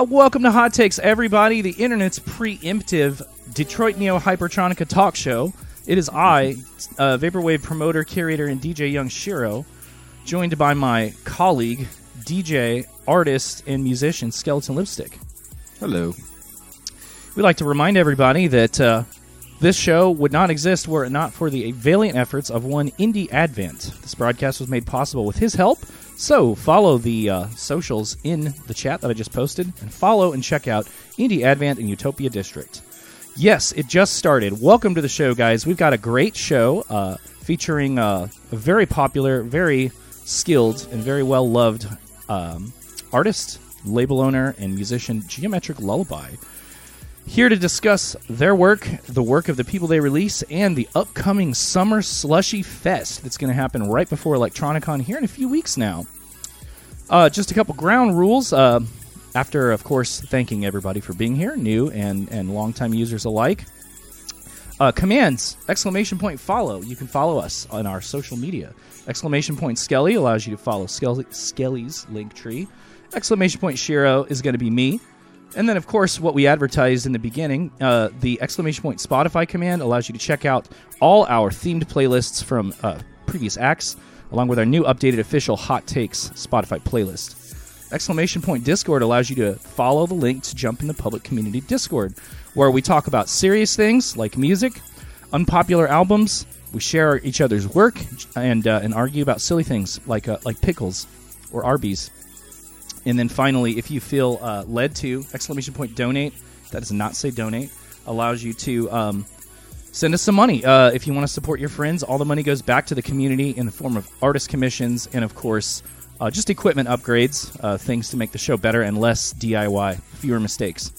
Uh, welcome to Hot Takes, everybody, the internet's preemptive Detroit Neo Hypertronica talk show. It is I, uh, Vaporwave promoter, curator, and DJ Young Shiro, joined by my colleague, DJ, artist, and musician Skeleton Lipstick. Hello. We'd like to remind everybody that uh, this show would not exist were it not for the valiant efforts of one Indie Advent. This broadcast was made possible with his help. So follow the uh, socials in the chat that I just posted, and follow and check out Indie Advent and Utopia District. Yes, it just started. Welcome to the show, guys. We've got a great show uh, featuring uh, a very popular, very skilled, and very well loved um, artist, label owner, and musician, Geometric Lullaby. Here to discuss their work, the work of the people they release, and the upcoming Summer Slushy Fest that's going to happen right before ElectroniCON here in a few weeks now. Uh, just a couple ground rules. Uh, after, of course, thanking everybody for being here, new and, and longtime users alike. Uh, commands, exclamation point follow. You can follow us on our social media. Exclamation point Skelly allows you to follow Skelly, Skelly's link tree. Exclamation point Shiro is going to be me. And then, of course, what we advertised in the beginning, uh, the exclamation point Spotify command allows you to check out all our themed playlists from uh, previous acts, along with our new updated official Hot Takes Spotify playlist. Exclamation point Discord allows you to follow the link to jump in the public community Discord, where we talk about serious things like music, unpopular albums, we share each other's work, and uh, and argue about silly things like uh, like pickles or Arby's. And then finally, if you feel uh, led to, exclamation point donate, that does not say donate, allows you to um, send us some money. Uh, if you want to support your friends, all the money goes back to the community in the form of artist commissions and, of course, uh, just equipment upgrades, uh, things to make the show better and less DIY, fewer mistakes.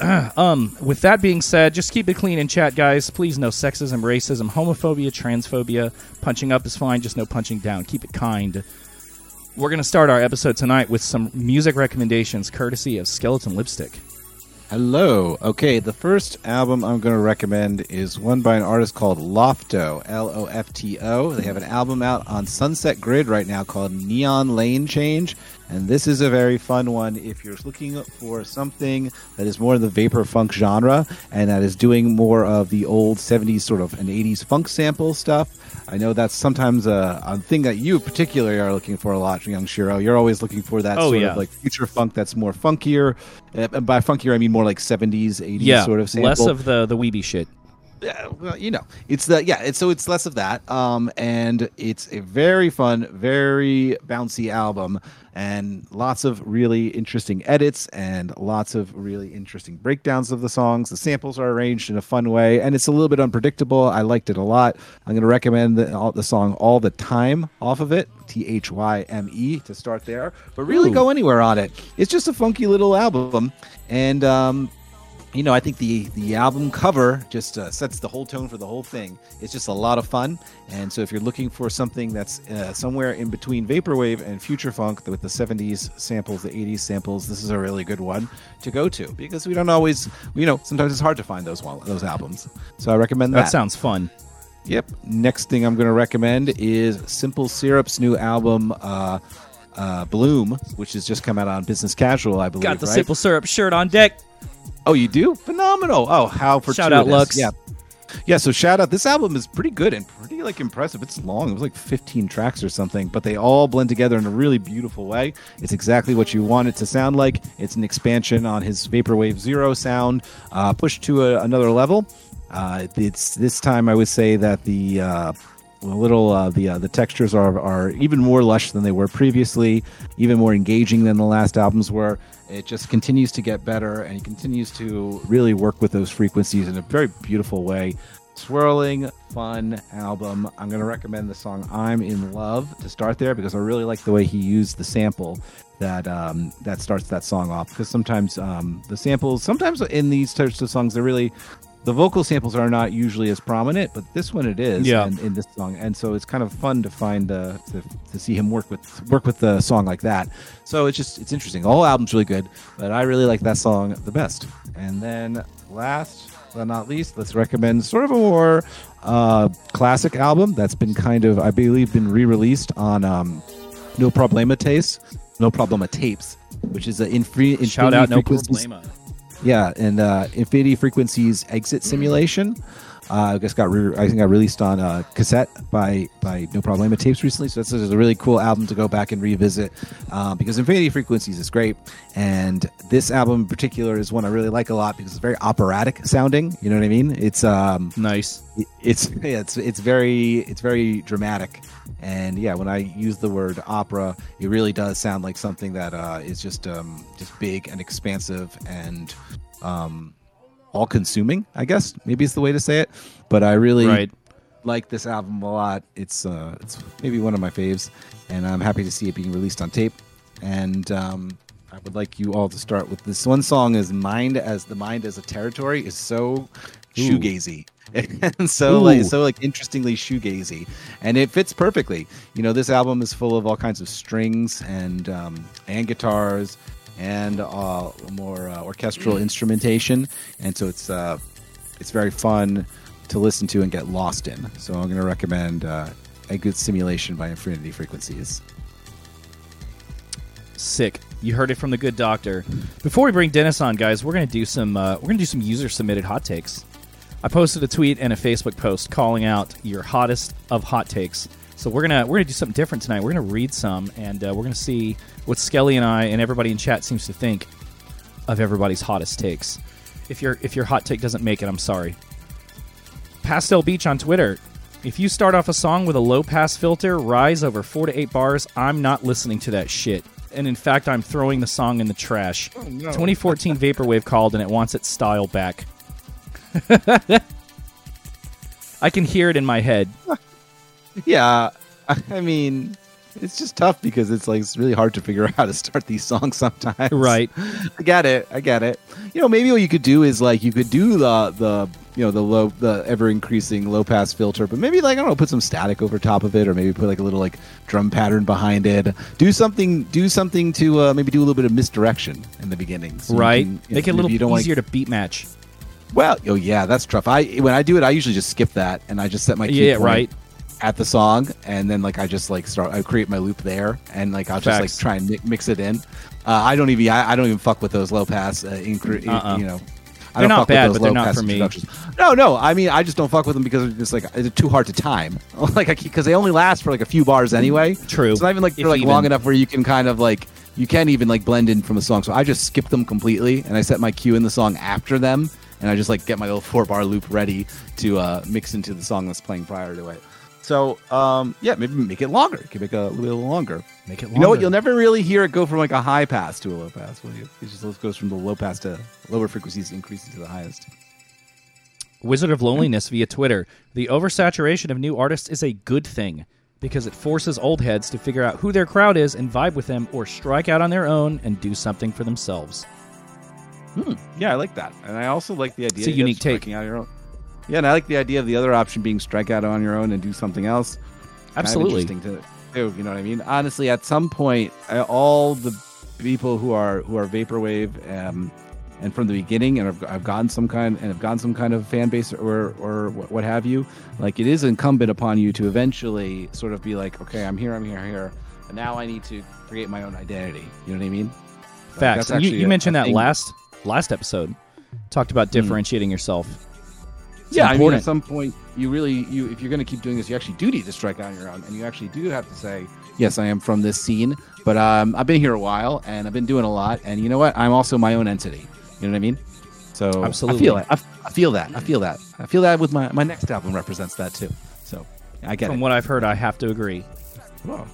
um, with that being said, just keep it clean in chat, guys. Please, no sexism, racism, homophobia, transphobia. Punching up is fine, just no punching down. Keep it kind. We're going to start our episode tonight with some music recommendations courtesy of Skeleton Lipstick. Hello. Okay, the first album I'm going to recommend is one by an artist called Lofto, L O F T O. They have an album out on Sunset Grid right now called Neon Lane Change. And this is a very fun one if you're looking for something that is more in the vapor funk genre and that is doing more of the old 70s sort of and 80s funk sample stuff. I know that's sometimes a, a thing that you particularly are looking for a lot, Young Shiro. You're always looking for that Oh, sort yeah. of like future funk that's more funkier. Uh, and by funkier, I mean more like 70s, 80s Yeah, sort of sample less of the the weeby shit. Yeah, well, you know, it's the yeah, it's so it's less of that. Um, and it's a very fun, very bouncy album, and lots of really interesting edits and lots of really interesting breakdowns of the songs. The samples are arranged in a fun way, and it's a little bit unpredictable. I liked it a lot. I'm going to recommend the, all, the song "All the Time" off of it, T H Y M E, to start there. But really Ooh. go anywhere on it. It's just a funky little album, and um, you know, I think the the album cover just uh, sets the whole tone for the whole thing. It's just a lot of fun, and so if you're looking for something that's uh, somewhere in between vaporwave and future funk with the 70s samples, the 80s samples, this is a really good one to go to because we don't always, you know, sometimes it's hard to find those those albums. So I recommend that. That sounds fun. Yep. Next thing I'm going to recommend is Simple Syrup's new album. Uh, uh, Bloom, which has just come out on Business Casual, I believe. Got the right? simple syrup shirt on deck. Oh, you do? Phenomenal. Oh, how for Shout out, Lux. Yeah. Yeah, so shout out. This album is pretty good and pretty like impressive. It's long. It was like 15 tracks or something, but they all blend together in a really beautiful way. It's exactly what you want it to sound like. It's an expansion on his Vaporwave Zero sound, uh, pushed to a, another level. Uh, it's this time I would say that the uh, a little uh, the uh, the textures are are even more lush than they were previously, even more engaging than the last albums were. It just continues to get better, and he continues to really work with those frequencies in a very beautiful way. Swirling, fun album. I'm going to recommend the song "I'm in Love" to start there because I really like the way he used the sample that um, that starts that song off. Because sometimes um, the samples, sometimes in these types of songs, they're really the vocal samples are not usually as prominent, but this one it is. Yeah. and- in this song, and so it's kind of fun to find uh, to, to see him work with work with the song like that. So it's just it's interesting. The whole album's really good, but I really like that song the best. And then last but not least, let's recommend sort of a more uh, classic album that's been kind of I believe been re-released on um, No Problema Tapes. No Problema Tapes. which is an infre- Shout out, no problema. Yeah, and uh, Infinity Frequencies Exit Simulation. Uh, I guess got re- I think got released on uh, cassette by by No Problema Tapes recently. So that's a really cool album to go back and revisit uh, because Infinity Frequencies is great, and this album in particular is one I really like a lot because it's very operatic sounding. You know what I mean? It's um, Nice. it's yeah, it's it's very it's very dramatic and yeah when i use the word opera it really does sound like something that uh, is just um, just big and expansive and um, all consuming i guess maybe is the way to say it. But i really Right. like this album a lot. It's uh, it's maybe one of my faves and i'm happy to see it being released on tape. And um, I would like you all to start with this one song is mind as the mind as a territory. Is so shoegazy. And so like so like interestingly shoegazy. And it fits perfectly. You know this album is full of all kinds of strings and um, and guitars and uh, more uh, orchestral instrumentation and so it's uh, it's very fun to listen to and get lost in so i'm going to recommend uh, a good simulation by infinity frequencies Sick. You heard it from the good doctor. Before we bring Dennis on, guys, we're gonna do some uh, we're gonna do some user submitted hot takes. I posted a tweet and a Facebook post calling out your hottest of hot takes. So we're gonna we're gonna do something different tonight. We're gonna read some and uh, we're gonna see what Skelly and I and everybody in chat seems to think of everybody's hottest takes. If your if your hot take doesn't make it, I'm sorry. Pastel Beach on Twitter. If you start off a song with a low pass filter, rise over four to eight bars, I'm not listening to that shit. And in fact, I'm throwing the song in the trash. 2014 Vaporwave called and it wants its style back. I can hear it in my head. Yeah, I mean, it's just tough because it's like it's really hard to figure out how to start these songs sometimes. Right. I get it. I get it. You know, maybe what you could do is like you could do the the you know the low the ever increasing low pass filter, but maybe like I don't know, put some static over top of it, or maybe put like a little like drum pattern behind it. Do something. Do something to uh, maybe do a little bit of misdirection in the beginning. So you right. can, you know, Make it a maybe you don't little easier to beat match. well, oh yeah, that's tough. I when I do it, I usually just skip that and I just set my key Yeah, point right. At the song, and then like I just like start. I create my loop there, and like I'll just Facts. like try and mi- mix it in. Uh, I don't even I, I don't even fuck with those low pass. Uh, incre- Uh-uh. You know, I They're don't not fuck bad, with those but they're low not pass for me. introductions. No, no. I mean, I just don't fuck with them because it's just like it's too hard to time. like I because they only last for like a few bars anyway. True. It's not even like If they're like even. long enough where you can kind of like you can't even like blend in from the song. So I just skip them completely, and I set my cue in the song after them, and I just like get my little four bar loop ready to uh, mix into the song that's playing prior to it. So um, yeah, maybe make it longer. You can make it a little longer. Make it Longer. You know what? You'll never really hear it go from like a high pass to a low pass. Will you? It just goes from the low pass to lower frequencies, increasing to the highest. Wizard of Loneliness via Twitter. The oversaturation of new artists is a good thing because it forces old heads to figure out who their crowd is and vibe with them or strike out on their own and do something for themselves. Hmm. Yeah, I like that, and I also like the idea. It's a of unique take. striking Out your own. Yeah, and I like the idea of the other option being strike out on your own and do something else. Kind of Absolutely. interesting to do. You know what I mean? Honestly, at some point, all the people who are who are vaporwave um, and from the beginning, and have, have gotten some kind and have gotten some kind of fan base or or what, have you. Like it is incumbent upon you to eventually sort of be like, okay, I'm here, I'm here, I'm here, and now I need to create my own identity. You know what I mean? Facts. And you, you a- mentioned a that thing. last last episode. Talked about differentiating yourself. It's yeah, I mean, at some point, you really, you if you're going to keep doing this, you actually do need to strike out on your own, and you actually do have to say, yes, I am from this scene, but um, I've been here a while, and I've been doing a lot, and you know what? I'm also my own entity. You know what I mean? So Absolutely. I feel it. I, I feel that. I feel that. I feel that with my my next album represents that too. So I get it. From it. what I've heard, I have to agree. Whoa.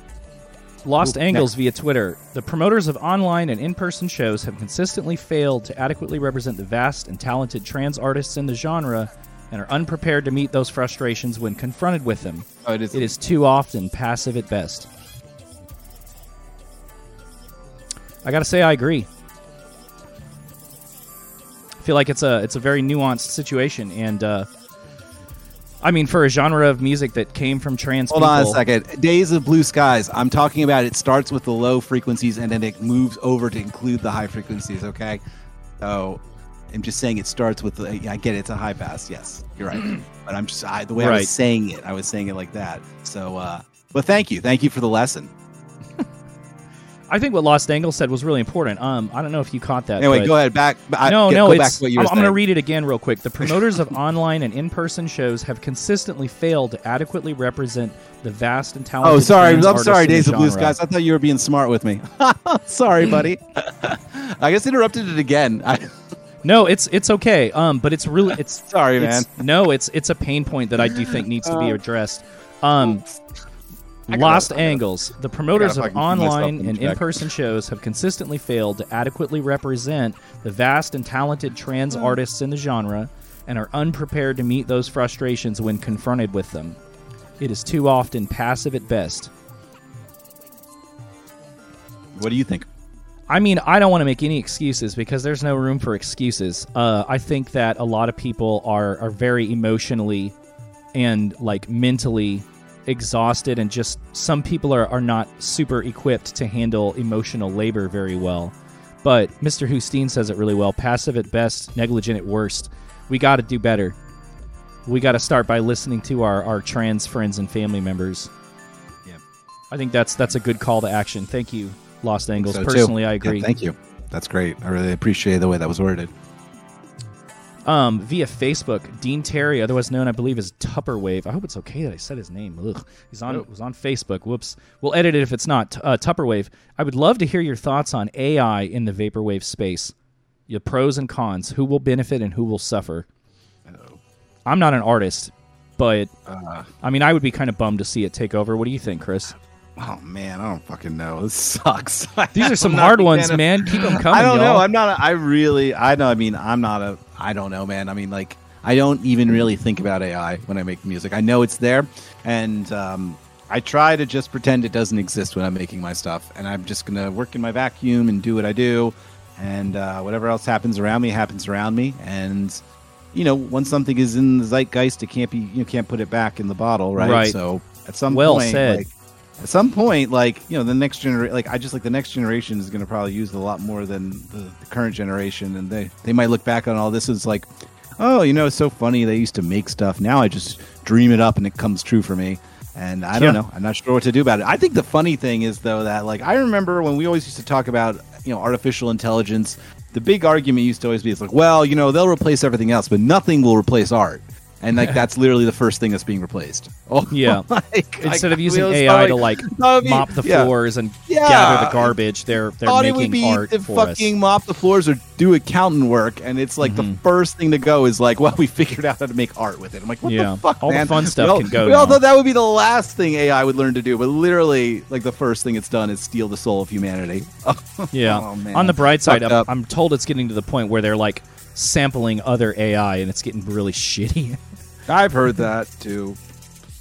Lost Cool. Angles via Twitter. The promoters of online and in person shows have consistently failed to adequately represent the vast and talented trans artists in the genre and are unprepared to meet those frustrations when confronted with them. Oh, it is. It is too often passive at best. I gotta say, I agree. I feel like it's a it's a very nuanced situation, and uh, I mean, for a genre of music that came from trans Hold people, on a second. Days of Blue Skies. I'm talking about it starts with the low frequencies and then it moves over to include the high frequencies, okay? So I'm just saying it starts with. I get it, it's a high pass. Yes, you're right. but I'm just I, the way I Right. was saying it, I was saying it like that. So, uh, but thank you, thank you for the lesson. I think what Lost Angle said was really important. Um, I don't know if you caught that. Anyway, go ahead. Back. I, no, go no, back it's. to what you I'm, I'm going to read it again real quick. The promoters of online and in-person shows have consistently failed to adequately represent the vast and talented. Oh, sorry. I'm sorry, Days of Blue. Skies. I thought you were being smart with me. sorry, buddy. I guess interrupted it again. I, No, it's it's okay. Um, but it's really it's sorry, man. it's, no, it's it's a pain point that I do think needs to be addressed. Um, Lost gotta- Angles. The promoters of fucking keep myself online and in-person shows have consistently failed to adequately represent the vast and talented trans Hmm. artists in the genre and are unprepared to meet those frustrations when confronted with them. It is too often passive at best. What do you think? I mean, I don't want to make any excuses because there's no room for excuses. Uh, I think that a lot of people are are very emotionally and like mentally exhausted, and just some people are, are not super equipped to handle emotional labor very well. But Mr. Husteen says it really well passive at best, negligent at worst. We got to do better. We got to start by listening to our, our trans friends and family members. Yeah. I think that's that's a good call to action. Thank you, Lost Angles. So, too. Personally, I Yeah, agree. thank you. That's great. I really appreciate the way that was worded. um, via Facebook. Dean Terry, otherwise known, I believe, as Tupperwave. I hope it's okay that I said his name. Ugh. He's on Oh. was on Facebook. Whoops. We'll edit it if it's not. Uh, Tupperwave. I would love to hear your thoughts on AI in the vaporwave space. The pros and cons. Who will benefit and who will suffer. I'm not an artist, but Uh, I mean, I would be kind of bummed to see it take over. What do you think, Chris? Oh man, I don't fucking know. This sucks. These are some hard ones, of- man. Keep them coming. I don't know. y'all. I'm not. A, I really. I know. I mean, I'm not a. I don't know, man. I mean, like, I don't even really think about AI when I make music. I know it's there, and um, I try to just pretend it doesn't exist when I'm making my stuff. And I'm just gonna work in my vacuum and do what I do, and uh, whatever else happens around me happens around me. And you know, once something is in the zeitgeist, it can't be. You can't put it back in the bottle, right? Right. So at some Well point, said. like, at some point, like you know, the next generation, like I just like the next generation is going to probably use it a lot more than the, the current generation, and they they might look back on all this as like, oh, you know, it's so funny they used to make stuff. Now I just dream it up and it comes true for me. And I don't Yeah. know. I'm not sure what to do about it. I think the funny thing is though that like I remember when we always used to talk about you know artificial intelligence. The big argument used to always be it's like, well, you know, they'll replace everything else, but nothing will replace art. And like that's literally the first thing that's being replaced. Oh, Yeah. like, Instead I- of using AI thought, to like I mean, mop the yeah. floors and Yeah. gather the garbage, they're they're thought it would be art to for fucking us. mop the floors or do accountant work, and it's like Mhm. the first thing to go is like, well, we figured out how to make art with it. I'm like, what Yeah. the fuck, All the fun stuff we all, can go We all thought that would be the last thing AI would learn to do, but literally, like the first thing it's done is steal the soul of humanity. Yeah. Oh, man. On the bright side, I'm. I'm told it's getting to the point where they're like sampling other AI and it's getting really shitty. I've heard that too.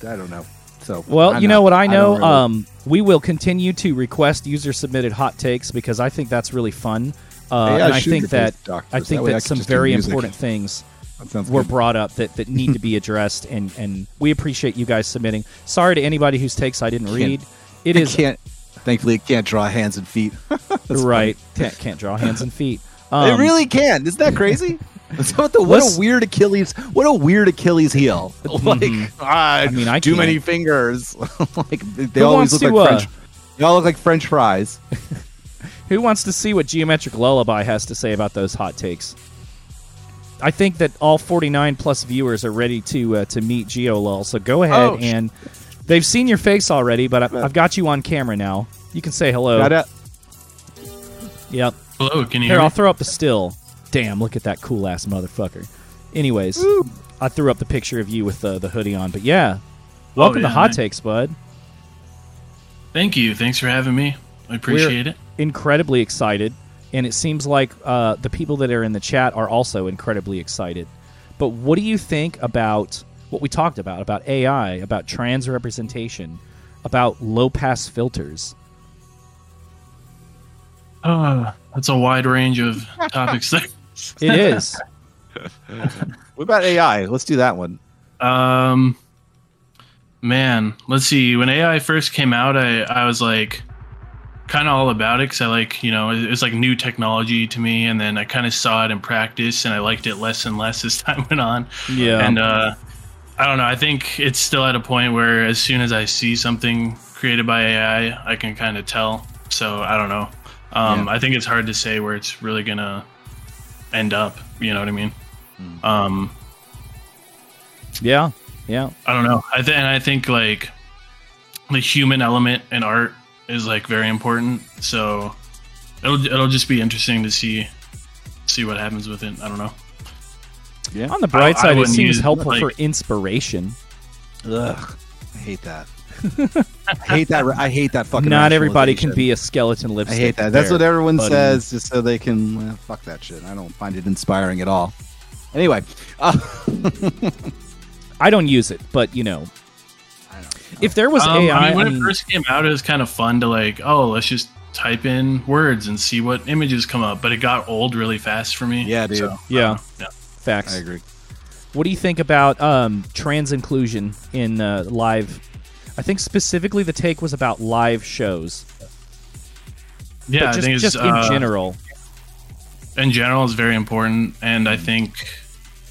I don't know. So Well, I'm you not- know what I know? don't really- um, we will continue to request user submitted hot takes because I think that's really fun. Uh, AI and I think that. I think I that could some very important things that were good. brought up that, that need to be addressed, and, and we appreciate you guys submitting. Sorry to anybody whose takes I didn't read. It It is can't. Thankfully, it can't draw hands and feet. Right. Can't, can't draw hands and feet. Um, it really can. Isn't that crazy? So what, the, what Let's- a weird Achilles! What a weird Achilles heel! like, ah, I mean, I too can't. many fingers. like they Who always wants look to, like uh, French. They all look like French fries. Who wants to see what Geometric Lullaby has to say about those hot takes? I think that all 49 plus viewers are ready to uh, to meet Geolull. So go ahead Oh, sh- and they've seen your face already, but I, I've got you on camera now. You can say hello. Got it? Yep. Hello, can you Here, hear I'll throw up the still. Damn, look at that cool ass motherfucker. Anyways, I threw up the picture of you with the, the hoodie on. But yeah, welcome to Oh, yeah, Hot man. Takes, bud. Thank you. Thanks for having me. I appreciate it. incredibly excited, and it seems like uh, the people that are in the chat are also incredibly excited. But what do you think about what we talked about about AI, about trans representation, about low pass filters? Uh, that's a wide range of topics there. It is. What about AI? Let's do that one. Um, man, let's see. When AI first came out, I, I was like kind of all about it because I like, you know, it, it was like new technology to me. And then I kind of saw it in practice and I liked it less and less as time went on. Yeah. And uh, I don't know. I think it's still at a point where as soon as I see something created by AI, I can kind of tell So I don't know. Um, I think it's hard to say where it's really gonna end up. You know what I mean? Um, Yeah, yeah. I don't know. I th- and I think like the human element in art is like very important. So it'll it'll just be interesting to see see what happens with it. I don't know. Yeah. On the bright I side, it seems use, helpful like- for inspiration. Ugh, I hate that. I hate that. I hate that fucking. Not everybody can be a skeleton lipstick. I hate that. That's there, what everyone buddy. says, just so they can uh, fuck that shit. I don't find it inspiring at all. Anyway, uh, I don't use it, but you know, I don't know. if there was Um, AI, I mean, when I it first came out, it was kind of fun to like, oh, let's just type in words and see what images come up. But it got old really fast for me. Yeah, dude. So, Yeah. yeah. facts. I agree. What do you think about um, trans inclusion in uh, live? I think specifically the take was about live shows, Yeah, but I just, think it's just in uh, general. in general is very important, and I think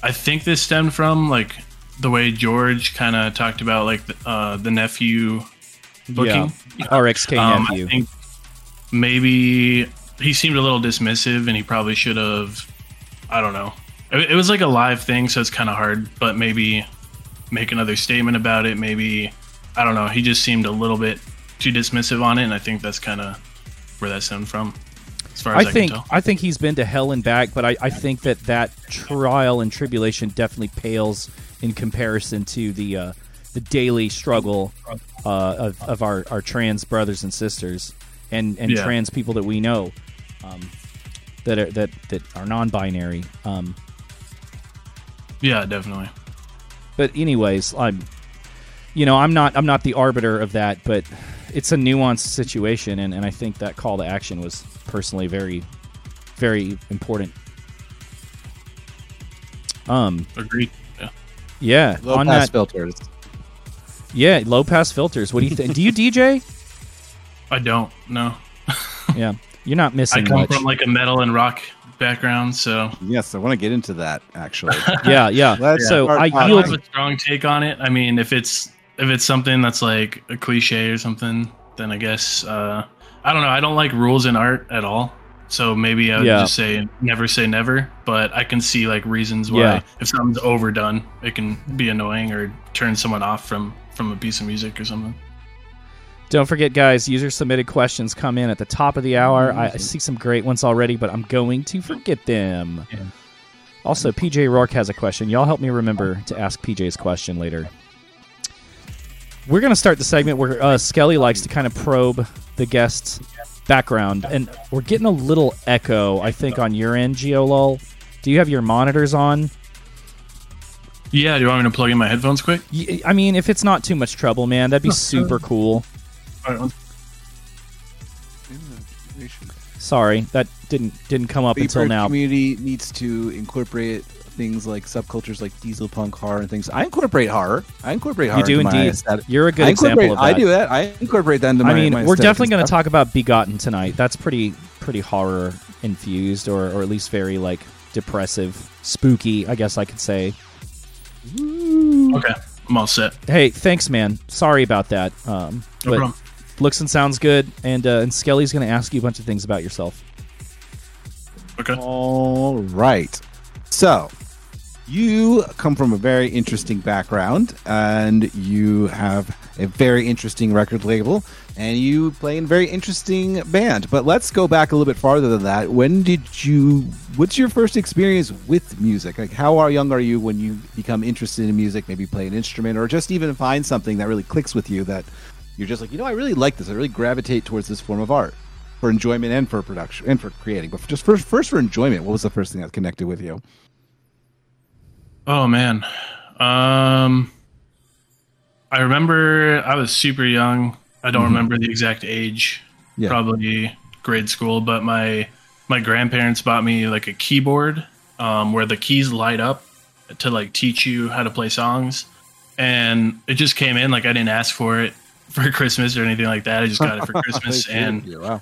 I think this stemmed from like the way George kind of talked about like the, uh, the nephew booking. RXK Um, nephew. I think maybe he seemed a little dismissive, and he probably should have. I don't know. It, it was like a live thing, so it's kind of hard. But maybe make another statement about it. Maybe I don't know. He just seemed a little bit too dismissive on it, and I think that's kind of where that stemmed from. As far as I, I think. I think he's been to hell and back, but I, I think that that trial and tribulation definitely pales in comparison to the uh, the daily struggle uh, of, of our, our trans brothers and sisters and, and Yeah. trans people that we know um, that are that, that are non-binary. Um, Yeah, definitely. but anyways, I'm you know I'm not I'm not the arbiter of that, but it's a nuanced situation, and, and I think that call to action was personally very very important. Um, Agreed. Yeah. yeah, Low on pass that, filters. yeah, low pass filters. What do you think? do you DJ? I don't No. Yeah, you're not missing. I come much. from like a metal and rock background, so Yes, I want to get into that actually. yeah, yeah. Let's So start I talking. I have a strong take on it. I mean, if it's if it's something that's like a cliche or something, then I guess uh, I don't know. I don't like rules in art at all. So maybe I would Yeah. just say never say never. But I can see like reasons why Yeah. if something's overdone, it can be annoying or turn someone off from from a piece of music or something. Don't forget, guys, user submitted questions come in at the top of the hour. I, I see some great ones already, but I'm going to forget them. Yeah. Also, PJ Rourke has a question. Y'all help me remember to ask PJ's question later. We're going to start the segment where uh, Skelly likes to kind of probe the guest's background, and we're getting a little echo, I think, on your end, Geolull. Do you have your monitors on? Yeah. Do you want me to plug in my headphones quick? Y- I mean, if it's not too much trouble, man, that'd be super cool. All right, Sorry, that didn't didn't come up The until now. community needs to incorporate things like subcultures like diesel punk horror and things. I incorporate horror. I incorporate horror. You do into indeed. aesthetic. You're a good I example of that. I do that. I incorporate that into my. I mean, my we're definitely going to talk about Begotten tonight. That's pretty pretty horror infused, or or at least very like depressive, spooky. I guess I could say. Okay. I'm all set. Hey, thanks, man. Sorry about that. Um, No but problem. looks and sounds good, and uh, and Skelly's going to ask you a bunch of things about yourself. Okay. All right. So, you come from a very interesting background, and you have a very interesting record label, and you play in a very interesting band. But let's go back a little bit farther than that. When did you? What's your first experience with music? Like, how young are you when you become interested in music? Maybe play an instrument, or just even find something that really clicks with you that you're just like, you know, I really like this. I really gravitate towards this form of art for enjoyment and for production and for creating. But just first, first for enjoyment, what was the first thing that connected with you? Oh man. Um I remember I was super young. I don't remember the exact age. Yeah. Probably grade school, but my my grandparents bought me like a keyboard um, where the keys light up to like teach you how to play songs. And it just came in like I didn't ask for it for Christmas or anything like that. I just got it for Christmas and wow.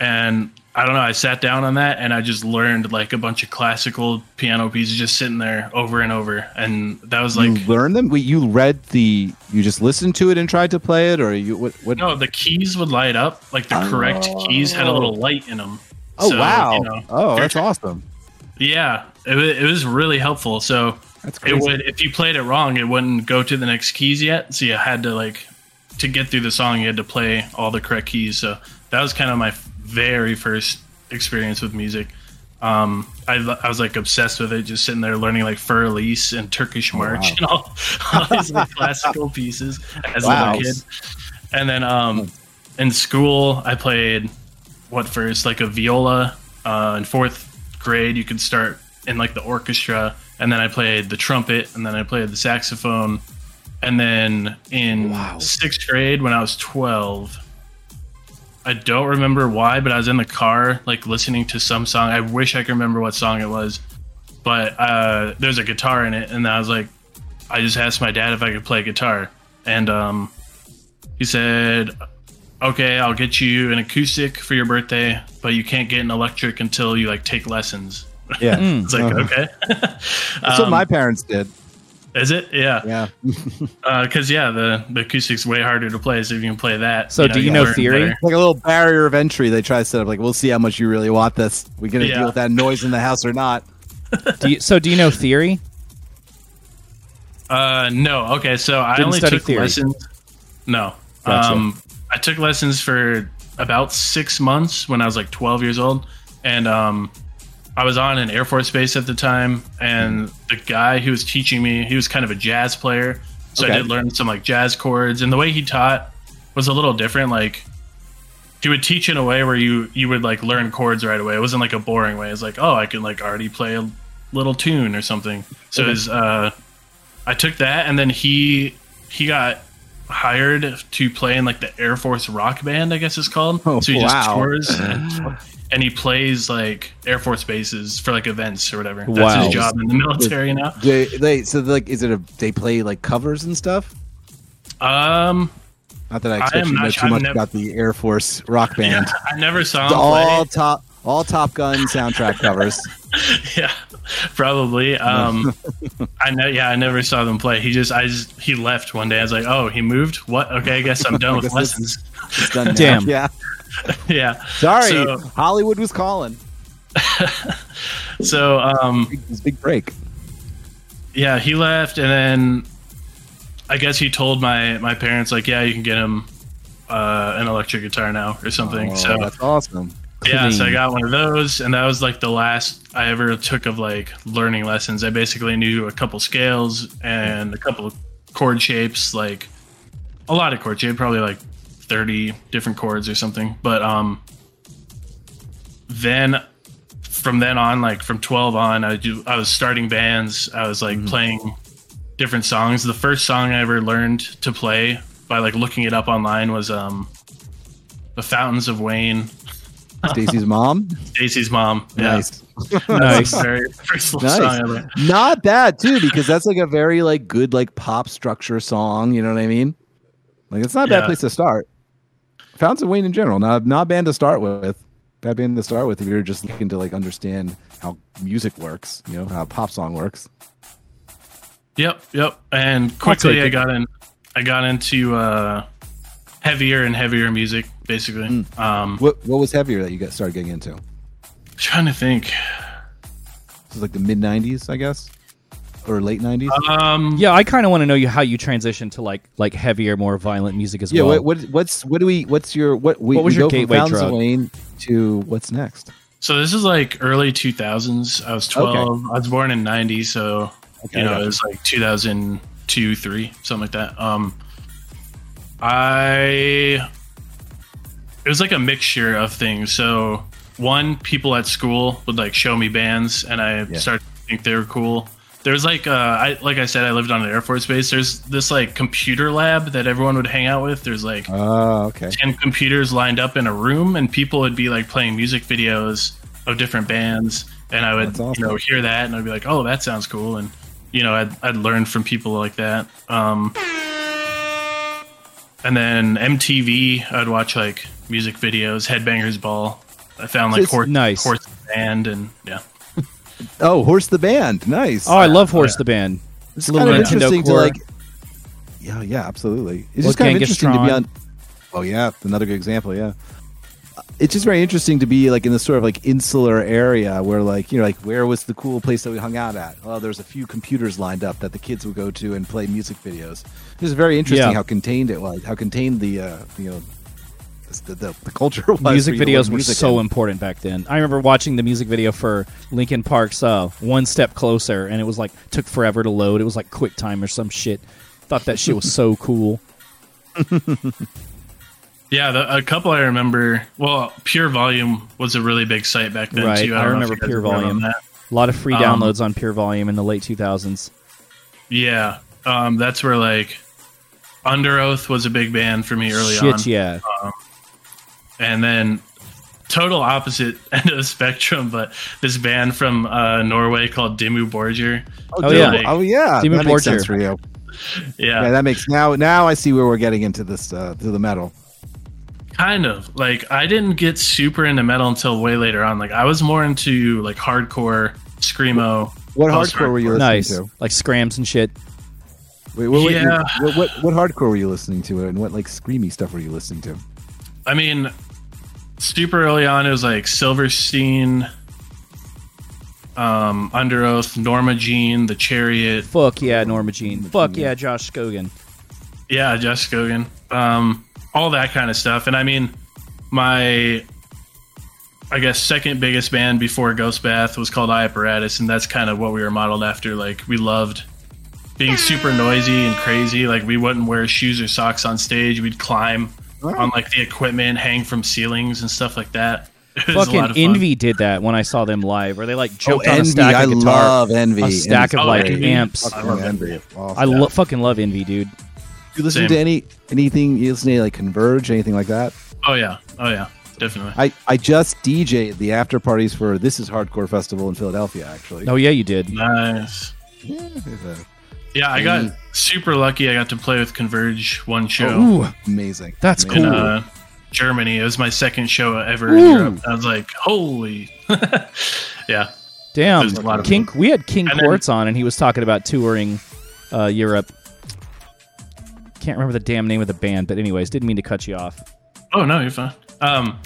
and I don't know. I sat down on that and I just learned like a bunch of classical piano pieces, just sitting there over and over, and that was like you learn them. Wait, you read the. You just listened to it and tried to play it, or you what? what no, the keys would light up like the correct keys had a little oh. light in them. oh So, wow! you know, oh, that's awesome. Yeah, it, it was really helpful. So That's it would if you played it wrong, it wouldn't go to the next keys yet. So you had to like to get through the song, you had to play all the correct keys. So that was kind of my very first experience with music. Um, I, I was like obsessed with it, just sitting there learning like Fur Elise and Turkish March wow. and all, all these like, classical pieces as Wow. a little kid. And then um, in school, I played what first like a viola. Uh, in fourth grade, you could start in like the orchestra, and then I played the trumpet, and then I played the saxophone, and then in Wow. sixth grade, when I was twelve, I don't remember why, but I was in the car like listening to some song. I wish I could remember what song it was, but uh, there's a guitar in it, and I was like, I just asked my dad if I could play guitar, and um, he said, "Okay, I'll get you an acoustic for your birthday, but you can't get an electric until you like take lessons." Yeah. It's like Uh-huh. okay, that's what Um, my parents did. Is it? Yeah, Yeah, because yeah, the the acoustic's way harder to play. So if you can play that, So do you know theory? better. like a little barrier of entry. They try to set up. Like, we'll see how much you really want this. We gonna Yeah. deal with that noise in the house or not? Do you, so do you know theory? Uh, no. Okay, so I Didn't only study took theory. lessons. No. Gotcha. Um, I took lessons for about six months when I was like 12 years old, and um, I was on an Air Force base at the time, and the guy who was teaching me, he was kind of a jazz player, so Okay. I did learn some like jazz chords, and the way he taught was a little different. Like he would teach in a way where you you would like learn chords right away. It wasn't like a boring way. It's like oh, I can like already play a little tune or something. So was, uh, I took that, and then he he got hired to play in like the Air Force rock band, I guess it's called. Oh, so he just wow. tours and, and he plays like Air Force bases for like events or whatever. That's Wow. his job in the military now. They, they so like, is it a? They play like covers and stuff. Um, Not that I I expect am you know not- too I've much never- about the Air Force rock band. yeah, I never saw him all play. top, all Top Gun soundtrack covers. yeah, probably. Um, I know. Yeah, I never saw them play. He just, I just, he left one day. I was like, oh, he moved. What? Okay, I guess I'm done with lessons. It's done. Damn. Yeah. yeah. Sorry, So- Hollywood was calling. So, um, Big, this big break. yeah, he left, and then I guess he told my my parents like, yeah, you can get him uh, an electric guitar now or something. Oh, so that's awesome. yeah, so I got one of those, and that was like the last I ever took of like learning lessons. I basically knew a couple scales and a couple of chord shapes, like a lot of chord shape, probably like thirty different chords or something. But um, then from then on, like from twelve on, I do I was starting bands. I was like playing different songs. The first song I ever learned to play by like looking it up online was um, "The Fountains of Wayne." Stacy's mom. Stacy's mom. Yeah. Nice. Nice. Very Nice. song I learned. Not bad too, because that's like a very like good like pop structure song. You know what I mean? Like it's not a bad place to start. Fountains of Wayne in general, not not bad to start with. Bad band to start with if you're just looking to like understand how music works. You know how a pop song works. Yep, yep. And quickly I got in I got into uh heavier and heavier music, basically. Mm. Um What what was heavier that you got started getting into? trying to think. This is like the mid '90s, I guess, or late '90s. Um Yeah, I kind of want to know you how you transitioned to like like heavier, more violent music as yeah. well. What, what what's what do we? What's your what? We, What was we your go from gateway Fountains of drug? Wayne to what's next? so this is like early 2000s. I was 12. I was born in 90, so Okay, you know, gotcha. it was like 2002, 3, something like that. Um I it was like a mixture of things. So one, people at school would like show me bands, and I Yeah. started to think they were cool. There's like, uh, I like I said, I lived on an Air Force base. There's this like computer lab that everyone would hang out with. There's like Oh, okay. ten computers lined up in a room, and people would be like playing music videos of different bands, and I would awesome. you know hear that, and I'd be like, oh, that sounds cool, and you know I'd I'd learn from people like that. Um, and then MTV, I'd watch like music videos, Headbangers Ball, I found like horse, nice. horse band and yeah. Oh, Horse the Band. Nice. Oh, I love Horse yeah. the Band. it's little kind of Nintendo interesting to like. Yeah, yeah, absolutely. It's Little just kind of Genghis interesting to be on. Oh yeah, another good example. Yeah, it's just very interesting to be like in this sort of like insular area where like you know like where was the cool place that we hung out at? Well, there's a few computers lined up that the kids would go to and play music videos. It was very interesting Yeah. how contained it was, how contained the uh, you know the, the, the culture was. music for you to videos were music so in. important back then. I remember watching the music video for Linkin Park's uh, "One Step Closer," and it was like took forever to load. It was like QuickTime or some shit. Thought that shit was so cool. Yeah, the, a couple I remember. Well, Pure Volume was a really big site back then Right, too. I don't know if remember Pure remember Volume. that. A lot of free Um, downloads on Pure Volume in the late 2000s. Yeah, um, that's where like Under Oath was a big band for me early Shit, on, yeah. And then total opposite end of the spectrum. But this band from uh, Norway called Dimmu Borgir. Oh, Oh, yeah. yeah. Oh yeah. Dimmu that makes Borgir. sense for you. Yeah, Yeah, that makes now now I see where we're getting into this uh, to the metal. kind of like I didn't get super into metal until way later on. Like I was more into like hardcore screamo. What Post hardcore were you listening Nice. to? Like scrams and shit. Wait, wait, wait, Yeah. what, what what hardcore were you listening to, and what like screamy stuff were you listening to? I mean, super early on, it was like Silverstein, um, Under Oath, Norma Jean, The Chariot. Fuck yeah, Norma Jean. Norma Fuck Jean, yeah, yeah. Josh Scogin. Yeah, Josh Scogin. Um, all that kind of stuff. And I mean, my, I guess, second biggest band before Ghost Bath was called Eye Apparatus, and that's kind of what we were modeled after. Like, we loved being super noisy and crazy. Like, we wouldn't wear shoes or socks on stage. We'd climb on like the equipment, hang from ceilings and stuff like that. It was a lot Fucking of fun. Envy did that when I saw them live, where they like oh, joked on a Oh, Envy, stack I of guitar. love Envy. a stack of like Envy. amps. I Fucking love Envy. Awesome. I lo- fucking love Envy, dude. you listen Same. to any anything? You listen to like Converge, anything like that? Oh yeah, oh yeah, definitely. I I just DJ the after parties for This Is Hardcore Festival in Philadelphia. Actually, Oh yeah, you did. Nice. Yeah, it's, Yeah, I got super lucky. I got to play with Converge one show Ooh, amazing. That's Amazing. in cool. uh, Germany. It was my second show ever Ooh. in Europe. I was like, holy, yeah. damn. a lot of King, we had King And then- Quartz on, and he was talking about touring uh, Europe. Can't remember the damn name of the band, but anyways, didn't mean to cut you off. Oh no, you're fine. Um,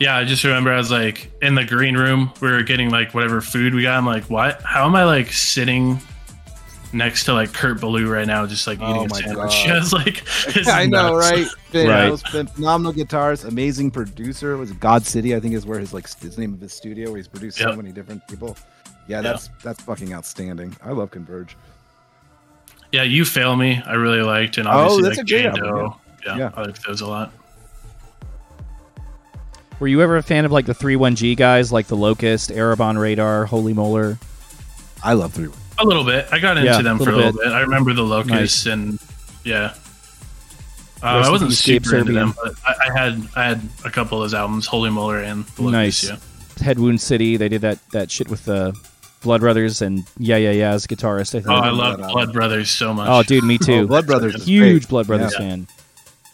yeah, I just remember I was like in the green room. We were getting like whatever food we got. I'm like, what? How am I like sitting? Next to like Kurt Ballou right now, just like eating Oh a my sandwich. God. I was like, this is I know, right? Been, Right. those been phenomenal guitars, amazing producer. It Was God City? I think is where his like his name of his studio, where he's produced so many different people. Yeah, that's that's fucking outstanding. I love Converge. Yeah, you fail me. I really liked, and Oh, obviously that's like a great Jane album, Doe. Yeah, Yeah. I like those a lot. Were you ever a fan of like the 31G guys, like the Locust, Arab On Radar, Holy Molar? I love three. A little bit. I got into Yeah, them for a little little bit. I remember the Locusts and yeah. Uh, I wasn't the Escape super into them, but I, I had I had a couple of those albums, Holy Molar and the Nice. Locusts. Head Wound City, they did that that shit with the Blood Brothers and Yeah Yeah Yeah as a guitarist. I think. Oh, I remember love that album. Blood Brothers so much. Oh, dude, me Oh, too. Blood Brothers, Huge great. Blood Brothers Yeah. fan.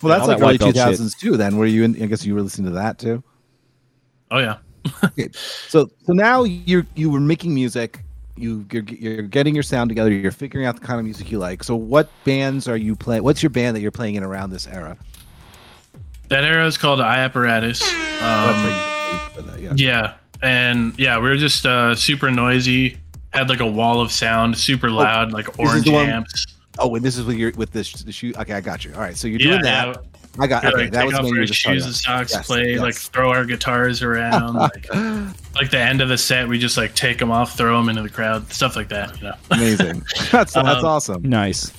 Well, that's all like that early two belt shit. thousands too. Then were you? In, I guess you were listening to that too. Oh yeah. okay. So so now you're you were making music. You you're, you're getting your sound together. You're figuring out the kind of music you like. So what bands are you playing? What's your band that you're playing in around this era? That era is called Eye Apparatus. Um, that, yeah. yeah, and yeah, we were just uh, super noisy. Had like a wall of sound, super loud, like is orange amps. Oh, and this is with your with this the shoe. Okay, I got you. All right, so you're Yeah, doing that. Yeah. I got We'd, okay. like, that take was off when you our were just shoes and socks, Yes, play, yes. like throw our guitars around. like, like the end of the set, we just like take them off, throw them into the crowd, stuff like that. You know? Amazing. That's that's Um, awesome. Nice.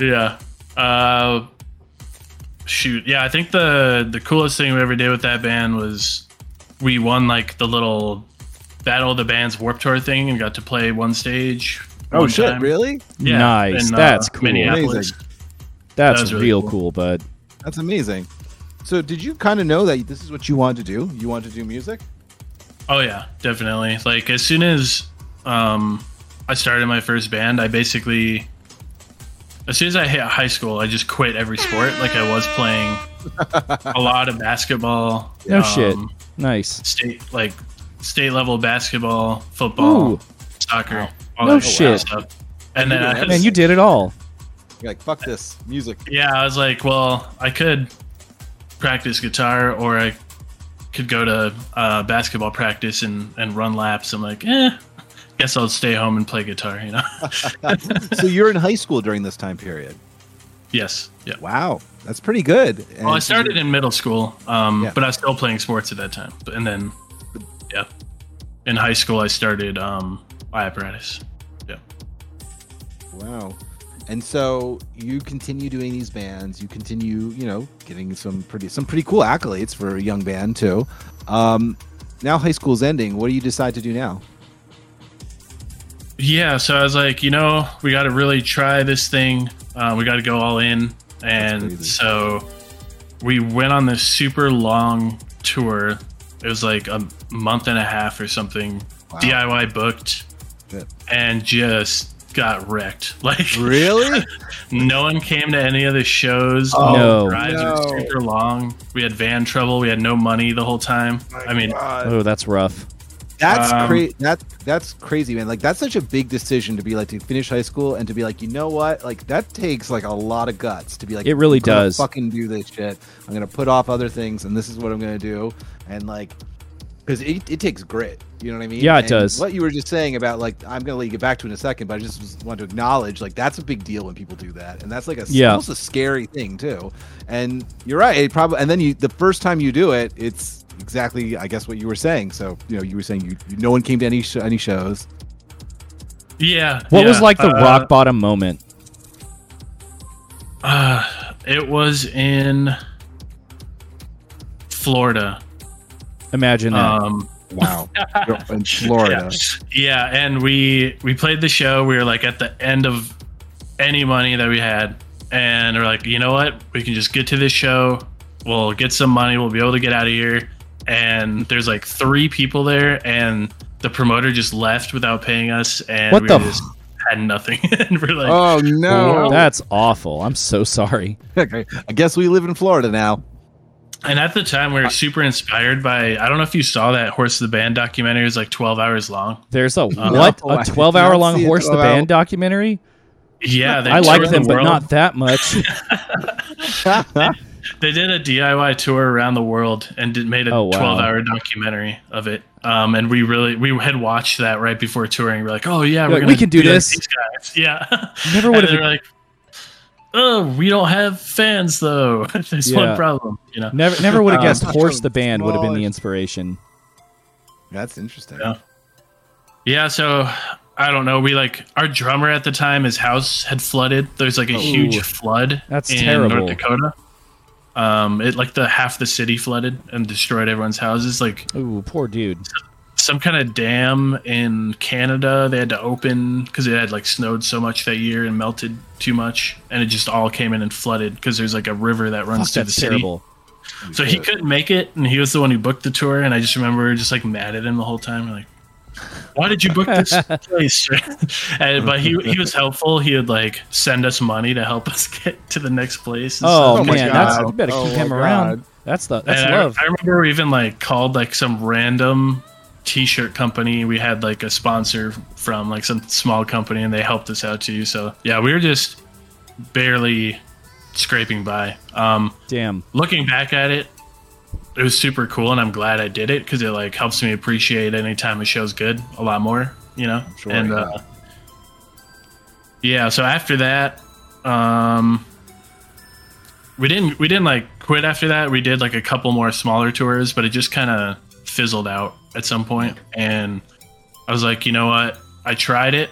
Yeah. Uh, shoot. Yeah, I think the the coolest thing we ever did with that band was we won like the little Battle of the Bands Warped Tour thing and got to play one stage. Oh one shit! time. Really? Yeah, nice. in, uh, That's cool. Minneapolis. That's That was really real cool. cool, bud. That's amazing. So, did you kind of know that this is what you wanted to do? You wanted to do music? Oh yeah, definitely. Like as soon as um, I started my first band, I basically, as soon as I hit high school, I just quit every sport. Like I was playing a lot of basketball. No shit. Nice. state like state level basketball, football, Ooh. soccer, all No that shit. stuff. And then I, Man, you did it all. You're like, fuck this music. yeah, I was like, well, I could practice guitar or I could go to uh, basketball practice and, and run laps. I'm like, eh, guess I'll stay home and play guitar, you know? so you're in high school during this time period. yes. Yeah. Wow, that's pretty good. And Well, I started in middle school, um, Yeah. but I was still playing sports at that time. And then, yeah, in high school, I started um, apparatus. Yeah. Wow. And so you continue doing these bands. You continue, you know, getting some pretty some pretty cool accolades for a young band too. Um, now high school's ending. What do you decide to do now? Yeah, so I was like, you know, we got to really try this thing. Uh, we got to go all in, and so we went on this super long tour. It was like a month and a half or something. Wow. DIY booked, Shit. and just got wrecked. Like Really? no one came to any of the shows. Oh, no. the drives were no. super long. We had van trouble. We had no money the whole time. I mean, Oh, that's rough. That's Um, crazy. That's that's crazy, man. Like that's such a big decision to be like to finish high school and to be like, you know what? Like that takes like a lot of guts to be like. It really I'm does. Fucking do this shit. I'm gonna put off other things, and this is what I'm gonna do. And like, because it, it takes grit. You know what I mean? Yeah, it And does. What you were just saying about like, I'm gonna let you get back to it in a second, but I just was- want to acknowledge like that's a big deal when people do that, and that's like a Yeah. almost a scary thing too. And you're right. It probably and then you the first time you do it, it's exactly I guess what you were saying. So you know you were saying you, you no one came to any sh- any shows. yeah. What was like the uh, rock bottom moment? Uh, it was in Florida. Imagine that. Um, Wow, in Florida. yeah, and we we played the show. We were like at the end of any money that we had, and we're like, you know what? We can just get to this show. We'll get some money. We'll be able to get out of here. And there's like three people there, and the promoter just left without paying us, and What we the were just had nothing. and we're like, Oh no! That's awful. I'm so sorry. Okay, I guess we live in Florida now. And at the time, we were super inspired by. I don't know if you saw that Horse the Band documentary. It's like 12 hours long. There's a no, what? I A did 12 hour long see it. Horse the. Band documentary? Yeah, they I like them, the but not that much. They did a DIY tour around the world and did, made a Oh, wow. 12 hour documentary of it. Um, and we really we had watched that right before touring. We're like, oh yeah, we're like, gonna "We can do be this." these guys. Yeah. Never would have. like, oh, we don't have fans though. There's Yeah. one problem. You know. Never, never would have Um, guessed Horse the Band would have been the inspiration. That's interesting. Yeah. Yeah, so I don't know. We like our drummer at the time, his house had flooded. There's like a huge flood That's in terrible. North Dakota. Um, it like the half the city flooded and destroyed everyone's houses. Like Ooh, poor dude. Some kind of dam in Canada they had to open because it had like snowed so much that year and melted too much, and it just all came in and flooded because there's like a river that runs Fuck, through the city. terrible. So he couldn't make it, and he was the one who booked the tour. And I just remember just like mad at him the whole time, like, "Why did you book this place?" and, but he he was helpful. He would like send us money to help us get to the next place. and Oh, stuff. man, oh that's you better Oh keep my him around. God. That's the that's And I, love. I remember we even like called like some random t-shirt company. We had like a sponsor from like some small company, and they helped us out too. So yeah, we were just barely scraping by. Um, Damn. looking back at it, it was super cool, and I'm glad I did it because it like helps me appreciate any time a show's good a lot more. You know, Sure, and yeah. uh, yeah. So after that, um, we didn't we didn't like quit after that. We did like a couple more smaller tours, but it just kind of fizzled out at some point, and I was like, you know what? I tried it.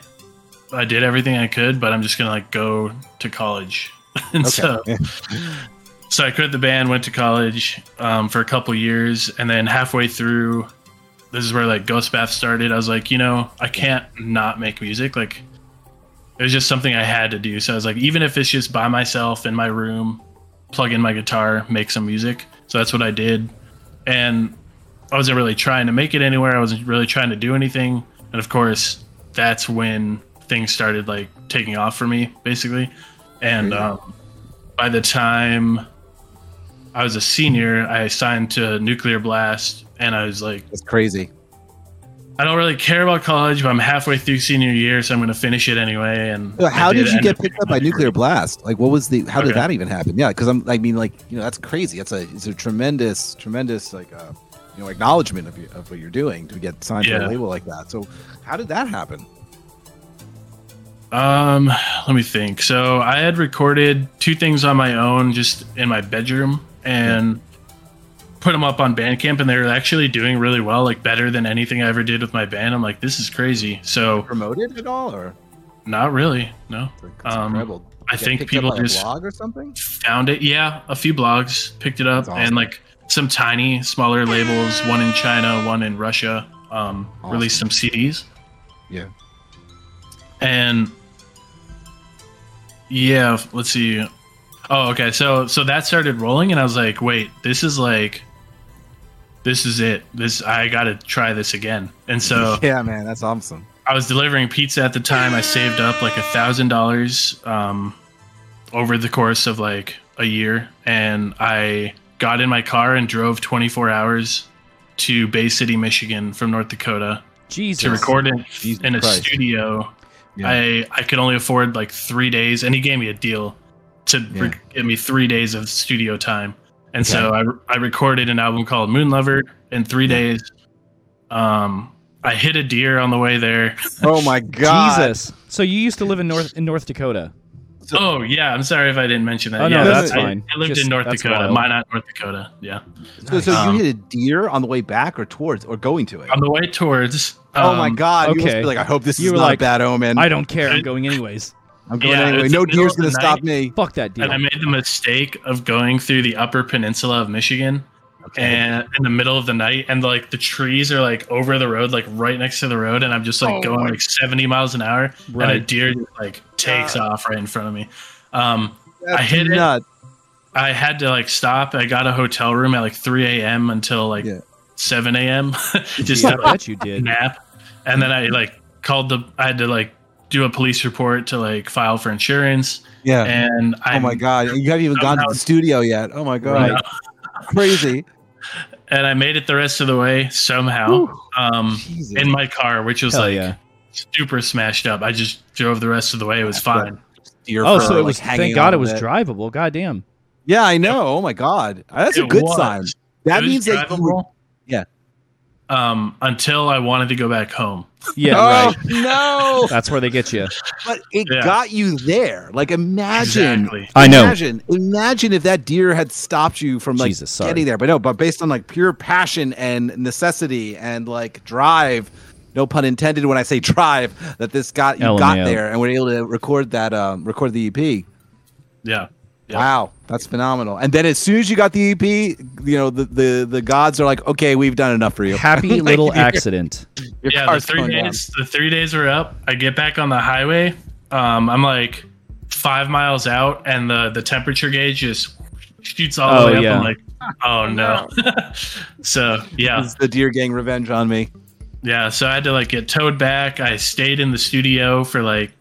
I did everything I could, but I'm just gonna like go to college. and so so I quit the band, went to college um, for a couple years, and then halfway through, this is where like Ghost Bath started. I was like, you know, I can't not make music. Like, it was just something I had to do. So I was like, even if it's just by myself in my room, plug in my guitar, make some music. So that's what I did, and I wasn't really trying to make it anywhere. I wasn't really trying to do anything, and of course, that's when things started like taking off for me, basically. And um, by the time I was a senior, I signed to Nuclear Blast, and I was like, That's crazy. I don't really care about college, but I'm halfway through senior year, so I'm going to finish it anyway. And So how I did you get picked up by nuclear blast? Like, what was the? How did that even happen? Yeah, because I'm. I mean, like, you know, that's crazy. That's a. It's a tremendous, tremendous, like, uh, you know, acknowledgement of, you, of what you're doing to get signed to a label like that. So, how did that happen? Um, let me think. So I had recorded two things on my own, just in my bedroom, and put them up on Bandcamp, and they were actually doing really well, like better than anything I ever did with my band. I'm like, this is crazy. So Promoted at all, or not really, no. Um, incredible. I think people just blog or something. found it. Yeah, a few blogs picked it up, awesome. and like some tiny, smaller labels, one in China, one in Russia, um, released some CDs. Yeah. And yeah, let's see. Oh, okay. So so that started rolling, and I was like, wait, this is like, this is it. This I got to try this again. And so yeah, man, that's awesome. I was delivering pizza at the time. I saved up like a thousand dollars um, over the course of like a year, and I got in my car and drove 24 hours to Bay City, Michigan, from North Dakota Jesus. to record in, Jesus in a Christ. studio. Yeah. I I could only afford like three days, and he gave me a deal to Yeah. re- give me three days of studio time. And so I, I recorded an album called Moonlover in three days. Um, I hit a deer on the way there. Oh my god, Jesus. So you used to live in North in North Dakota. Oh yeah, I'm sorry if I didn't mention that. Oh, no, yeah, that's I- fine. I, lived Just- in North that's Dakota, wild. Minot, North Dakota. Yeah, So, so Um, you hit a deer on the way back or towards or going to it? on the way towards. oh my um, god! You must okay. be like, I hope this You is were not like, a bad omen. I don't care. I'm going anyways. I'm going Yeah, anyway. No deer's gonna stop me. Fuck that deer. And I made the mistake of going through the Upper Peninsula of Michigan, Okay. and in the middle of the night, and like the trees are like over the road, like right next to the road, and I'm just like Oh going like 70 miles an hour, and a deer just like takes God. off right in front of me. Um, I hit it. I had to like stop. I got a hotel room at like 3 a.m. until like Yeah. 7 a.m. just yeah, to like you did. nap, and then I like called the. I had to like do a police report to like file for insurance, Yeah. and I. oh my god! You haven't even gone to the studio yet. Oh my god! Right. Crazy. And I made it the rest of the way somehow. Um, Jesus. in my car, which was Hell like yeah. Super smashed up. I just drove the rest of the way. It was That's fine. Deer Oh, fur, so it like, was. hanging Thank God it was it. drivable. Goddamn. Yeah, I know. Oh my god, that's a good was. sign. That It means that you were, Yeah. Um, until I wanted to go back home. Yeah, oh right. no! That's where they get you. But it Yeah. got you there. Like imagine. Exactly. I know. Imagine, imagine if that deer had stopped you from like Jesus, getting there. But no, but based on like pure passion and necessity and like drive, no pun intended when I say drive, that this got you got there and we were able to record that um record the EP. Yeah. Yeah. Wow, that's phenomenal. And then as soon as you got the EP, you know, the the, the gods are like, okay, we've done enough for you. Happy little Your- accident. Your yeah, the three going down. days the three days were up. I get back on the highway. Um, I'm like five miles out and the the temperature gauge just shoots all Oh, the way up. yeah. I'm like, oh no. so yeah. It's the deer gang revenge on me. Yeah, so I had to like get towed back. I stayed in the studio for like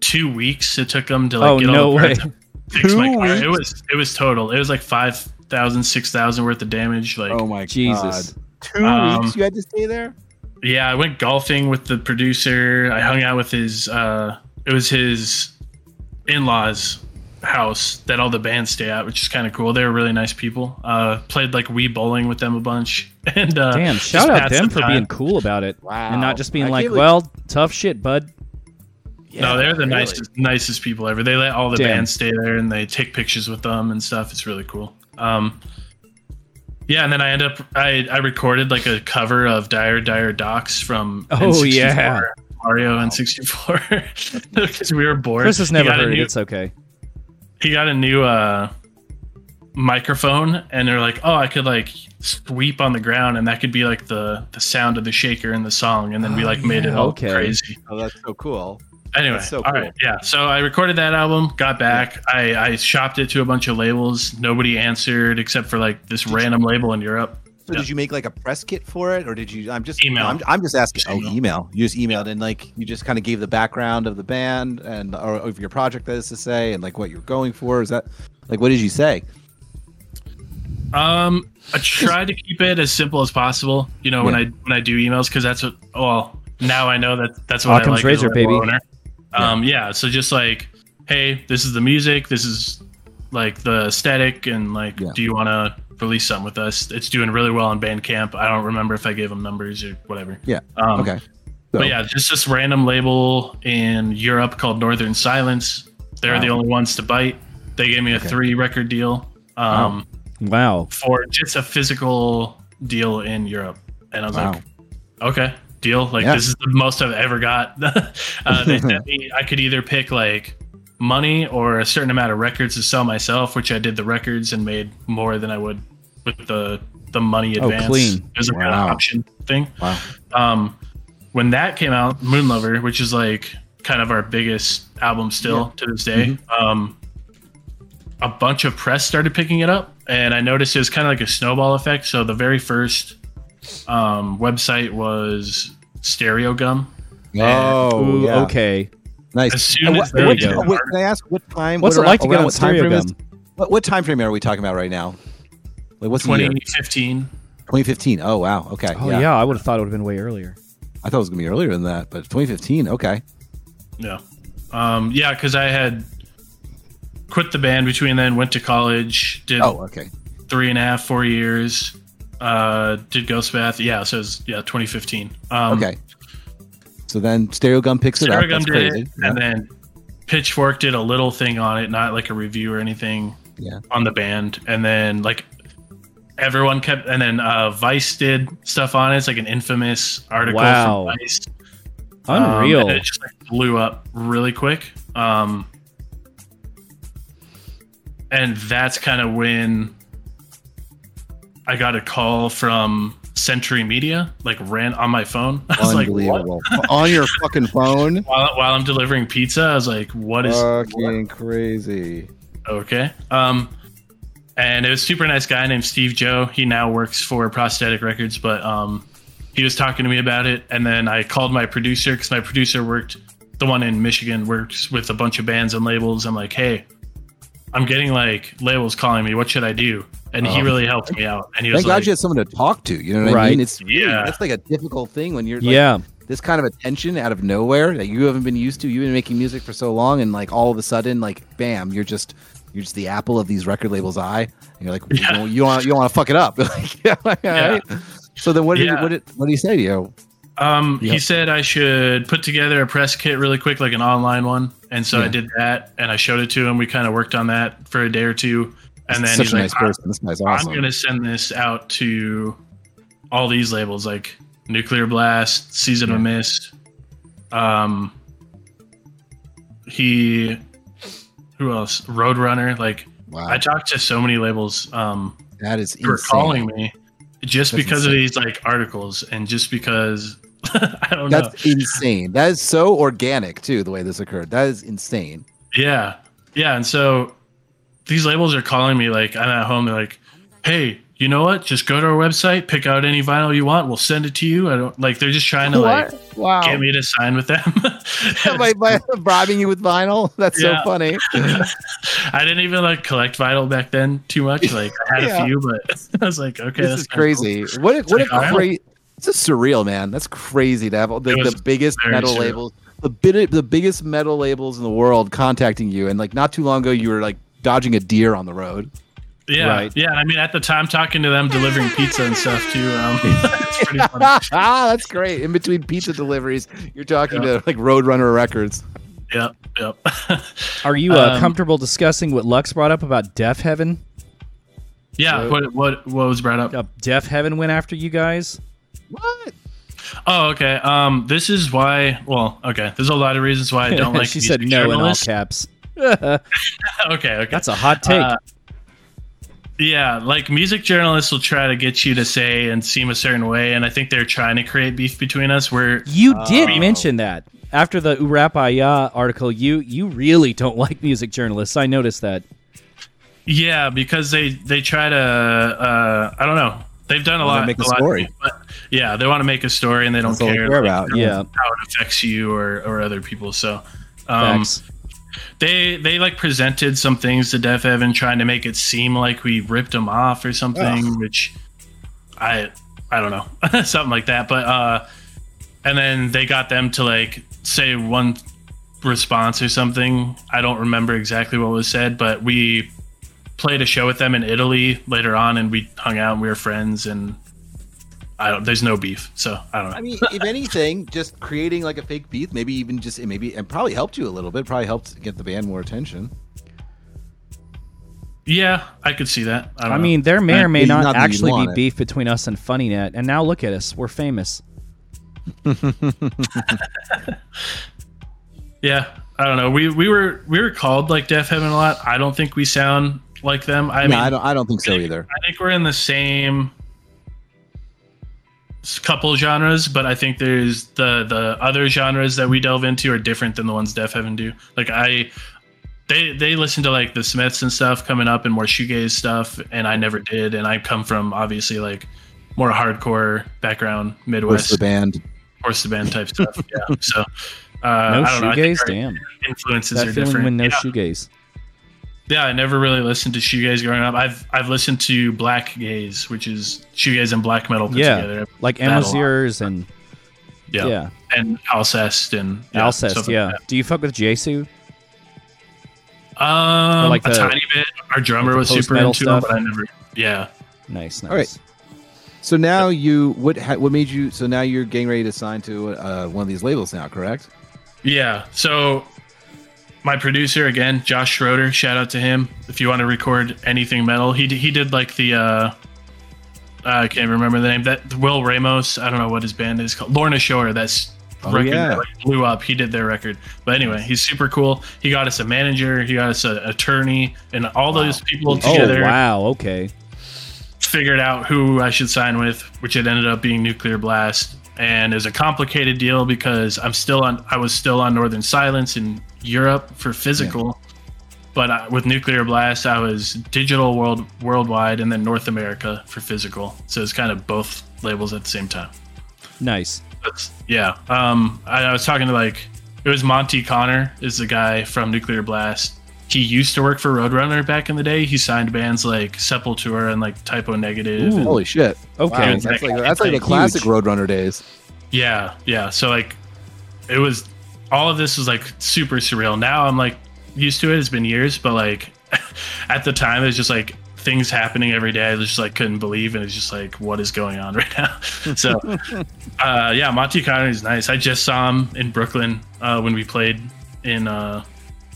two weeks. It took them to like Oh, get no all the parts way. and fix my Two car. It was it was total. It was like five thousand, six thousand worth of damage. Like Oh my Jesus. god. Two Um, weeks you had to stay there? yeah, I went golfing with the producer. I hung out with his. uh It was his in-laws house that all the bands stay at, which is kind of cool. They were really nice people. Uh Played like Wii bowling with them a bunch. And uh, Damn, shout out passed them for time. being cool about it. Wow. And not just being I like, can't believe- well, tough shit, bud. no, they're the really. nicest nicest people ever. They let all the Damn. bands stay there and they take pictures with them and stuff. It's really cool. Um, yeah, and then I end up I I recorded like a cover of Dire Dire Docks from Oh, N64, yeah. Mario and 64 because we were bored. Chris has never got heard it. new- It's okay. He got a new uh microphone and they're like oh i could like sweep on the ground and that could be like the the sound of the shaker in the song. And then we Oh, like made it yeah, all okay. crazy. Oh, that's so cool. anyway That's so all right. yeah. So i recorded that album got back. I i shopped it to a bunch of labels. Nobody answered except for like this random label in europe So Yeah. did you make like a press kit for it, or did you? I'm just Email. I'm, I'm just asking. Just oh, email. email. You just emailed and like you just kind of gave the background of the band and or of your project, that is to say, and like what you're going for. Is that like what did you say? Um, I try to keep it as simple as possible. You know, when I when I do emails, because that's what. Well, now I know that that's what Occam's I like. razor, baby. owner. Um, yeah. So just like, hey, this is the music. This is like the aesthetic, and like, Yeah. do you want to release something with us? It's doing really well on Bandcamp. I don't remember if I gave them numbers or whatever. Yeah. Um, Okay. But So- yeah, just this random label in Europe called Northern Silence. They're Wow. the only ones to bite. They gave me a Okay. three record deal. Um, Wow. for just a physical deal in Europe. And I was Wow. like, okay, deal. Like Yeah. this is the most I've ever got. uh, they sent me, I could either pick like money or a certain amount of records to sell myself, which I did the records and made more than I would with the the money Oh, advance. clean. There's a kind of Wow. option thing. Wow. Um, when that came out, Moonlover, which is like kind of our biggest album still to this day, Mm-hmm. um, a bunch of press started picking it up, and I noticed it was kind of like a snowball effect. So the very first um, website was Stereogum. Oh, Ooh, yeah. okay. Nice. As soon And as what- there what- you can I ask what time? What's what it like to get on what time Stereo frame is- Gum? What, what time frame are we talking about right now? Like what's the year? 2015. 2015. Oh wow. Okay. Oh yeah, I would have thought it would have been way earlier. I thought it was gonna be earlier than that, but 2015. Okay. Yeah. Um, yeah, because I had quit the band between then, went to college, did Oh, okay. three and a half, four years. Uh, did Ghost Bath. Yeah, so it was, yeah, 2015. Um, Okay. So then Stereogum picks it up. Stereogum That's did crazy. it, Yeah. and then Pitchfork did a little thing on it, not like a review or anything Yeah. on the band. And then like everyone kept, and then uh, Vice did stuff on it. It's like an infamous article Wow. from Vice. Um, Unreal. and it just like blew up really quick. Um, and that's kind of when I got a call from Century Media, like ran on my phone. I was like, what? Unbelievable. On your fucking phone. While, while I'm delivering pizza, I was like, what is Fucking crazy. okay? Um, and it was a super nice guy named Steve Joh. He now works for Prosthetic Records, but um, he was talking to me about it, and then I called my producer because my producer worked, the one in Michigan, works with a bunch of bands and labels. I'm like, hey, I'm getting like labels calling me. What should I do? And he Oh. really helped me out. And he was like, Thank God like, you had someone to talk to. You know what I mean? It's really, Yeah. that's like a difficult thing when you're like, yeah. this kind of attention out of nowhere that you haven't been used to. You've been making music for so long, and like all of a sudden, like bam, you're just you're just the apple of these record labels' eye, and you're like, Yeah. you don't you want you don't want to fuck it up. like, yeah, like, Yeah. right. So then, what did Yeah. what did what did he say to you? Um, he said I should put together a press kit really quick, like an online one, and so I did that, and I showed it to him. We kind of worked on that for a day or two, and then Such he's like, nice person. This guy's awesome. "I'm gonna send this out to all these labels, like Nuclear Blast, Season of Mist." Um, he, who else? Roadrunner. Like wow, I talked to so many labels. Um, that is insane. calling me just That's because of these like articles, and just because I don't know. That's insane. That is so organic too. The way this occurred, that is insane. Yeah. Yeah. And so these labels are calling me like I'm at home. They're like, hey, you know what? Just go to our website, pick out any vinyl you want. We'll send it to you. I don't like they're just trying to like Wow. get me to sign with them. by, by bribing you with vinyl. That's Yeah. so funny. I didn't even like collect vinyl back then too much. Like I had Yeah. a few, but I was like, okay, this that's is kinda cool. crazy. What a, what a like, all right. Oh. great. This is surreal, man. That's crazy to have all the, the biggest metal surreal. labels, the bit, the biggest metal labels in the world contacting you, and like not too long ago, you were like dodging a deer on the road. Yeah. Right. Yeah. I mean, at the time, talking to them, delivering pizza and stuff too. Um, it's pretty funny. ah, that's great. In between pizza deliveries, you're talking to like Roadrunner Records. Yep. Yep. Are you uh, Um, comfortable discussing what Lux brought up about Deafheaven? yeah. What, what, what was brought up? Uh, Deafheaven went after you guys. What? Oh, okay. Um, this is why. Well, okay. There's a lot of reasons why I don't like. she music said no in all caps. okay, okay. That's a hot take. Uh, yeah, like music journalists will try to get you to say and seem a certain way, and I think they're trying to create beef between us. Where you did Oh. mention that after the Urapaya article. You you really don't like music journalists. I noticed that. yeah, because they they try to. Uh, I don't know. They've done a lot. make a lot story. but yeah, they want to make a story, and they don't That's care, care like, about. Yeah. how it affects you or or other people. So, um, Facts. They they like presented some things to Deafheaven trying to make it seem like we ripped them off or something, which I I don't know something like that. But uh, and then they got them to like say one response or something. I don't remember exactly what was said, but we played a show with them in Italy later on, and we hung out and we were friends and. I don't. There's no beef, so I don't know. I mean, if anything, just creating like a fake beef, maybe even just it maybe and probably helped you a little bit. Probably helped get the band more attention. Yeah, I could see that. I, don't I know. mean, there may or may not not actually be it. beef between us and FunnyNet, and now look at us, we're famous. Yeah, I don't know. We we were we were called like Deafheaven a lot. I don't think we sound like them. I no, mean, I don't. I don't think so either. I think we're in the same s- couple genres, but I think there's the the other genres that we delve into are different than the ones Deafheaven do. Like I, they they listen to like the Smiths and stuff coming up and more shoegaze stuff, and I never did. And I come from obviously like more hardcore background, What's Midwest the band? horse the band type stuff. Yeah, so. Uh, No I don't know. I shoegaze? Damn. influences That are different. when no yeah. shoegaze. Yeah, I never really listened to shoegaze growing up. I've I've listened to black gaze, which is shoegaze and black metal put Yeah, together. like That. Amesoeurs and Yeah. yeah, and Alcest and yeah, Alcest. Yeah. like Do you fuck with Jesu? that. Um, like a tiny bit. Our drummer like was super post-metal into stuff? it, but I never. Yeah. Nice, nice. All right. So now you what ha, what made you? So now you're getting ready to sign to uh, one of these labels now, correct? Yeah. So my producer again, Josh Schroeder. Shout out to him. If you want to record anything metal, he d- he did like the. uh I can't remember the name. That Will Ramos. I don't know what his band is called. Lorna Shore. That's Oh, record yeah. that, like, blew up. He did their record. But anyway, he's super cool. He got us a manager. He got us an attorney, and all those people together Oh wow. Okay. figured out who I should sign with, which it ended up being Nuclear Blast. And it was a complicated deal because I'm still on. I was still on Northern Silence in Europe for physical, but I, with Nuclear Blast, I was digital world worldwide, and then North America for physical. So it's kind of both labels at the same time. Nice. That's, yeah. Um, I, I was talking to like it was Monte Conner is the guy from Nuclear Blast. He used to work for Roadrunner back in the day. He signed bands like Sepultura and like Type O Negative. and- Holy shit! Okay. Wow, that's like that's like the Huge. classic Roadrunner days. Yeah, yeah. So like, it was all of this was like super surreal. Now I'm like used to it. It's been years, but like at the time, it's just like things happening every day. I just like couldn't believe, and it's just like what is going on right now. so, uh, yeah, Monte Conner is nice. I just saw him in Brooklyn uh, when we played in uh,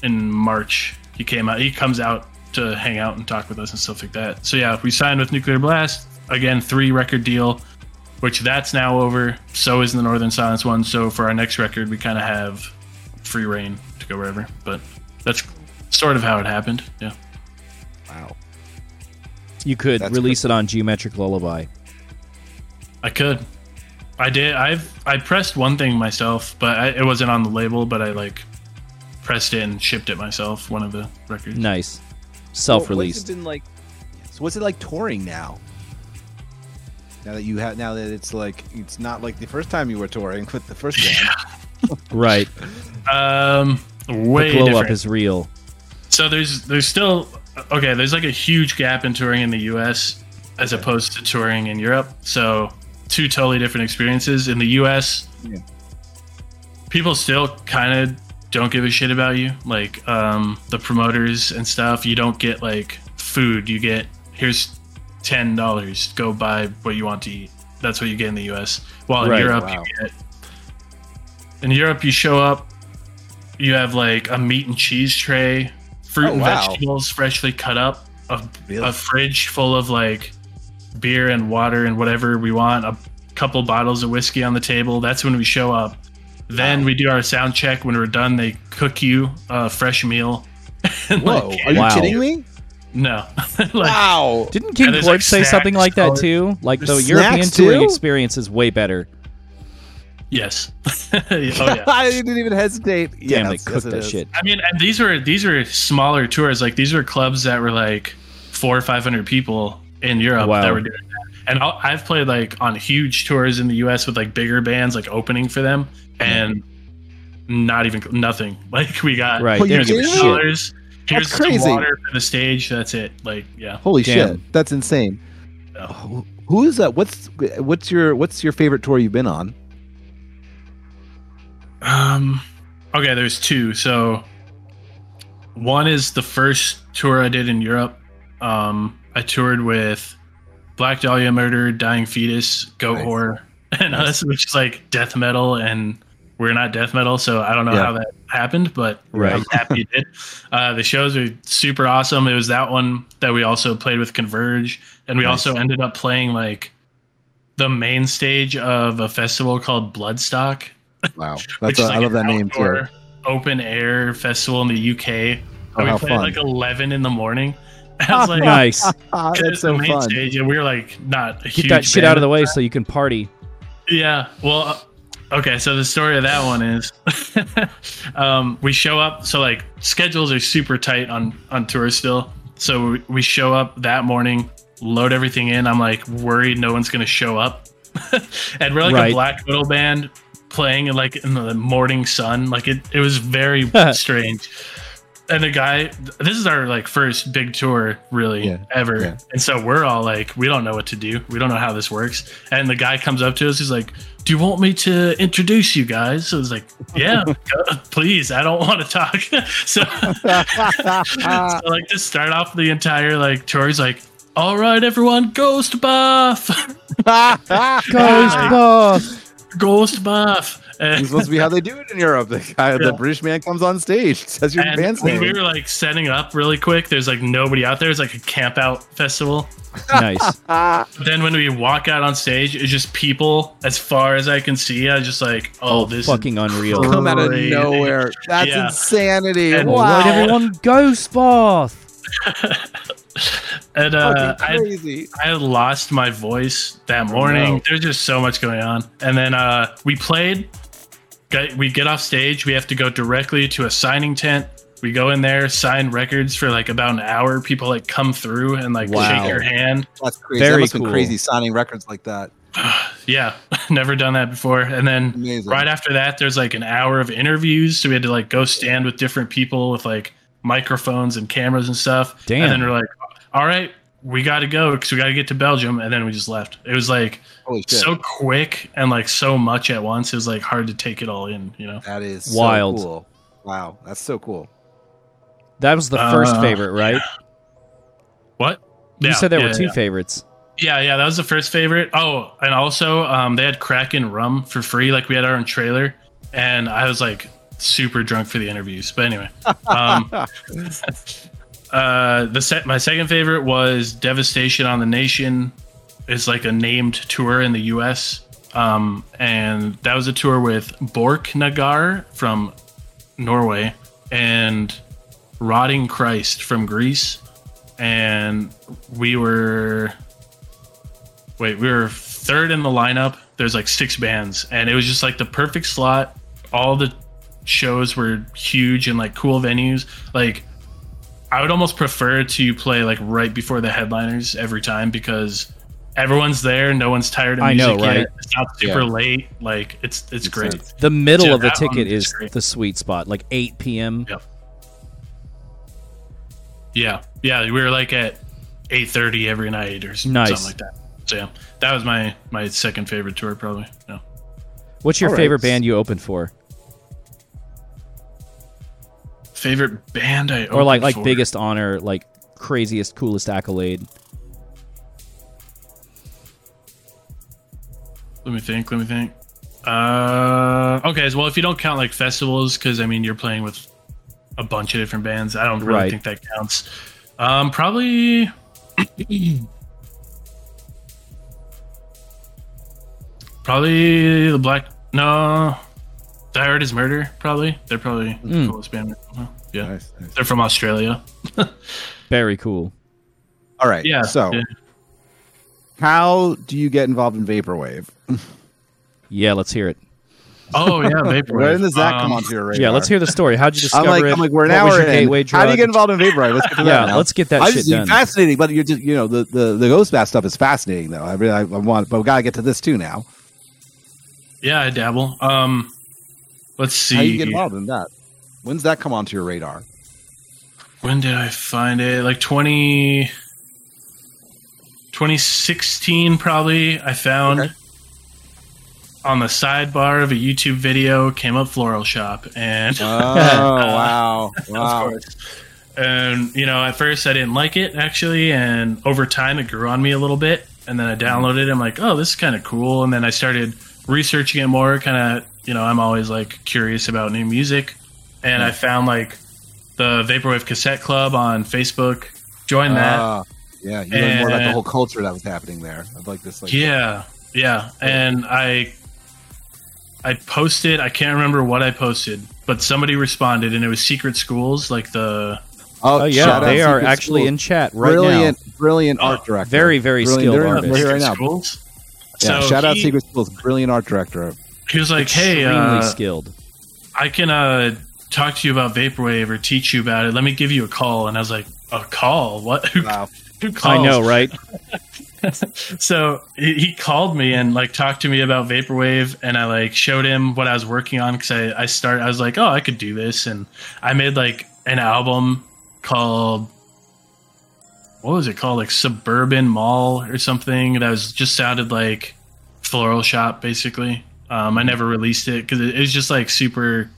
in March. He came out. He comes out to hang out and talk with us and stuff like that. So yeah, we signed with Nuclear Blast again, three record deal which that's now over. So is the Northern Silence one. So for our next record, we kind of have free reign to go wherever. But that's sort of how it happened. Yeah. Wow. You could That's release it on Geometric Lullaby. I could. I did. I've I pressed one thing myself, but I, it wasn't on the label. But I like pressed it and shipped it myself. One of the records. Nice. Self-released. What's it been like? So what's it like touring now? Now that you have, now that it's like it's not like the first time you were touring with the first band. right. Um, way the glow different. up is real. So there's there's still okay. There's like a huge gap in touring in the U.S. as opposed to touring in Europe. So two totally different experiences. In the U.S., Yeah. people still kind of don't give a shit about you. Like um, the promoters and stuff. You don't get like food. You get here's ten dollars. Go buy what you want to eat. That's what you get in the U.S. While in Right, Europe, wow. you get in Europe you show up. You have like a meat and cheese tray, fruit Oh, and wow. vegetables freshly cut up, a, Really? a fridge full of like beer and water and whatever we want, a couple bottles of whiskey on the table. That's when we show up. Then we do our sound check. When we're done, they cook you a fresh meal. And, Whoa, like, are you Wow. kidding me? no, like, Wow. Didn't King there's, George like, say something like that too? Like the European snacks, touring too? experience is way better. yes, oh yeah. I didn't even hesitate. Damn, yeah, they yes, cooked it that is. shit. I mean, and these were these were smaller tours. Like these were clubs that were like four or five hundred people in Europe Wow. that were doing that. And I'll- I've played like on huge tours in the U.S. with like bigger bands like opening for them, and not even nothing. Like we got Right. Oh, they you give a kidding me? shit. colors. Here's That's some crazy. water for the stage. That's it. Like yeah. Holy Damn. shit, that's insane. Yeah. Who- Who is that? What's what's your what's your favorite tour you've been on? Um, okay, there's two. So one is the first tour I did in Europe. Um, I toured with Black Dahlia Murder, Dying Fetus, Goat Nice. Horror, and us, which is like death metal, and we're not death metal, so I don't know Yeah. how that happened, but Right. I'm happy it did. Uh, the shows are super awesome. It was that one that we also played with Converge, and we Nice. also ended up playing like the main stage of a festival called Bloodstock Wow, that's is a, I like love that name too. Open air festival in the UK. And Oh, we how played fun. like eleven in the morning. I was like, Nice. 'cause that's so fun. stage, and we were like not a Get huge that shit band out of the at way so you can party. yeah. Well, uh, okay. So the story of that one is, um, we show up. So like schedules are super tight on on tour still. So we, we show up that morning, load everything in. I'm like worried no one's gonna show up, and we're like Right. a black metal band playing in like in the morning sun. Like it, it was very strange. And the guy, this is our like first big tour really Yeah, ever. yeah. And so we're all like, we don't know what to do. We don't know how this works. And the guy comes up to us. He's like, "Do you want me to introduce you guys?" So it's like, "Yeah, please. I don't want to talk." so, so like to start off the entire like tour, he's like, "All right, everyone, ghost buff, Ghost buff. ghost buff." And, It's supposed to be how they do it in Europe. The guy, Yeah. the British man comes on stage, says your and band's when we were like setting up really quick, there's like nobody out there. It's like a camp out festival. Nice. Ah, Then when we walk out on stage, it's just people as far as I can see. I just like, oh, Oh, this fucking unreal. Crazy. come out of nowhere. That's Yeah. insanity. And- All wow, right, everyone, ghost bath. and uh, Fucking I, crazy. I had lost my voice that morning. no. There's just so much going on. And then uh, we played. Get, we get off stage. We have to go directly to a signing tent. We go in there, sign records for like about an hour. People like come through and like Wow. shake your hand. That's crazy. Very that must cool. been crazy signing records like that. Yeah, never done that before. And then Amazing. right after that, there's like an hour of interviews. So we had to like go stand with different people with like microphones and cameras and stuff. Damn. And then we're like, all right, we got to go because we got to get to Belgium. And then we just left. It was like so quick and like so much at once. It was like hard to take it all in, you know? that is so Wild. cool. Wow, that's so cool. That was the first Uh, favorite, right? What? You Yeah, said there yeah, were two yeah. favorites. Yeah, yeah, that was the first favorite. Oh, and also um, they had Kraken rum for free. Like we had our own trailer, and I was like super drunk for the interviews. But anyway, um, uh, the set my second favorite was Devastation on the Nation. It's like a named tour in the U.S. Um, and that was a tour with Borknagar from Norway and Rotting Christ from Greece, and we were wait, we were third in the lineup. There's like six bands, and it was just like the perfect slot. All the shows were huge and like cool venues. Like, I would almost prefer to play like right before the headliners every time because everyone's there. No one's tired of I music know, yet. right? It's not super Yeah. late. Like, it's it's great. sense. The middle Yeah, of the ticket is is great. the sweet spot, like 8 p.m. Yep. Yeah, yeah, we were like at eight thirty every night or s- Nice. something like that. So yeah, that was my my second favorite tour probably. No. What's your All right. favorite band you opened for, Favorite band I or like like for? biggest honor, like craziest, coolest accolade? Let me think. Let me think. Uh, okay. As well, if you don't count like festivals, because I mean you're playing with a bunch of different bands, I don't really Right. think that counts. Um, probably. probably the Black. No, Die Hard is Murder. Probably they're probably the Mm. coolest band. Yeah, Nice, nice. they're from Australia. Very cool. All right. Yeah. So, yeah. how do you get involved in vaporwave? Yeah, let's hear it. Oh yeah, Vaporwave. When does that come Um, onto your radar? Yeah, let's hear the story. How'd you I'm discover like, it? I'm like, we're an What hour your in. gateway How do you get involved in vaporwave? Let's get to that. Yeah, now. let's get that I shit just done. fascinating, but you're just, you know, the the the ghost bath stuff is fascinating though. I really, I, I want, but we gotta get to this too now. Yeah, I dabble. Um, let's see. How you get involved in that? When's that come onto your radar? When did I find it? Like 20, 2016, probably. I found Okay. on the sidebar of a YouTube video came up Floral Shoppe, and Oh wow, wow! course. And you know, at first I didn't like it actually, and over time it grew on me a little bit. And then I mm-hmm. downloaded it. I'm like, oh, this is kind of cool. And then I started researching it more. Kind of, you know, I'm always like curious about new music, and I found like the Vaporwave Cassette Club on Facebook. Joined that. Ah, yeah, you learned more about the whole culture that was happening there. Of like this, like yeah, yeah. And I, I posted. I can't remember what I posted, but somebody responded, and it was Secret Schools, like the oh, Oh yeah, they are Secret actually Schools. in chat right brilliant, now. brilliant Oh, art director. very, very Brilliant. skilled They're- artist. they're here Secret right now. Schools. Yeah, So shout out Secret Schools, brilliant art director. He was like, "Hey, Extremely uh, skilled. I can uh, talk to you about vaporwave or teach you about it. Let me give you a call." And I was like, "A call? What? Who, Wow. who calls?" I know, right? so he, he called me and like talked to me about vaporwave and i like showed him what i was working on because I, I started i was like oh i could do this and i made like an album called what was it called like suburban mall or something that was just sounded like Floral Shoppe basically um, i never released it because it, it was just like super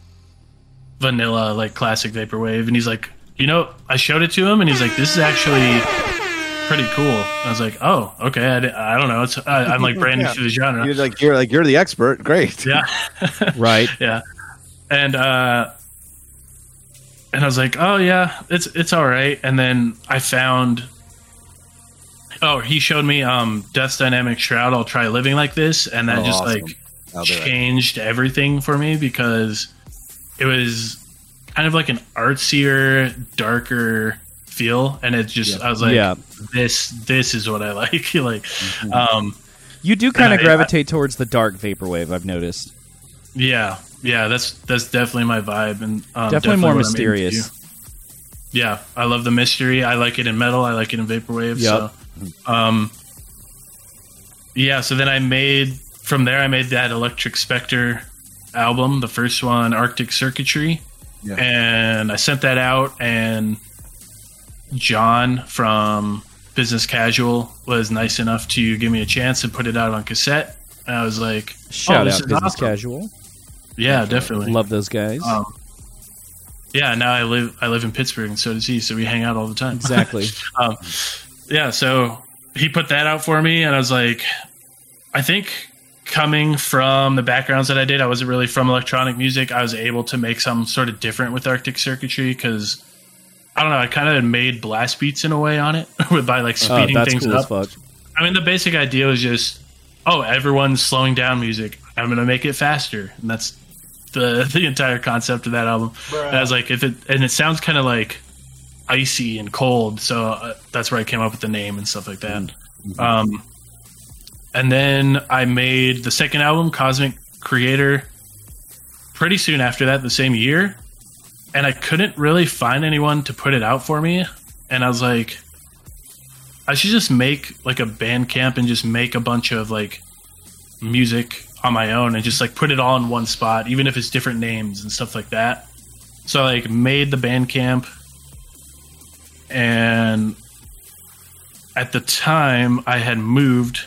vanilla like classic vaporwave and he's like you know i showed it to him and he's like this is actually pretty cool. I was like, oh, okay. I, I don't know. It's I, I'm like brand new Yeah. to the genre. You're like you're like you're the expert. Great. Yeah, Right. yeah. And uh, and I was like, oh yeah, it's it's all right. And then I found. Oh, he showed me um Death's Dynamic Shroud. I'll try living like this, and that Oh, just awesome. like I'll do it. Changed everything for me because it was kind of like an artsier, darker feel, and it just I was like, Yeah. this this is what I like. like, Mm-hmm. um, You do kind of I- gravitate towards the dark vaporwave. I've noticed. yeah, yeah, that's that's definitely my vibe, and um, Definitely more what I'm into. mysterious. Yeah, I love the mystery. I like it in metal. I like it in vaporwave. Yep. So, um, yeah. So then I made from there. I made that Electric Spectre album, the first one, Arctic Circuitry, Yeah. and I sent that out. And John from Business Casual was nice enough to give me a chance and put it out on cassette. And I was like, Shout oh, this out is business awesome. casual. Yeah, definitely. Love those guys. Um, yeah, now I live I live in Pittsburgh, and so does he. So we hang out all the time. exactly. um, yeah, so he put that out for me, and I was like, I think coming from the backgrounds that I did, I wasn't really from electronic music. I was able to make something sort of different with Arctic Circuitry because I don't know. I kind of made blast beats in a way on it by like Oh, speeding that's things cool as up. fuck. I mean, the basic idea was just, oh, everyone's slowing down music. I'm gonna make it faster, and that's the the entire concept of that album. And I was like, if it and it sounds kind of like icy and cold, so uh, that's where I came up with the name and stuff like that. Um, and then I made the second album, Cosmic Creator, pretty soon after that, the same year, and I couldn't really find anyone to put it out for me, and I was like. I should just make like a band camp and just make a bunch of like music on my own and just like put it all in one spot, even if it's different names and stuff like that. So I like made the band camp and at the time I had moved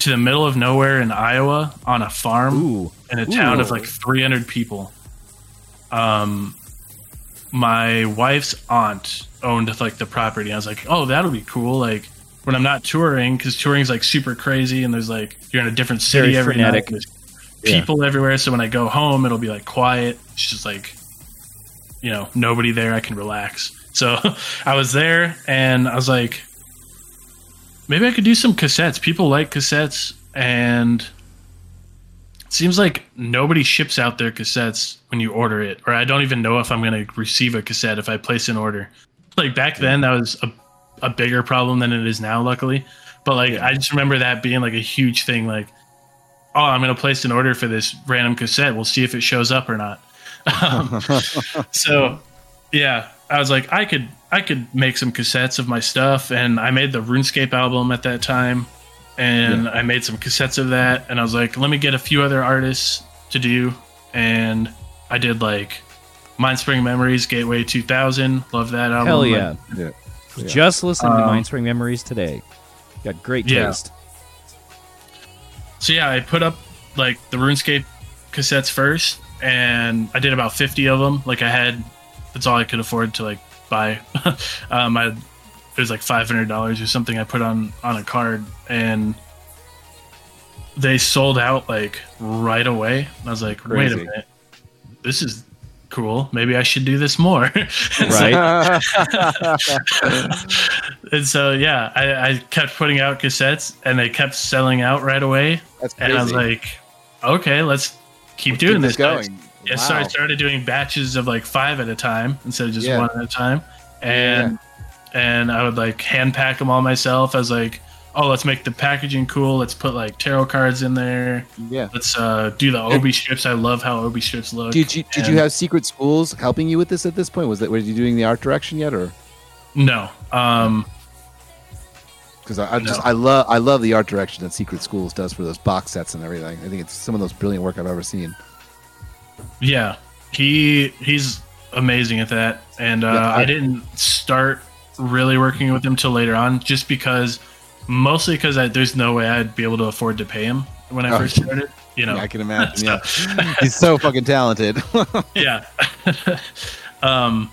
to the middle of nowhere in Iowa on a farm Ooh. in a town of like 300 people. Um, my wife's aunt owned like the property. I was like, oh, that'll be cool. Like when I'm not touring, because touring's like super crazy, and there's like you're in a different city Very every frenetic. night. Yeah. people everywhere. So when I go home, it'll be like quiet. It's just like, you know, nobody there. I can relax. So I was there, and I was like, maybe I could do some cassettes. People like cassettes, and it seems like nobody ships out their cassettes when you order it, or I don't even know if I'm going to receive a cassette if I place an order. Like back then, that was a, a bigger problem than it is now, luckily. But like, I just remember that being like a huge thing. Like, oh, I'm going to place an order for this random cassette. We'll see if it shows up or not. Um, so, yeah, I was like, I could, I could make some cassettes of my stuff, and I made the RuneScape album at that time, and I made some cassettes of that, and I was like, let me get a few other artists to do, and I did like Mindspring Memories, Gateway 2000. Love that album. Hell yeah. Yeah. Yeah. Just listening to Um, Mindspring Memories today. Got great Yeah. taste. So yeah, I put up like the RuneScape cassettes first, and I did about 50 of them. Like I had, that's all I could afford to like buy. um, I it was like $500 or something. I put on on a card, and they sold out like right away. I was like, wait a minute, this is cool. Maybe I should do this more. And so- Right? and so yeah, I, I kept putting out cassettes, and they kept selling out right away. That's And I was like, okay, let's keep doing this. guys. going. Yeah, so I started doing batches of like five at a time instead of just Yeah. one at a time, and and I would like hand pack them all myself. I was like, oh, let's make the packaging cool. Let's put like tarot cards in there. Yeah. Let's uh, do the Obi strips. I love how Obi strips look. Did you did you have secret schools helping you with this at this point? Was that were you doing the art direction yet, or No. Um, because I, I just No. I love I love the art direction that Secret Schools does for those box sets and everything. I think it's some of the most brilliant work I've ever seen. Yeah, he he's amazing at that, and uh, Yeah, I- I, didn't start really working with him till later on, just because mostly because there's no way I'd be able to afford to pay him when I Oh. first started. You know, Yeah, I can imagine. Yeah, he's so fucking talented. yeah. um,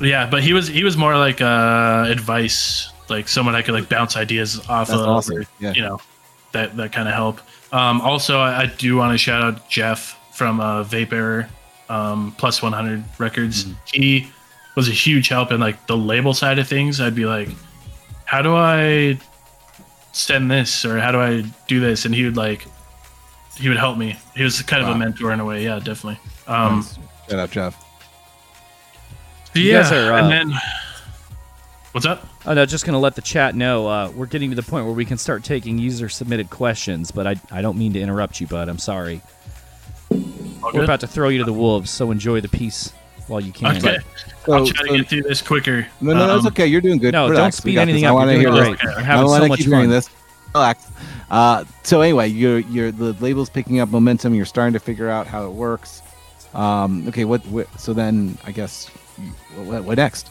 yeah, but he was he was more like uh, advice, like someone I could like bounce ideas off That's of. awesome. or, Yeah. You know, that that kind of help. Um, also, I, I do want to shout out Jeff from uh, Vape Error, um, Plus One Hundred Records. Mm-hmm. He was a huge help in like the label side of things. I'd be like, how do I send this or how do I do this? And he would like, he would help me. He was kind of a mentor in a way. Yeah, definitely. Um, Nice. Shut up, Jeff. You yeah, are, uh, and then what's up? Oh no, just gonna let the chat know uh, we're getting to the point where we can start taking user submitted questions, but I I don't mean to interrupt you, bud. I'm sorry. All We're good? about to throw you to the wolves, so enjoy the peace while you can. Okay, So, I'll try to so- get through this quicker. no, no, that's Um, okay. You're doing good. No, don't Relax. Speed anything this. I up. want to hear doing this. great. We're I having want so to much keep hearing fun. this. Relax. Uh, so anyway, you're you're the label's picking up momentum. You're starting to figure out how it works. Um, okay, what, what? So then, I guess, you- what, what next?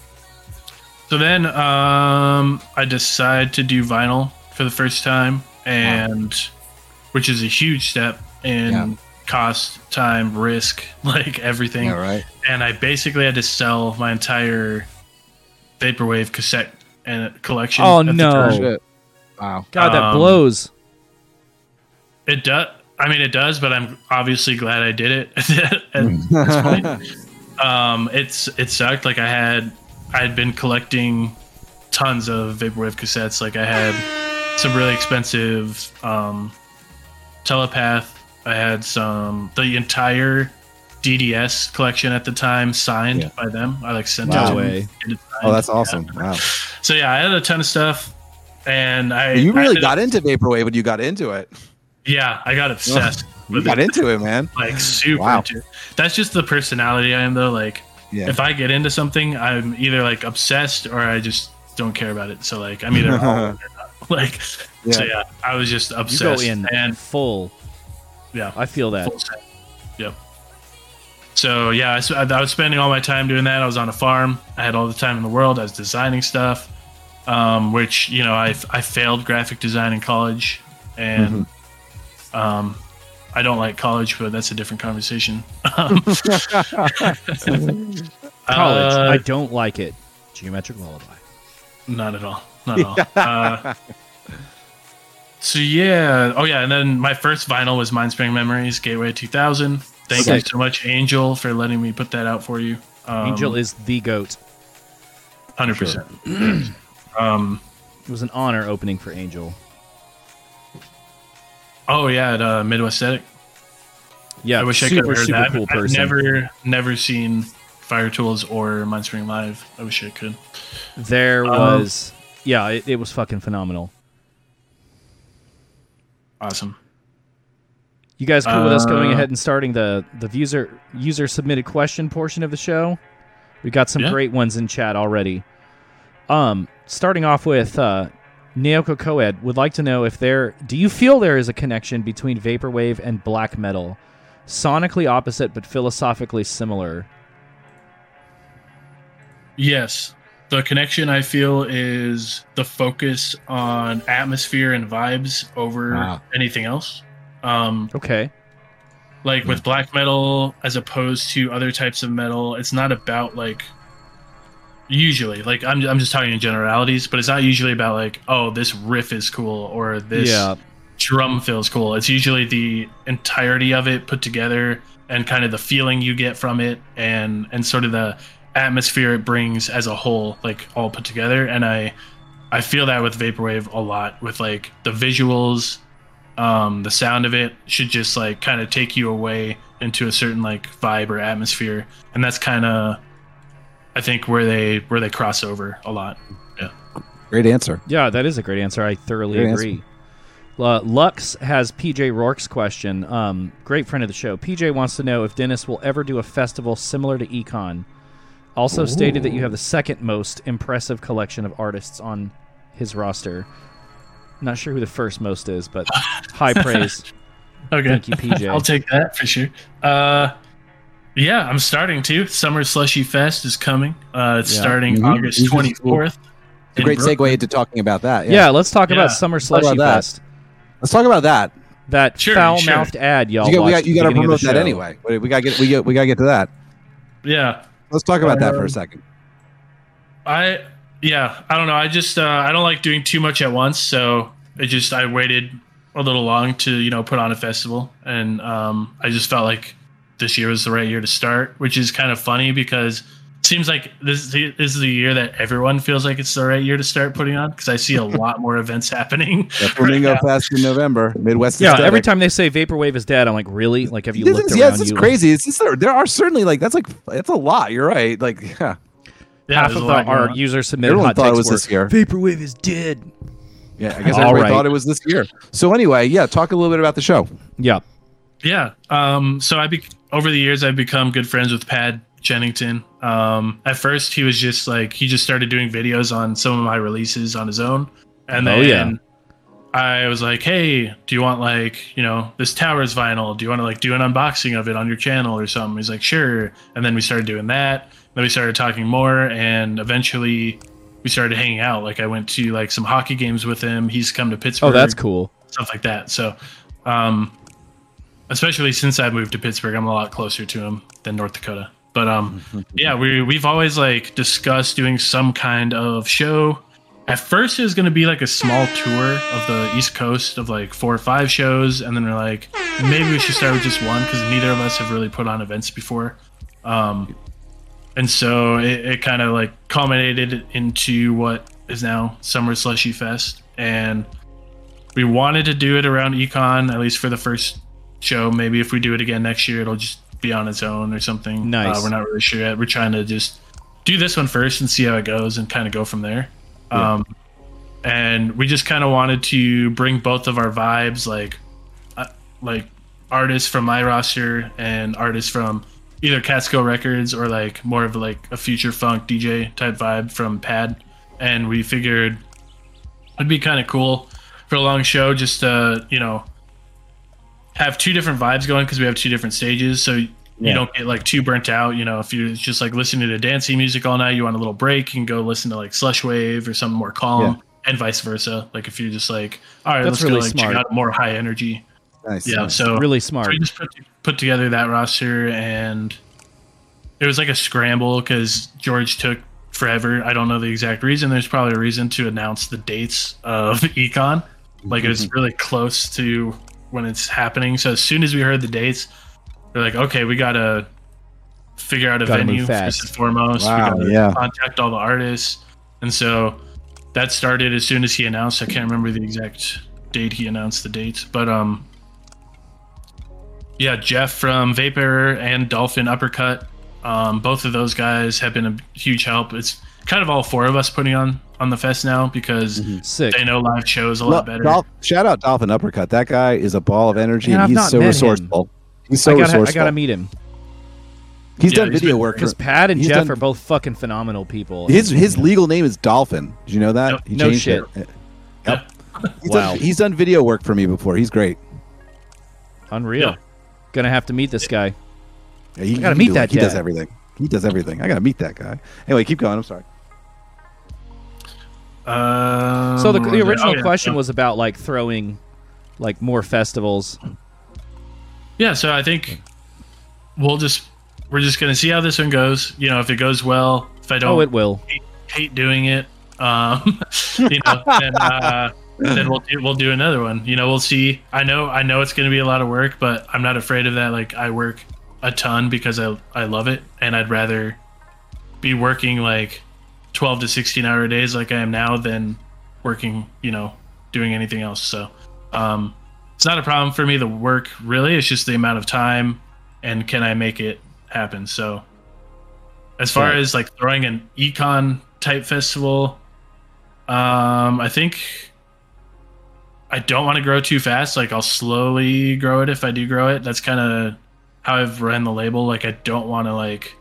So then um, I decide to do vinyl for the first time, and which is a huge step in Yeah. Cost, time, risk, like everything. Yeah, right. And I basically had to sell my entire vaporwave cassette and collection. Oh, no. Wow. God, that Um, blows. It does. I mean, it does, but I'm obviously glad I did it at this point. Um, it's it sucked. Like I had, I had been collecting tons of vaporwave cassettes. Like I had some really expensive um, telepath. I had some the entire DDS collection at the time signed Yeah. by them. I like sent Wow. it No to them. Oh, signed. that's Yeah. awesome. Wow. So yeah, I had a ton of stuff, and I You really ended got up- into vaporwave when you got into it. Yeah, I got obsessed. You with got it. into it, man. like super Wow. into it. That's just the personality I am though. Like Yeah. if I get into something, I'm either like obsessed or I just don't care about it. So like I'm either all in or not. Like so Yeah. yeah, I was just You go obsessed in and full. Yeah, I feel that. full. Yep. So yeah, I was spending all my time doing that. I was on a farm. I had all the time in the world. I was designing stuff, um, which you know I, I failed graphic design in college, and um, I don't like college, but that's a different conversation. Um, College. uh, I don't like it. Geometric lullaby. Not at all. Not at all. Uh, so yeah. Oh yeah. And then my first vinyl was Mindspring Memories Gateway 2000. Thank Okay. you so much, Angel, for letting me put that out for you. Um, Angel is the goat. hundred percent. Um. It was an honor opening for Angel. Oh yeah, at uh, Midwest Aesthetic. Yeah, I wish I could have heard that. cool I've person. never, never seen Fire-Toolz or Mindspring Live. I wish I could. There Um, was, yeah, it, it was fucking phenomenal. Awesome. You guys cool with us going Uh, ahead and starting the the user user submitted question portion of the show? We got some Yeah. great ones in chat already. Um, starting off with uh, Naoko Coed would like to know if there do you feel there is a connection between vaporwave and black metal? sonically opposite but philosophically similar. Yes. The connection I feel is the focus on atmosphere and vibes over Wow. anything else. Um, Okay. like with black metal as opposed to other types of metal, it's not about like usually like I'm I'm just talking in generalities, but it's not usually about like oh this riff is cool or this yeah. drum feels cool. It's usually the entirety of it put together and kind of the feeling you get from it and and sort of the atmosphere it brings as a whole, like all put together. And I I feel that with vaporwave a lot with like the visuals, um, the sound of it should just like kind of take you away into a certain like vibe or atmosphere, and that's kind of I think where they where they cross over a lot. Yeah. Great answer. Yeah, that is a great answer. I thoroughly Great agree. Uh, Lux has PJ Rourke's question. Um, great friend of the show. PJ wants to know if Dennis will ever do a festival similar to Econ. Also stated that you have the second most impressive collection of artists on his roster. Not sure who the first most is, but high praise. Okay. Thank you, PJ. I'll take that for sure. Uh, yeah, I'm starting to. Summer Slushy Fest is coming. Uh, it's Yeah. starting Mhm. August 24th. A great Brooklyn. segue into talking about that. Yeah. Yeah. let's talk Yeah. about Summer talk about Slushy. Fest. Let's talk about that. That Sure, foul-mouthed ad y'all You got, we got, you got to promote that anyway. We got to get we get we got to get to that. Yeah. Let's talk about that for Um, a second. I yeah, I don't know. I just uh, I don't like doing too much at once, so it just I waited a little long to you know put on a festival, and um, I just felt like this year was the right year to start, which is kind of funny because seems like this is the, this is the year that everyone feels like it's the right year to start putting on because I see a lot more events happening. The Flamingo Fest in November, Midwest. Yeah, Aesthetic. every time they say vaporwave is dead, I'm like, really? Like, have you This looked is, around? yeah, this is you crazy. It's just there, there are certainly like that's like that's a lot. You're right. Like yeah, Yeah, Half of the, our user submitted everyone hot thought it was were, this year. Vaporwave is dead. Yeah, I guess All everybody right. thought it was this year. So anyway, yeah, talk a little bit about the show. Yeah. Yeah. Um, so I be- over the years I've become good friends with Pad Jennington. Um, at first he was just like he just started doing videos on some of my releases on his own, and Oh, then yeah. I was like, hey, do you want like you know this Towers vinyl? Do you want to like do an unboxing of it on your channel or something? He's like, sure. And then we started doing that. Then we started talking more, and eventually we started hanging out. Like I went to like some hockey games with him. He's come to Pittsburgh Oh, that's cool. stuff like that. So, um, especially since I moved to Pittsburgh, I'm a lot closer to him than North Dakota. But um, yeah, we we've always like discussed doing some kind of show. At first, it was going to be like a small tour of the East Coast of like four or five shows, and then we're like, maybe we should start with just one because neither of us have really put on events before. Um, and so it, it kind of like culminated into what is now Summer Slushy Fest, and we wanted to do it around econ at least for the first show maybe if we do it again next year it'll just be on its own or something. Nice. uh, we're not really sure yet. We're trying to just do this one first and see how it goes and kind of go from there. Um, and we just kind of wanted to bring both of our vibes like uh, like artists from my roster and artists from either Catskill Records or like more of like a future funk DJ type vibe from Pad. And we figured it'd be kind of cool for a long show just to you know have two different vibes going because we have two different stages so you Yeah. don't get like too burnt out you know if you're just like listening to dancing music all night you want a little break you can go listen to like slush wave or something more calm and vice versa like if you're just like all right That's let's really go like smart. check out more high energy Nice. yeah nice. so Really so smart. we just put, put together that roster and it was like a scramble because George took forever. I don't know the exact reason. There's probably a reason to announce the dates of Econ. Like it was mm-hmm. really close to when it's happening. So as soon as we heard the dates, we're like, okay, we gotta figure out a Gotta venue first and foremost. Wow, we gotta yeah. contact all the artists. And so that started as soon as he announced. I can't remember the exact date he announced the date, but um yeah, Jeff from Vapor and Dolphin Uppercut. Um, both of those guys have been a huge help. It's kind of all four of us putting on on the fest now because mm-hmm. Sick. they know live shows a Well, lot better. Dolph- shout out Dolphin Uppercut. That guy is a ball of energy, Man, and he's so met him. resourceful. He's so I gotta, I gotta meet him he's Yeah, done he's video been work. because Pat and He's Jeff done- are both fucking phenomenal people. his his legal name is Dolphin. Did you know that? Yep. He No changed shit. it. Yep. He's, Wow. done, he's done video work for me before. He's great. unreal. Yeah. Gonna have to meet this guy. Yeah, he, I gotta he meet do- that He does everything. He does everything. I gotta meet that guy. Anyway, keep going. I'm sorry. Um, So the, the original Oh, yeah. question Oh. was about like throwing like more festivals. Yeah, so I think we'll just we're just gonna see how this one goes. You know, if it goes well, if I don't Oh, it will. hate, hate doing it, um, you know, then uh, then we'll do, we'll do another one. You know, we'll see. I know I know it's gonna be a lot of work, but I'm not afraid of that. Like I work a ton because I I love it, and I'd rather be working like 12 to 16 hour days like I am now than working, you know, doing anything else. So, um, it's not a problem for me the work really. It's just the amount of time and can i make it happen. So as far Right. as like throwing an econ type festival um i think i don't want to grow too fast. Like i'll slowly grow it if i do grow it. That's kind of how i've run the label. Like i don't want to like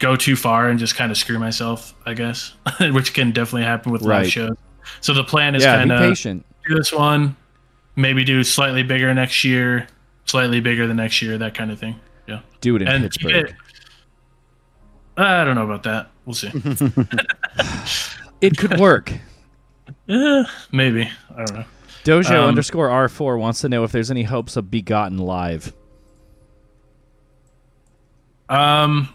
go too far and just kind of screw myself i guess which can definitely happen with Right. live shows so the plan is Yeah, kind of patient. do this one, maybe do slightly bigger next year, slightly bigger the next year, that kind of thing. Yeah. Do it in and Pittsburgh. it- I don't know about that. We'll see. It could work. Eh, maybe. I don't know. Dojo Um, underscore R4 wants to know if there's any hopes of Begotten live. Um,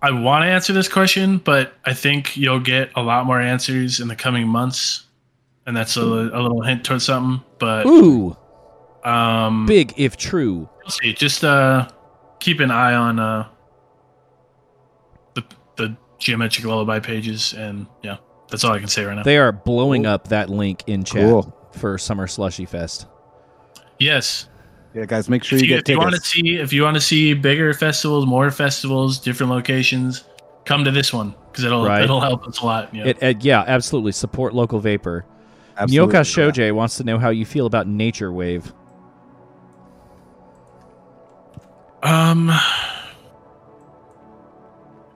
I want to answer this question, but I think you'll get a lot more answers in the coming months, and that's a, a little hint towards something. But Ooh, um, big if true. we'll see. Just uh, keep an eye on uh, the the geometric lullaby pages, and yeah, that's all I can say right now. They are blowing up that link in chat Cool. for Summer Slushy Fest. yes, Yeah, guys, make sure if you, you, get if you want to see if you want to see bigger festivals, more festivals, different locations, come to this one because it'll Right. it'll help us a lot. Yeah. It, it- yeah, absolutely. Support local vapor. Absolutely. Nyoka Shoje wants to know how you feel about Nature Wave. Um,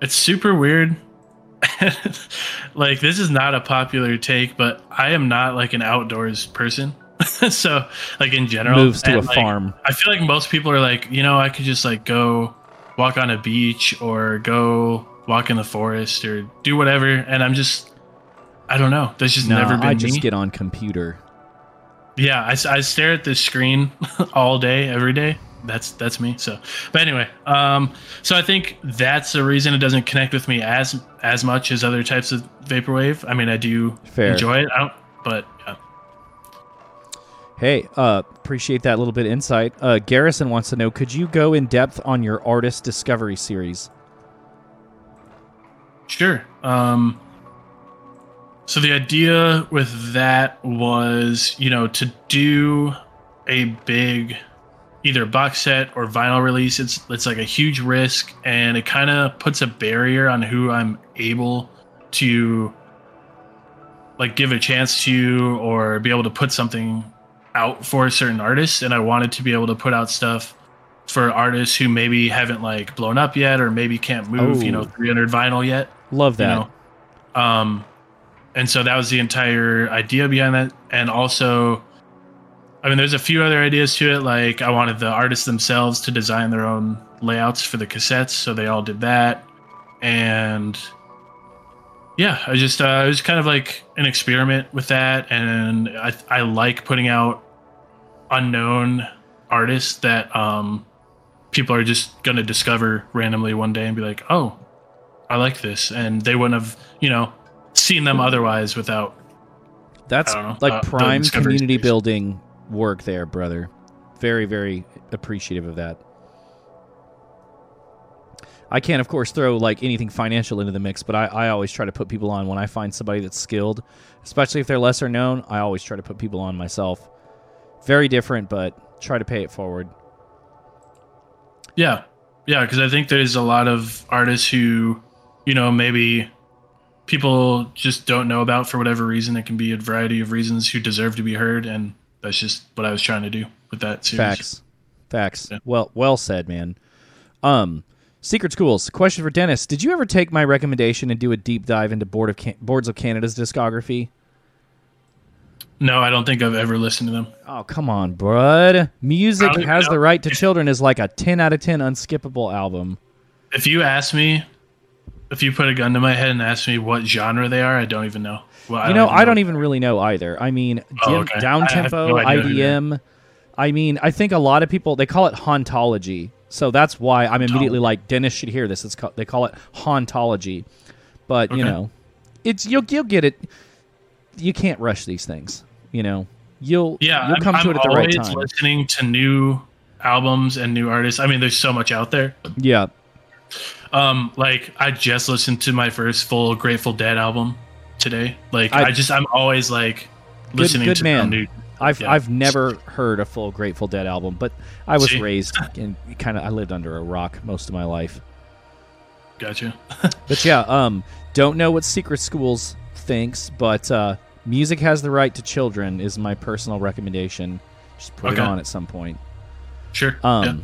it's super weird. like this is not a popular take, but I am not like an outdoors person. so, like in general, Moves to a like, farm. I feel like most people are like, you know, I could just like go walk on a beach or go walk in the forest or do whatever, and I'm just, I don't know. That's just Nah, never been I just me. get on computer. Yeah, I, I stare at this screen all day, every day. That's that's me. So, but anyway, um, so I think that's the reason it doesn't connect with me as as much as other types of vaporwave. I mean, I do Fair. enjoy it. I don't, but yeah. Hey, uh, appreciate that little bit of insight. Uh, Garrison wants to know: Could you go in depth on your artist discovery series? Sure. Um, so the idea with that was, you know, to do a big either box set or vinyl release. It's it's like a huge risk, and it kind of puts a barrier on who I'm able to like give a chance to or be able to put something out for certain artist. And I wanted to be able to put out stuff for artists who maybe haven't like blown up yet or maybe can't move, you know, 300 vinyl yet Love that. you know um and so that was the entire idea behind that and also i mean there's a few other ideas to it like i wanted the artists themselves to design their own layouts for the cassettes so they all did that and yeah i just uh, it was kind of like an experiment with that and i i like putting out unknown artists that um people are just going to discover randomly one day and be like oh I like this, and they wouldn't have, you know, seen them otherwise without. That's know, like uh, prime community space. building work there, brother. Very, very appreciative of that. I can't, of course, throw like anything financial into the mix, but I, I always try to put people on when I find somebody that's skilled, especially if they're lesser known. I always try to put people on myself. Very different, but try to pay it forward. Yeah, yeah, because I think there's a lot of artists who, you know, maybe people just don't know about for whatever reason. It can be a variety of reasons who deserve to be heard, and that's just what I was trying to do with that series. Facts. Facts. Yeah. Well, well said, man. Um, Secret Schools. Question for Dennis: Did you ever take my recommendation and do a deep dive into Board of Can- Boards of Canada's discography? No, I don't think I've ever listened to them. Oh, come on, bud. Music even has know. the right to children is like a 10 out of 10 unskippable album. If you ask me, if you put a gun to my head and ask me what genre they are, I don't even know. Well, You know, I don't even really know either. I mean, Oh, okay. down tempo, no idea who they are. IDM. I mean, I think a lot of people they call it hauntology. So that's why I'm immediately like Dennis should hear this. It's called, they call it hauntology. But, you know, it's you'll you'll get it. You can't rush these things, you know. You'll Yeah, you'll I'm, come to I'm it at the right always time. listening to new albums and new artists. I mean, there's so much out there. Yeah. Um, like I just listened to my first full Grateful Dead album today. Like I- I, just I'm always like listening good to man. new. I've Yeah. I've never heard a full Grateful Dead album, but I was See? raised and kind of I lived under a rock most of my life. Gotcha. But yeah, um, don't know what Secret Schools thinks, but uh, music has the right to children is my personal recommendation. Just put it on at some point. Sure. Um, yeah.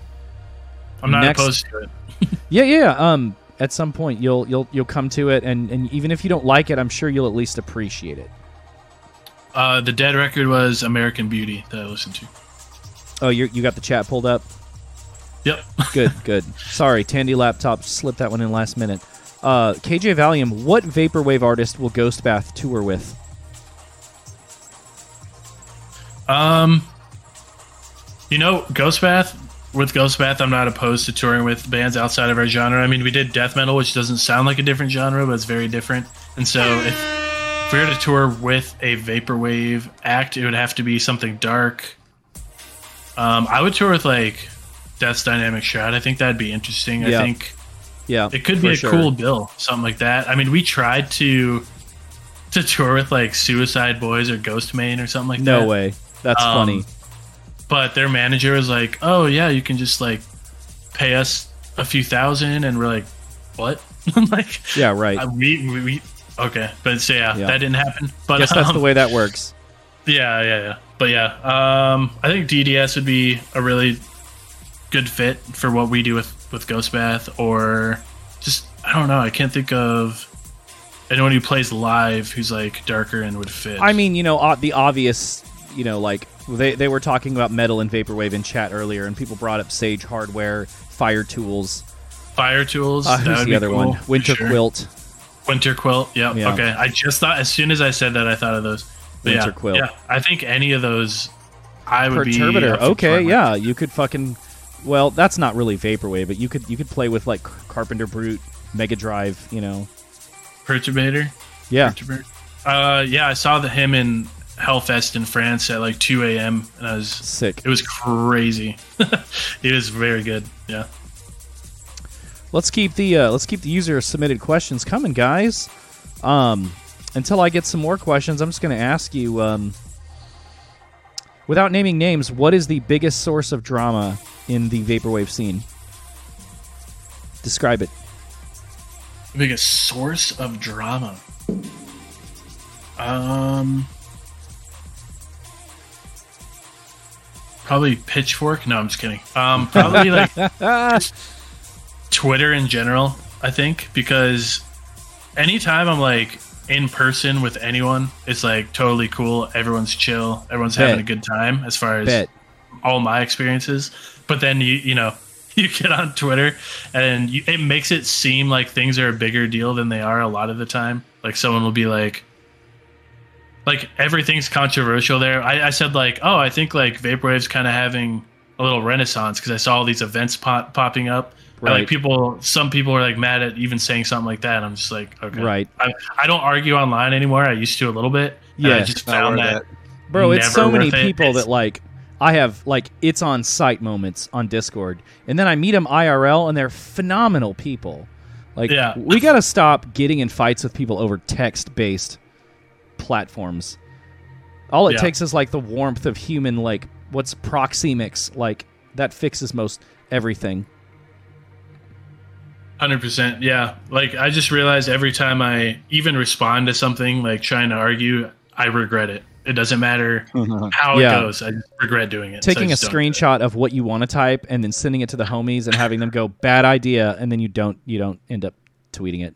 I'm not next- opposed to it. yeah, yeah. Um, at some point you'll you'll you'll come to it, and and even if you don't like it, I'm sure you'll at least appreciate it. Uh, the Dead record was American Beauty that I listened to. Oh, you you got the chat pulled up. Yep. Good, good. Sorry, Tandy laptop slipped that one in last minute. Uh, KJ Valium, what vaporwave artist will Ghost Bath tour with? Um, you know, Ghost Bath. With Ghost Bath, I'm not opposed to touring with bands outside of our genre. I mean, we did death metal, which doesn't sound like a different genre, but it's very different. And so, if, if we were to tour with a vaporwave act, it would have to be something dark. Um, I would tour with like Death's Dynamic Shroud. I think that'd be interesting. Yeah. I think Yeah, it could be a sure. cool bill, something like that. I mean, we tried to to tour with like Suicide Boys or Ghostemane or something like that No way. That's Um, funny. but their manager was like, "Oh yeah, you can just like pay us a few thousand, and we're like, "What?" I'm like, Yeah, right. we, we we okay, but so yeah, Yeah. that didn't happen. But Guess that's um, the way that works. Yeah, yeah, yeah. But yeah, um, I think DDS would be a really good fit for what we do with with Ghost Bath, or just I don't know. I can't think of anyone who plays live who's like darker and would fit. I mean, you know, the obvious, you know, like they, they were talking about metal and vaporwave in chat earlier, and people brought up Sage Hardware, Fire-Toolz. Fire Tools. Uh, that who's would the be other cool, one? Winter sure. Quilt. Winter Quilt. Yep. Yeah. Okay. I just thought as soon as I said that, I thought of those. But Winter yeah, Quilt. Yeah. I think any of those, I would be Perturbator. for Okay, yeah, you could fucking. Well, that's not really vaporwave, but you could you could play with like Carpenter Brut, Mega Drive. You know, Perturbator. yeah, Perturbator. Uh, yeah, I saw the him in Hellfest in France at like 2 a.m. and I was sick. it was crazy. it was very good. Yeah. Let's keep the uh, let's keep the user submitted questions coming, guys. Um, until I get some more questions, I'm just going to ask you. Um, without naming names, what is the biggest source of drama in the vaporwave scene? Describe it. biggest source of drama. Um, probably Pitchfork. No, I'm just kidding. Um, probably like Twitter in general. I think because anytime I'm like in person with anyone, it's like totally cool. Everyone's chill. Everyone's having a good time. As far as Bet. all my experiences. But then you you know you get on Twitter and you, it makes it seem like things are a bigger deal than they are a lot of the time. Like someone will be like, like everything's controversial there. I, I said like, oh, I think like vaporwave's kind of having a little renaissance because I saw all these events pop, popping up. And, Right. like people, some people are like mad at even saying something like that. I'm just like, okay, Right. I, I don't argue online anymore. I used to a little bit. Yeah. I just found worth that. it. Bro, it's so many worth it. people It's- that like I have like it's on site moments on Discord, and then I meet them IRL, and they're phenomenal people. Like, Yeah. we got to stop getting in fights with people over text-based platforms. All it Yeah. takes is like the warmth of human, like what's proxemics, like that fixes most everything. Hundred percent, yeah. Like I just realized every time I even respond to something like trying to argue, I regret it. It doesn't matter mm-hmm. how Yeah. it goes. I regret doing it. So Taking a just it. screenshot of what you want to type and then sending it to the homies and having them go bad idea, and then you don't you don't end up tweeting it.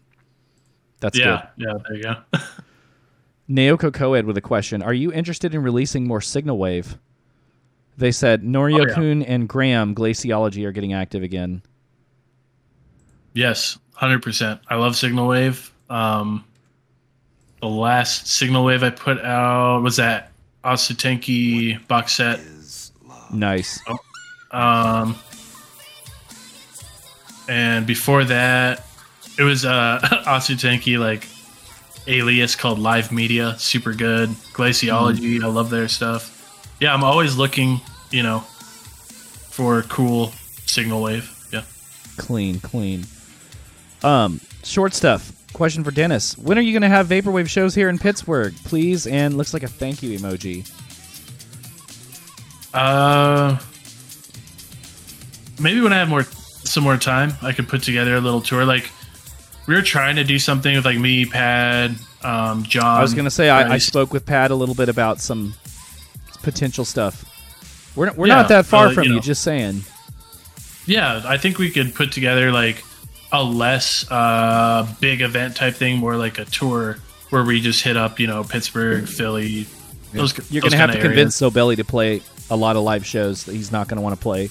That's good. Yeah, yeah. There you go. Naoko Coed with a question: Are you interested in releasing more Signal Wave? They said Norio Oh, yeah. Kun and Graham Glaciology are getting active again. Yes, hundred percent. I love Signal Wave. Um, the last Signal Wave I put out was that Asutenki box set. Nice. Um, and before that, it was uh Asutenki like alias called Live Media, super good. Glaciology, I love their stuff. Yeah, I'm always looking, you know, for cool Signal Wave. Yeah. Clean, clean. Um, short stuff. Question for Dennis: When are you going to have vaporwave shows here in Pittsburgh, please? And looks like a thank you emoji. Uh, maybe when I have more some more time, I could put together a little tour. Like we were trying to do something with like me, Pad, um, John. I was going to say I, I spoke with Pat a little bit about some potential stuff. We're we're Yeah, not that far uh, from you you. Just saying. Yeah, I think we could put together like a less uh, big event type thing, more like a tour where we just hit up, you know, Pittsburgh, Philly. Those, You're going to have to kinda convince areas. Sobelli to play a lot of live shows that he's not going to want to play.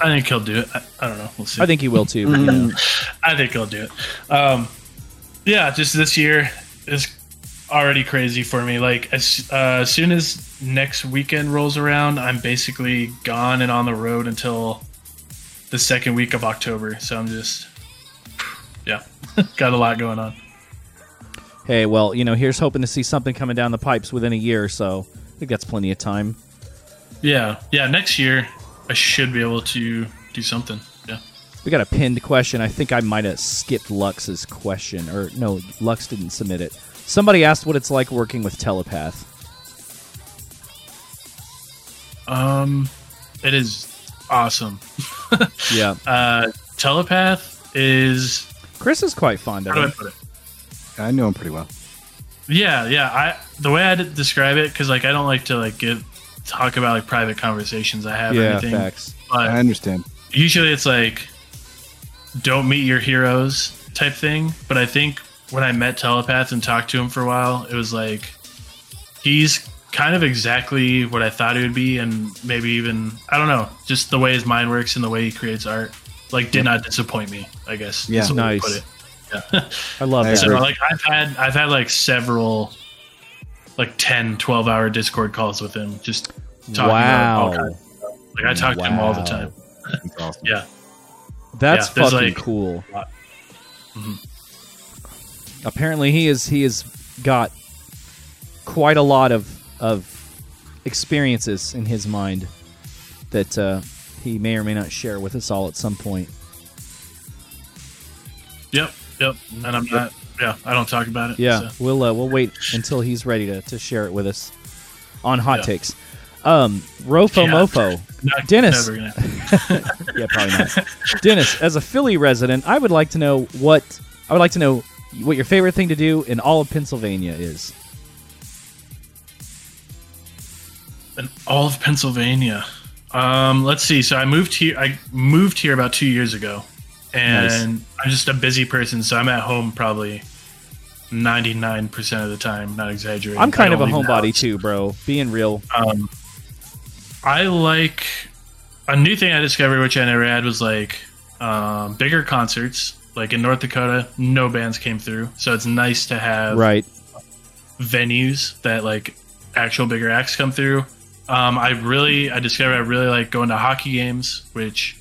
I think he'll do it. I, I don't know. We'll see. I think he will too. know. I think he'll do it. Um, yeah, just this year is already crazy for me. Like as uh, as soon as next weekend rolls around, I'm basically gone and on the road until the second week of October. So I'm just, yeah, got a lot going on. Hey, well, you know, here's hoping to see something coming down the pipes within a year or so. I think that's plenty of time. Yeah, yeah. Next year, I should be able to do something. Yeah. We got a pinned question. I think I might have skipped Lux's question, or no, Lux didn't submit it. Somebody asked what it's like working with Telepath. Um, it is awesome. Yeah, Uh, telepath is Chris is quite fond of I it. I know him pretty well. Yeah, yeah. I the way I would describe it because like I don't like to like give talk about like private conversations I have or Yeah, anything. facts. But I understand. usually it's like don't meet your heroes type thing. But I think when I met Telepath and talked to him for a while, it was like he's kind of exactly what I thought it would be, and maybe even I don't know, just the way his mind works and the way he creates art, like did not disappoint me. I guess. Yeah. is the way to Nice. Put it. Yeah. I love it. So like I've had I've had like several like 10 12 hour discord calls with him just talking about all Wow, kinds of stuff. like I talk to him all the time That's awesome. yeah that's Yeah, fucking like- cool. Mhm. Apparently, he is he has got quite a lot of of experiences in his mind that uh, he may or may not share with us all at some point. yep yep and I'm not yeah I don't talk about it Yeah, so. we'll uh, we'll wait until he's ready to, to share it with us on hot Yeah. takes. Um, Rofo Yeah. Mofo, Not- Dennis. yeah, probably not. Dennis, as a Philly resident, I would like to know what I would like to know what your favorite thing to do in all of Pennsylvania is. In all of Pennsylvania um let's see so I moved here I moved here about two years ago and I'm just a busy person so I'm at home probably 99% of the time not exaggerating I'm kind of a don't leave the homebody too, bro. Being real. Um, I like a new thing I discovered, which I never had, was like um, bigger concerts. Like in North Dakota, no bands came through, so it's nice to have Right. venues that like actual bigger acts come through. Um, I really, I discovered I really like going to hockey games, which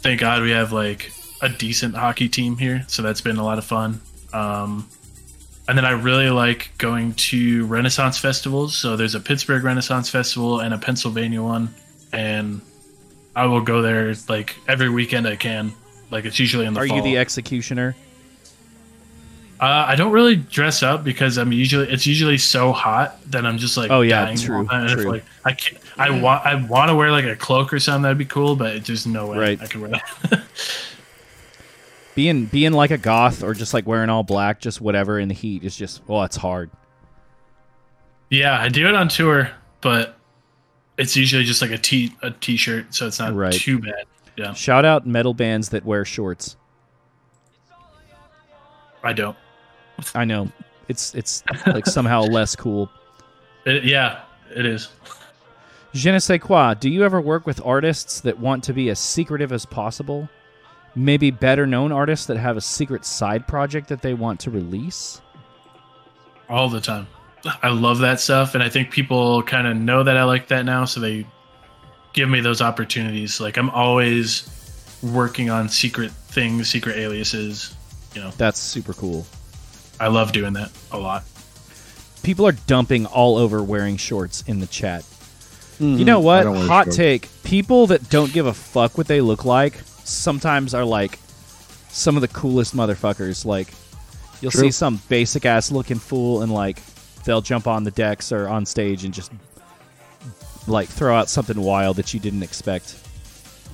thank God we have like a decent hockey team here, so that's been a lot of fun. Um, and then I really like going to Renaissance festivals. So there's a Pittsburgh Renaissance Festival and a Pennsylvania one, and I will go there like every weekend I can. Like it's usually in the Are fall. you the executioner? Uh, I don't really dress up because I'm usually it's usually so hot that I'm just like Oh, yeah, dying. true, true. like I can't, I want I want to wear like a cloak or something that'd be cool, but there's just no way Right. I can wear that. Being being like a goth or just like wearing all black, just whatever in the heat is just oh, it's hard. yeah, I do it on tour, but it's usually just like a t a t-shirt, so it's not Right. too bad. Yeah, Shout out metal bands that wear shorts. I don't. I know. It's it's like somehow less cool. It, yeah, it is. Je ne sais quoi. Do you ever work with artists that want to be as secretive as possible? Maybe better known artists that have a secret side project that they want to release? all the time. I love that stuff, and I think people kind of know that I like that now, so they give me those opportunities. Like I'm always working on secret things, secret aliases. You know, That's super cool. I love doing that a lot. People are dumping all over wearing shorts in the chat. You mm-hmm. know what? Hot shorts. take. People that don't give a fuck what they look like sometimes are like some of the coolest motherfuckers. Like you'll True. see some basic ass looking fool and like they'll jump on the decks or on stage and just like throw out something wild that you didn't expect.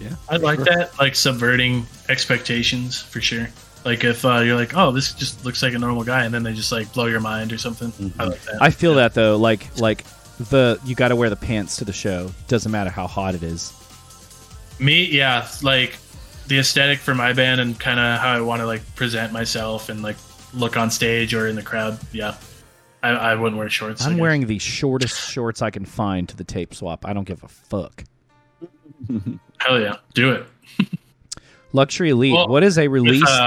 Yeah. I like that, like subverting expectations for sure. Like if uh, you're like, oh, this just looks like a normal guy, and then they just like blow your mind or something. I like that. I feel that though, like like the you got to wear the pants to the show. Doesn't matter how hot it is. Me, yeah, like the aesthetic for my band and kind of how I want to like present myself and like look on stage or in the crowd. Yeah, I, I wouldn't wear shorts. I I'm wearing the shortest shorts I can find to the tape swap. I don't give a fuck. Hell yeah, do it. Luxury Elite. Well, what is a release? With, uh,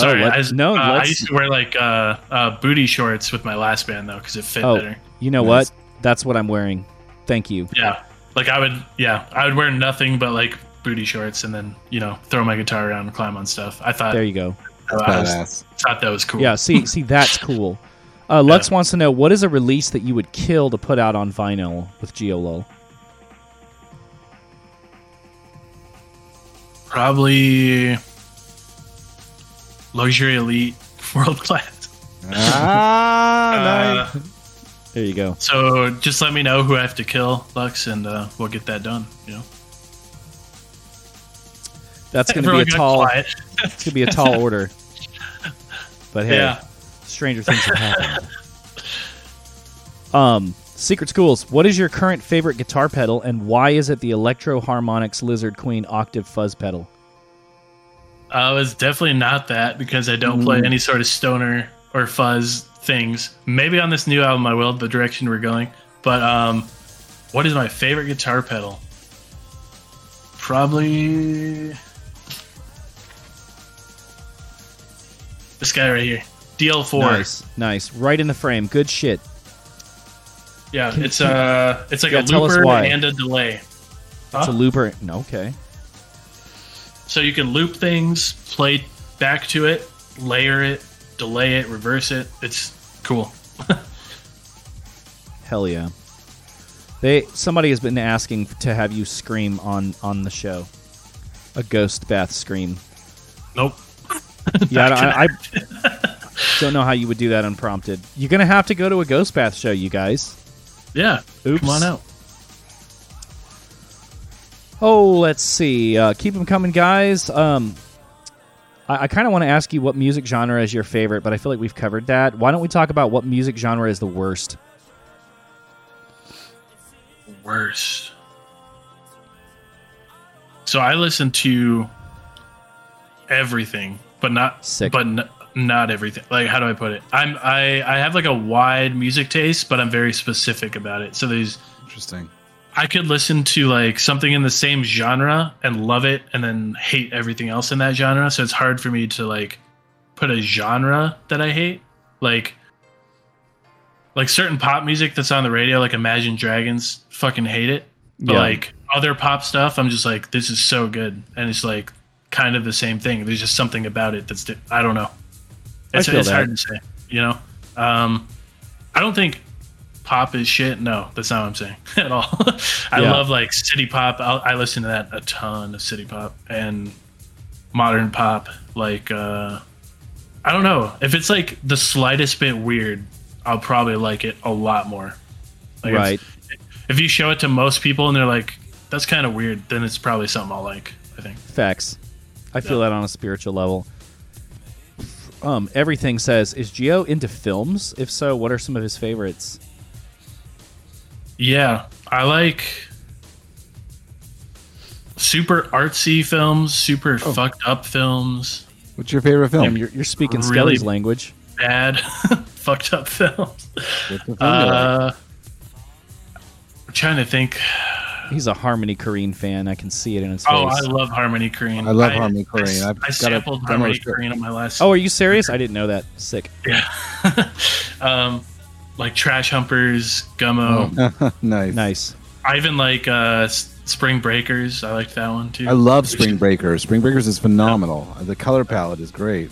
sorry, let- I, was- no, uh, I let's- used to wear like uh, uh, booty shorts with my last band though because it fit oh, better. you know Nice. what? That's what I'm wearing. Thank you. Yeah, like I would, yeah, I would wear nothing but like booty shorts and then you know throw my guitar around and climb on stuff. I thought There you go. uh, I was- thought that was cool. Yeah, see, see, that's cool. Uh, Lux wants to know what is a release that you would kill to put out on vinyl with Geolull. probably luxury elite world class. Ah, Uh, nice. There you go. So just let me know who I have to kill, Lux, and uh, we'll get that done. You know, That's going to be a tall. It's going to be a tall order. But hey, Yeah. stranger things have happened. Um, Secret Schools. What is your current favorite guitar pedal, and why is it the Electro Harmonix Lizard Queen Octave Fuzz pedal? Uh, was definitely not that because I don't play any sort of stoner or fuzz things. Maybe on this new album I will, the direction we're going. But um, what is my favorite guitar pedal? Probably this guy right here, DL4. Nice, nice, right in the frame. Good shit. Yeah, it's uh, it's like Yeah, a looper and a delay. It's a looper. No, okay. So you can loop things, play back to it, layer it, delay it, reverse it. It's cool. Hell yeah. They somebody has been asking to have you scream on on the show. A ghost bath scream. Nope. Yeah, I, I, I don't know how you would do that unprompted. You're gonna have to go to a ghost bath show, you guys. Yeah. Oops. Come on out. Oh, let's see. Uh, keep them coming, guys. Um, I, I kind of want to ask you what music genre is your favorite, but I feel like we've covered that. Why don't we talk about what music genre is the worst? Worst. So I listen to everything, but not Sick. but n- not everything. Like how do I put it? I'm I I have like a wide music taste, but I'm very specific about it. So there's Interesting. I could listen to like something in the same genre and love it and then hate everything else in that genre. So it's hard for me to like put a genre that I hate. Like like certain pop music that's on the radio, like Imagine Dragons, fucking hate it. But Yeah. like other pop stuff, I'm just like, this is so good. And it's like kind of the same thing. There's just something about it that's di- I don't know. I It's, it's hard to say, you know? Um I don't think pop is shit. No, that's not what I'm saying at all. I Yeah. love like city pop. I'll, I listen to that a ton of city pop and modern pop. Like, uh, I don't know if it's like the slightest bit weird, I'll probably like it a lot more. Like right. If, you show it to most people and they're like, "That's kind of weird," then it's probably something I'll like. I think. Facts. I feel that on a spiritual level. Um, everything says, is Geo into films? If so, what are some of his favorites? Yeah, I like super artsy films, super fucked up films. What's your favorite film? Damn, you're, you're speaking Really? Skelly's language. bad fucked up films. With the formula. Uh, I'm trying to think. He's a Harmony Korine fan. I can see it in his face. Oh, I love Harmony Korine. I love Harmony Korine. I, I've I got sampled demo Harmony. Korine on my last. Oh, are you serious? I didn't know that. Sick. yeah. um, like Trash Humpers, Gummo. Oh, nice. Nice. I even like uh, Spring Breakers. I like that one too. I love Spring Breakers. Spring Breakers is phenomenal. The color palette is great.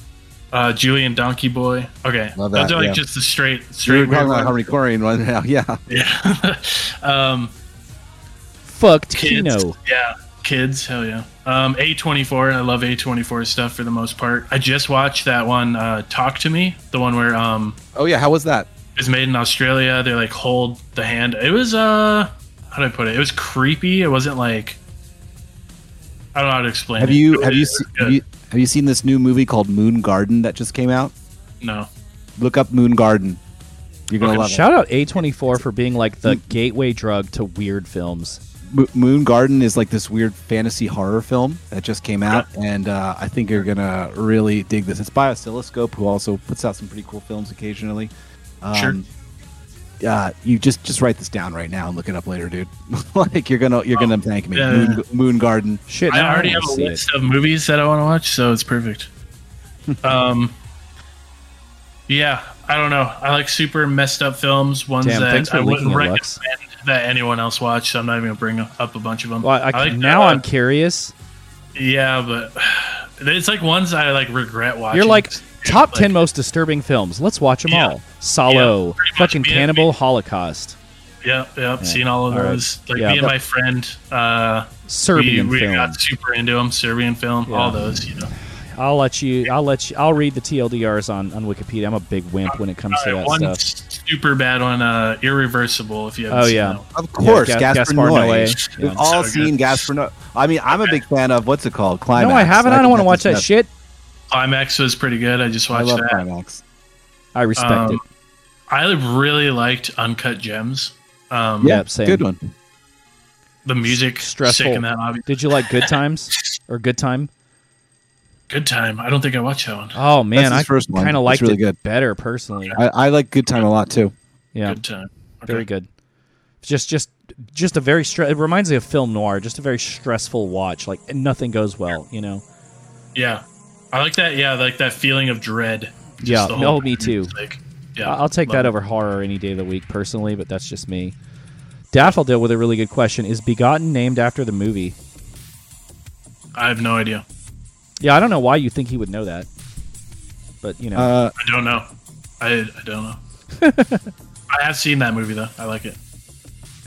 uh, Julien Donkey Boy. Okay, Love those are like yeah. just the straight, You're straight. talking about Harmony Korine right now. Yeah. Yeah. um, Fucked kids. Kino. Yeah. Kids. Hell yeah. Um, A24. I love A24 stuff for the most part. I just watched that one, uh, Talk to Me, the one where um, Oh yeah. How was that? It's made in Australia. They like hold the hand. It was, uh, how do I put it? It was creepy. It wasn't like, I don't know how to explain Have it. you have you, se- have you have you seen this new movie called Moon Garden that just came out? No. Look up Moon Garden. You're gonna Okay. love Shout out A24 for being like the gateway drug to weird films. Moon Garden is like this weird fantasy horror film that just came out, and uh, I think you're gonna really dig this. It's by Oscilloscope, who also puts out some pretty cool films occasionally. Um, Sure. Uh, you just just write this down right now and look it up later, dude. like you're gonna you're gonna thank me. yeah. Moon, Moon Garden. Shit, I now already wanna have a see list of movies that I want to watch, so it's perfect. um, yeah, I don't know. I like super messed up films, ones Damn, that I wouldn't recommend Lux. that anyone else watch. So I'm not even gonna bring up a bunch of them. Well, I, I like now the- I'm curious. yeah, but it's like ones I like regret watching. You're like top Like- ten most disturbing films. Let's watch them Yeah. all. Salò, Yeah, pretty much. fucking Me Cannibal Holocaust, Yep, yep. Seen all of All right. those. Like Yeah, me and but- my friend, uh, Serbian we, we film. got super into them. Serbian film, Yeah. all those. You know. I'll let you. I'll let you. I'll read the TLDRs on on Wikipedia. I'm a big wimp when it comes to that one stuff. super bad one, uh, Irreversible. If you haven't Oh, seen yeah. that. Of course, Ga- Gaspar, Gaspar Noé. Noé. We've Yeah. all So seen good. Gaspar Noé. I mean, I'm a big fan of what's it called? Climax. No, I haven't. I don't want to watch that's that shit. Climax was pretty good. I just best- I watched love that. Climax. I respect Um, it. I really liked Uncut Gems. Um, Yeah, same. good one. The music Stressful. sick in that obviously. Did you like Good Times or Good Time? Good time. I don't think I watched that one. Oh man, I first one. kind of It's liked really it good. better personally. I, I like Good Time a lot too. Yeah, Good time. Okay. very good. Just, just, just a very stress. It reminds me of film noir. Just a very stressful watch. Like nothing goes well. You know. Yeah, I like that. Yeah, like that feeling of dread. Just Yeah, the no, whole me too. Like, yeah, I- I'll take love that it. over horror any day of the week personally, but that's just me. Daffodil with a really good question: Is Begotten named after the movie? I have no idea. Yeah, I don't know why you think he would know that, but you know, Uh, I don't know. I I don't know. I have seen that movie though. I like it.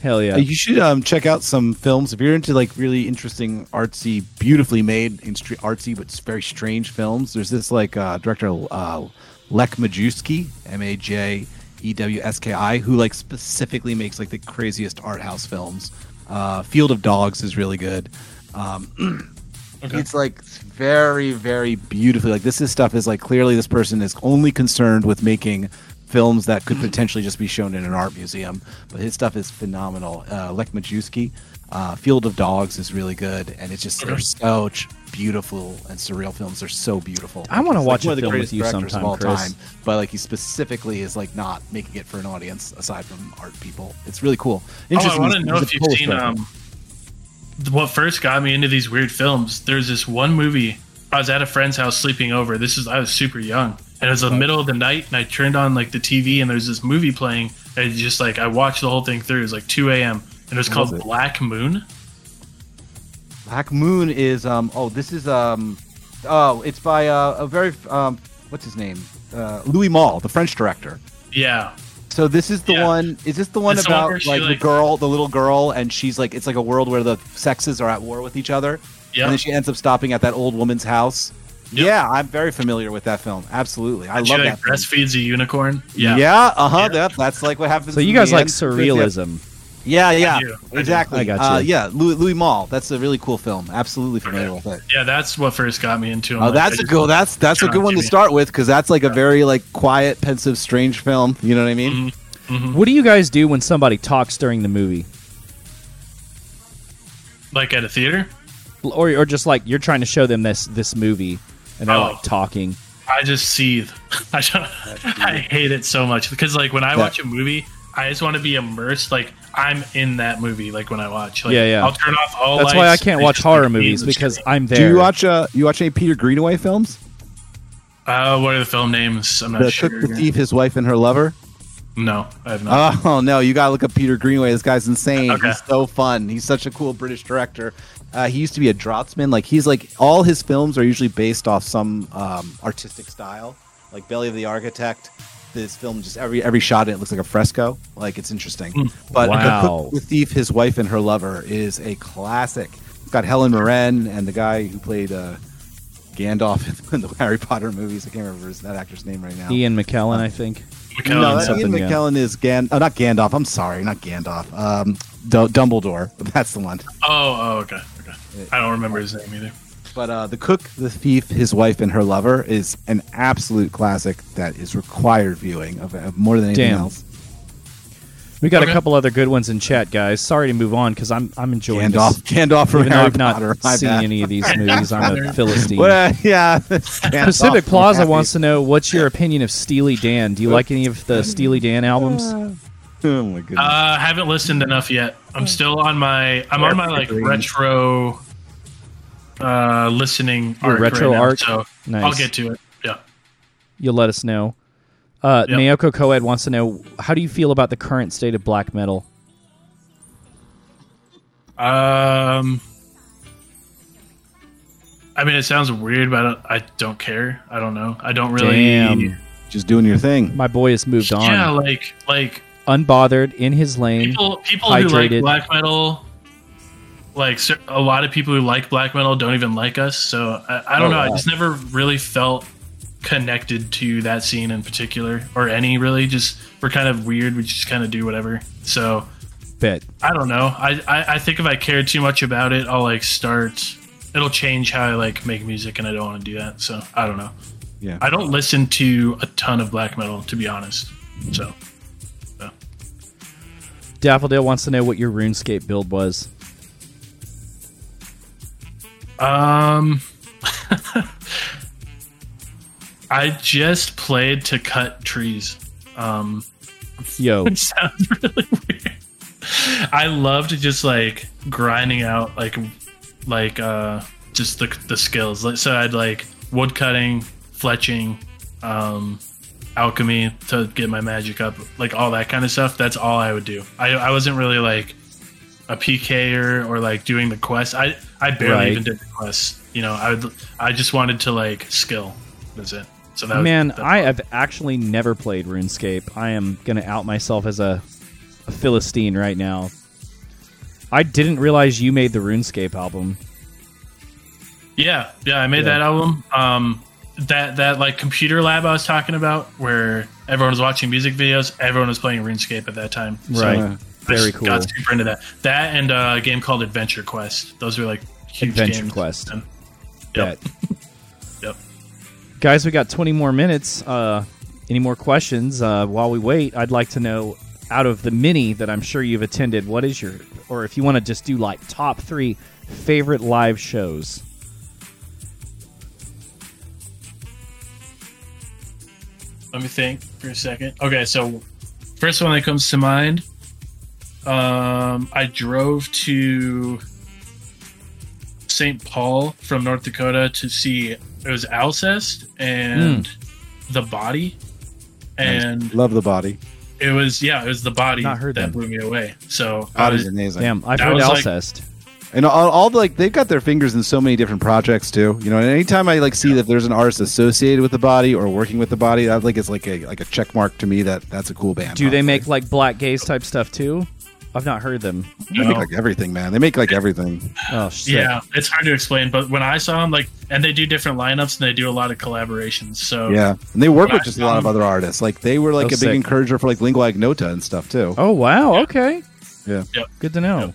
Hell yeah. You should um, check out some films if you're into like really interesting, artsy, beautifully made, in stre- artsy but very strange films. There's this like uh, director uh, Lech Majewski, M A J E W S K I, who like specifically makes like the craziest art house films. Uh, Field of Dogs is really good. Um, Okay. It's like very, very beautifully. Like this is stuff is like clearly this person is only concerned with making films that could potentially just be shown in an art museum. But his stuff is phenomenal. Uh, Lech Majewski, uh, Field of Dogs is really good, and it's just they're Okay. such beautiful and surreal films. They're so beautiful. I wanna He's, watch a one of the film with you directors sometime, of all Chris. time. But like he specifically is like not making it for an audience aside from art people. It's really cool. Oh, I want to know if you've seen um, what first got me into these weird films. There's this one movie. I was at a friend's house sleeping over. This is I was super young, and it was the middle of the night, and I turned on like the TV, and there's this movie playing. And just like I watched the whole thing through. It was like 2 a.m. and it was What called was it? Black Moon. Black Moon is um oh this is um oh it's by uh, a very um what's his name uh, Louis Malle the French director. Yeah, So this is the Yeah. one. Is this the one It's about she, like, the girl, the little girl, and she's like it's like a world where the sexes are at war with each other, yeah. and then she ends up stopping at that old woman's house. Yep. Yeah, I'm very familiar with that film. Absolutely, I she love like that. Film. breastfeeds a unicorn. Yeah, Yeah, uh huh. Yeah. That, that's like what happens. so you guys like end. surrealism? Yeah, yeah, do. I exactly. I got Uh, you. yeah, Louis, Louis Malle. That's a really cool film. Absolutely familiar Okay. with it. yeah. That's what first got me into. 'em. Oh, that's I a just- good. That's that's a good on one to start with because that's like a very like quiet, pensive, strange film. You know what I mean? Mhm. What do you guys do when somebody talks during the movie, Like at a theater. or or just like you're trying to show them this this movie and they're Oh. like talking? I I just seethe. I, don't, I hate it so much because like when I Yeah. watch a movie, I just want to be immersed. Like I'm in that movie. Like when I watch, like, Yeah, yeah. I'll turn off all. That's why I can't watch horror like, be in movies because screen. I'm there. Do you watch uh you watch any Peter Greenaway films? Uh, what are the film names? I'm not The sure. Cook the Thief, his wife and her lover. No, I have not. Oh no, you gotta look up Peter Greenaway. This guy's insane. Okay. He's so fun. He's such a cool British director. Uh, he used to be a draftsman. Like he's like all his films are usually based off some um, artistic style. Like Belly of the Architect. This film just every every shot in it looks like a fresco. Like it's interesting. But Wow. the, the Thief, his wife and her lover is a classic. It's got Helen Mirren and the guy who played uh, Gandalf in the Harry Potter movies. I can't remember his, that actor's name right now. Ian McKellen, I think. McKellen, No, that, something, Ian yeah. Is Gan. Oh, not Gandalf. I'm sorry, not Gandalf. Um, D- Dumbledore. That's the one. Oh, oh, okay, okay. I don't remember his name either. But uh, the cook, the thief, his wife, and her lover is an absolute classic that is required viewing of, of more than anything Damn. else. We got a couple other good ones in chat, guys. Sorry to move on because I'm I'm enjoying Gandalf, this. Gandalf from Even though Harry I've not Potter. My seen bad. any of these movies, I'm a Philistine. Well, yeah, Pacific Plaza Happy- wants to know what's your opinion of Steely Dan. Do you like any of the Steely Dan albums? Oh my goodness. Uh, haven't listened enough yet. I'm still on my. I'm on my like retro. Uh, listening Your arc retro right now, arc? so Nice. I'll get to it. Yeah. You'll let us know. Uh, Yep. Naoko Coed wants to know how do you feel about the current state of black metal? Um. I mean, it sounds weird, but I don't care. I don't know. I don't really. Damn, Just doing your thing. my boy has moved on. Yeah, like like Unbothered in his lane. people people who like black metal like a lot of people who like black metal don't even like us so i, I don't Oh, know i just never really felt connected to that scene in particular or any really just we're kind of weird. We just kind of do whatever. So Bet. i don't know. I, I i think if i care too much about it i'll like start it'll change how i like make music and i don't want to do that. So i don't know. Yeah. i don't listen to a ton of black metal to be honest. So. Daffodil wants to know what your RuneScape build was. Um, I just played to cut trees. Um, Yo, which sounds really weird. I loved just like grinding out like like uh just the the skills. Like so, I'd like wood cutting, fletching, um, alchemy to get my magic up, like all that kind of stuff. That's all I would do. I I wasn't really like a PKer or like doing the quest. I I barely Right. even did the quest. You know, I would I just wanted to like skill. That's it. So that man, that's I have actually never played RuneScape. I am gonna out myself as a, a philistine right now. I didn't realize you made the RuneScape album. Yeah, yeah, I made Yeah. that album. Um, that that like computer lab I was talking about, where everyone was watching music videos, everyone was playing RuneScape at that time. So Right. I Very cool. Got super into that. That and uh, a game called Adventure Quest. Those were like huge games. Adventure games. Quest. Yep. Bet. Guys, we got 20 more minutes. Uh, any more questions? Uh, while we wait, I'd like to know out of the many that I'm sure you've attended, what is your, or if you want to just do like top three favorite live shows? Let me think for a second. Okay, so first one that comes to mind. Um, I drove to St. Paul from North Dakota to see it was Alcest and hmm. the Body, and Love the body. it was yeah, it was the Body Not heard that them. blew me away. So I Body's was, amazing. Damn, I've heard was like- Alcest. And all, all the, like they've got their fingers in so many different projects too. You know, and anytime I like see that there's an artist associated with the body or working with the body, I think it's like a like a check mark to me that that's a cool band. Do they make like black gaze type stuff too? I've not heard them. They make like everything, man. They make like everything. Oh, shit. yeah, it's hard to explain. But when I saw them, like, and they do different lineups and they do a lot of collaborations. So Yeah, and they work with I just a saw lot of other artists. Like they were like Oh, a big sick. encourager for like lingua ignota and stuff too. Oh, wow. Okay. Yeah. Yep. Good to know.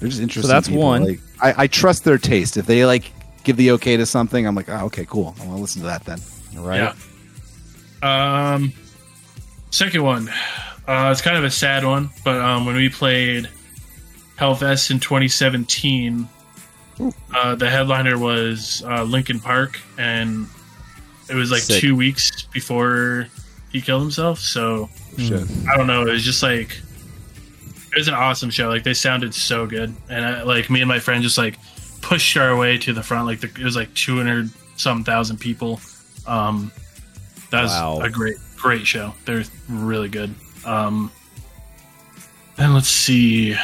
They're just interesting. So that's people. one. Like, I, I trust their taste. If they like give the okay to something, I'm like, oh, okay, cool. I want to listen to that then. All right. Yeah. Um, second one, uh, it's kind of a sad one, but um, when we played Hellfest in 2017, uh, the headliner was uh, Linkin Park, and It was like Sick. two weeks before he killed himself. So Shit. I don't know. It was just like it was an awesome show. Like they sounded so good, and I, like me and my friend just like pushed our way to the front. Like the, it was like two hundred some thousand people. Um, that was Wow. a great great show. They're really good. Um, and let's see.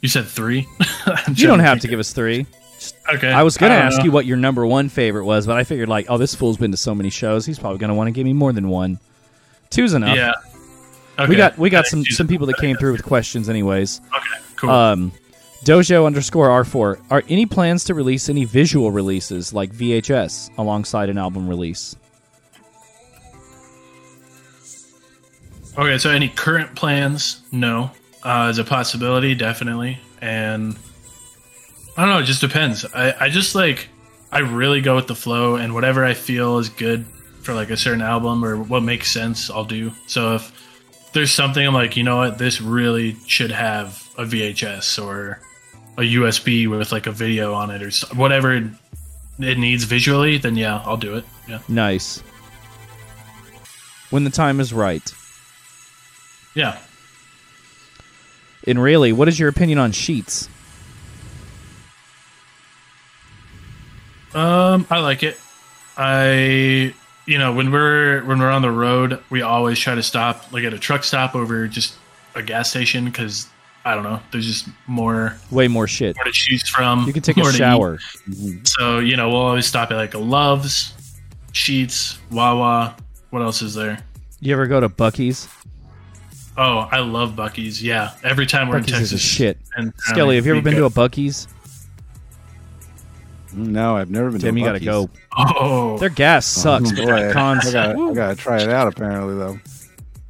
You said three. You don't have to give us three. Okay. I was going to don't ask know. you what your number one favorite was, but I figured like, oh, this fool's been to so many shows, he's probably going to want to give me more than one. Two's enough. Yeah. We got we got some some people that came through with questions, anyways. Okay. Cool. Um, Dojo underscore R four. Are any plans to release any visual releases like VHS alongside an album release? Okay, so any current plans? No. Uh, as a possibility, definitely. And I don't know, it just depends. I, I just like, I really go with the flow, and whatever I feel is good for like a certain album or what makes sense, I'll do. So if there's something I'm like, you know what, this really should have a VHS or a USB with like a video on it or whatever it needs visually, then yeah, I'll do it. Yeah. Nice. When the time is right. Yeah. And really, what is your opinion on Sheetz? Um, I like it. I you know when we're when we're on the road, we always try to stop like at a truck stop over just a gas station because I don't know. There's just more Way more shit. more to choose from. You can take a more to eat. shower. So you know we'll always stop at like a Loves, Sheetz, Wawa. What else is there? You ever go to Buc-ee's? Oh, I love Buc-ee's. Yeah, every time we're Buc-ee's in is Texas. a shit. And um, Skelly, have you ever been to a Buc-ee's? No, I've never been Tim, to you a got to go. Oh, Their gas oh, sucks. Oh, but boy. cons. I gotta, I gotta try it out. Apparently, though.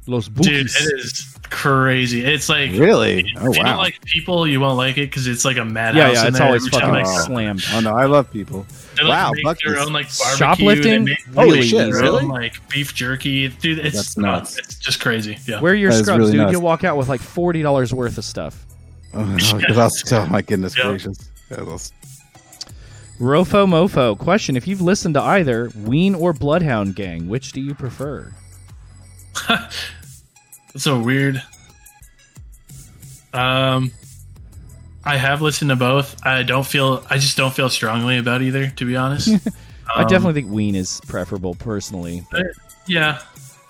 Los dude, Buc-ee's. it is crazy. It's like Really? If Oh you don't wow. like people, you won't like it because it's like a madhouse. Yeah, yeah, in it's there always fucking I go. slammed. oh no, I love people. They like Wow, make their own like barbecue. Shoplifting? They Holy Really shit! their Really? own like beef jerky, dude. It's That's nuts. nuts. It's just crazy. Yeah. Where are your That is scrubs, really dude? nuts. You'll walk out with like forty dollars worth of stuff. Oh, no, 'cause I'll my goodness Yeah. gracious. Yeah, those- Rofo Mofo. Question: If you've listened to either Ween or Bloodhound Gang, which do you prefer? It's so weird. Um, I have listened to both. I don't feel. I just don't feel strongly about either. To be honest. I Um, definitely think Ween is preferable personally. Yeah.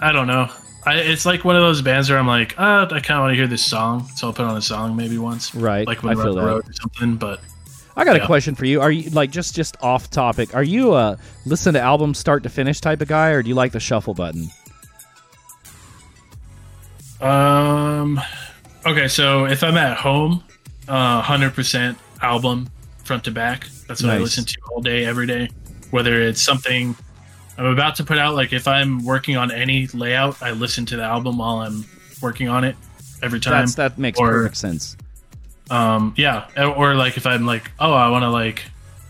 I don't know. I, it's like one of those bands where I'm like, uh, I kind of want to hear this song, so I'll put on a song maybe once. Right, Like I when we're feel that. road or something. But I got a question for you. Are you like just just off topic? Are you a listen to albums start to finish type of guy, or do you like the shuffle button? Um. Okay, so if I'm at home, uh, hundred percent album front to back. That's what I listen to all day, every day. Whether it's something I'm about to put out, like if I'm working on any layout, I listen to the album while I'm working on it every time. That's that makes or- perfect sense. Um, yeah, or like if I'm like, oh, I want to like,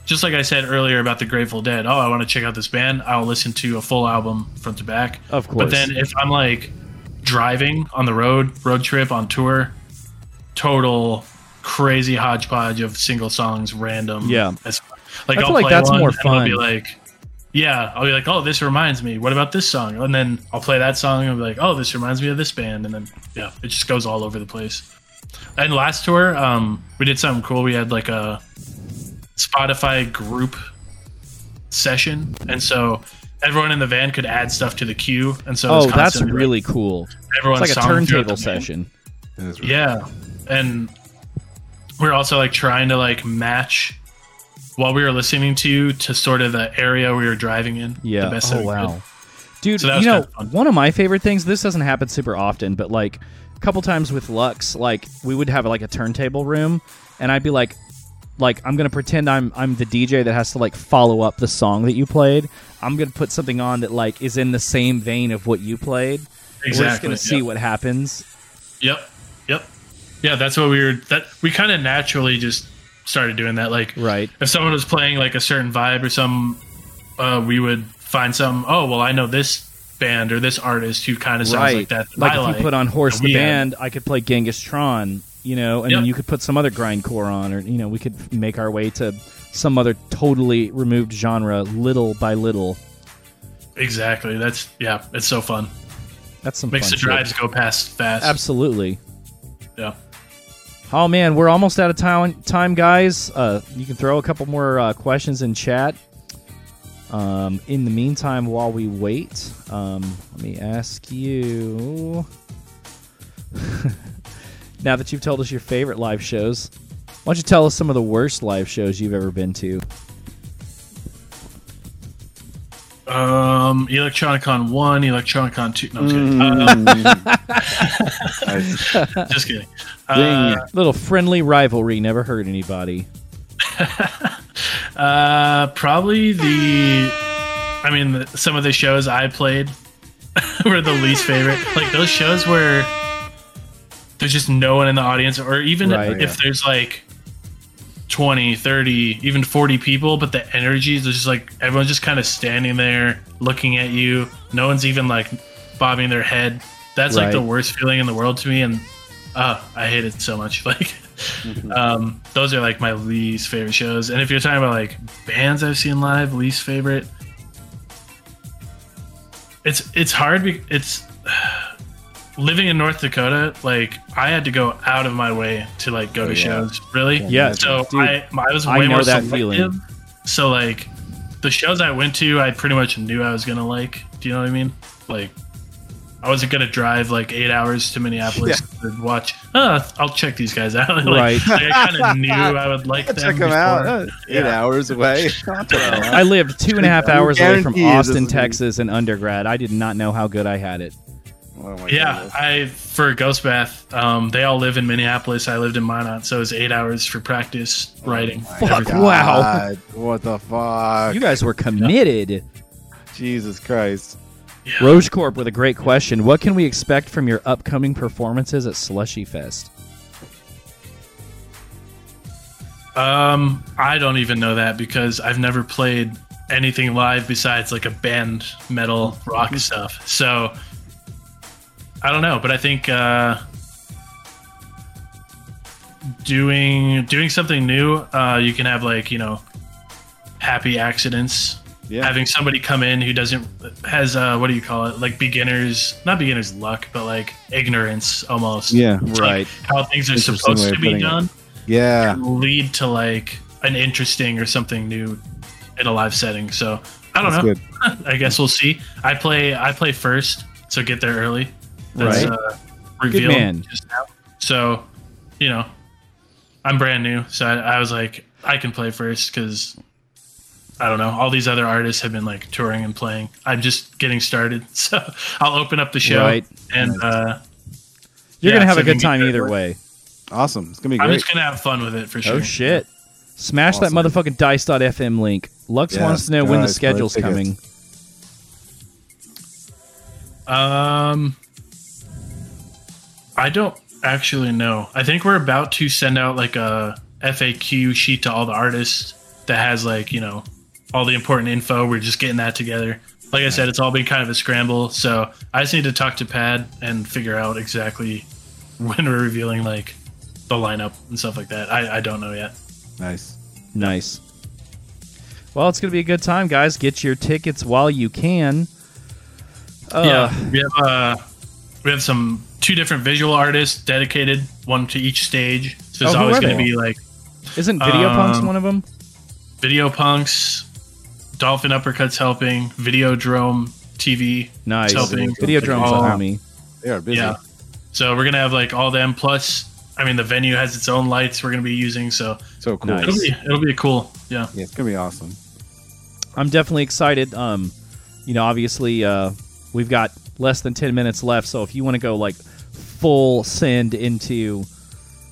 just like I said earlier about the Grateful Dead. Oh, I want to check out this band. I'll listen to a full album front to back. Of course. But then if I'm like driving on the road, road trip on tour, total crazy hodgepodge of single songs, random. Yeah. As, like I I'll feel like play that's one more and I'll be fun. like, yeah, I'll be like, oh, this reminds me. What about this song? And then I'll play that song and I'll be like, oh, this reminds me of this band. And then yeah, it just goes all over the place. And last tour, um, we did something cool. We had like a Spotify group session, and so everyone in the van could add stuff to the queue. And so oh, that's constantly, like, really cool. everyone's It's like a turntable session. really- Yeah, and we're also like trying to like match what we were listening to to sort of the area we were driving in. Yeah. the best oh wow, could. dude. So you know, kinda one of my favorite things. This doesn't happen super often, but like a couple times with Lux, like we would have like a turntable room, and I'd be like, like I'm gonna pretend I'm I'm the DJ that has to like follow up the song that you played. I'm gonna put something on that like is in the same vein of what you played. Exactly. We're just gonna see yeah. what happens. Yep. Yep. Yeah, that's what we were. That we kind of naturally just started doing that. Like, Right. if someone was playing like a certain vibe or some, uh, we would find some. Oh, well, I know this band or this artist who kind of sounds right. like that. Like I if you put on Horse the we had- Band, I could play Genghis Tron you know, and Yep. then you could put some other grindcore on, or you know, we could make our way to some other totally removed genre, little by little. Exactly. That's yeah. It's so fun. That's some Makes the shit. drives go past fast. Absolutely. Yeah. Oh man, we're almost out of time, time guys. Uh, you can throw a couple more uh, questions in chat. Um, in the meantime, while we wait, um, let me ask you. now that you've told us your favorite live shows, why don't you tell us some of the worst live shows you've ever been to? Um, ElectroniCON one, ElectroniCON two. No, I'm kidding. Mm. Uh, just kidding. Uh, Little friendly rivalry, never hurt anybody. uh, probably the. I mean, the, some of the shows I played were the least favorite. Like those shows where there's just no one in the audience, or even Right. if there's like 20, 30, even 40 people, but the energy is just like everyone's just kind of standing there looking at you. No one's even like bobbing their head. That's like the worst feeling in the world to me. And uh, I hate it so much. Like, um, those are like my least favorite shows. And if you're talking about like bands I've seen live, least favorite, it's it's hard. Be- it's living in North Dakota. Like I had to go out of my way to like go Oh, to yeah. shows. Really? Yeah, So dude, I I was I way know more that selective. feeling. So like the shows I went to, I pretty much knew I was gonna like. Do you know what I mean? Like. I wasn't gonna drive like eight hours to Minneapolis to watch. Oh, I'll check these guys out. Like, Right. like, I kind of knew I would like them. Check them out. before. Uh, Eight Yeah. hours away. I lived two and a half hours away from guarantee you this Austin, Texas, in undergrad. I did not know how good I had it. Oh my Yeah, goodness. I for Ghost Bath, um, they all live in Minneapolis. I lived in Minot, so it was eight hours for practice writing. Fuck, wow. What the fuck? You guys were committed. Jesus Christ. Roche Corp with a great question. What can we expect from your upcoming performances at Slushy Fest? Um, I don't even know that because I've never played anything live besides like a band metal rock stuff. So I don't know, but I think uh, doing doing something new, uh, you can have like you know happy accidents. Yeah. Having somebody come in who doesn't has uh, what do you call it? Like beginners, not beginners luck, but like ignorance almost. Yeah. It's Right. Like how things are supposed to be putting it. done Yeah. lead to like an interesting or something new in a live setting. So I don't That's know. I guess we'll see. I play I play first, so get there early. That's Right. uh, revealed man. just now. So, you know, I'm brand new, so I, I was like, I can play first because I don't know. All these other artists have been like touring and playing. I'm just getting started, so I'll open up the show Right. and uh, You're Yeah, gonna have so a good time either there. way. Awesome. It's gonna be I'm great. just gonna have fun with it for sure. Oh shit! Smash Awesome. that motherfucking dice.fm link. Lux Yes, wants to know when the schedule's coming. Um, I don't actually know. I think we're about to send out like a FAQ sheet to all the artists that has like you know all the important info. We're just getting that together. Like I said, it's all been kind of a scramble. So I just need to talk to Pad and figure out exactly when we're revealing like the lineup and stuff like that. I, I don't know yet. Nice. Nice. Well, it's gonna be a good time, guys. Get your tickets while you can. Uh, yeah, we have uh, we have some two different visual artists dedicated, one to each stage. So it's Oh, always going to be like Isn't Video Punks Um, one of them? Video Punks, Dolphin Uppercuts helping, Videodrome TV. Nice. helping. Video drums all- on me. They are busy. Yeah. So we're gonna have like all them plus. I mean, the venue has its own lights we're gonna be using, so So cool. Nice. it'll be it'll be cool. Yeah. Yeah, it's gonna be awesome. I'm definitely excited. Um, you know, obviously, uh, we've got less than ten minutes left, so if you want to go like full send into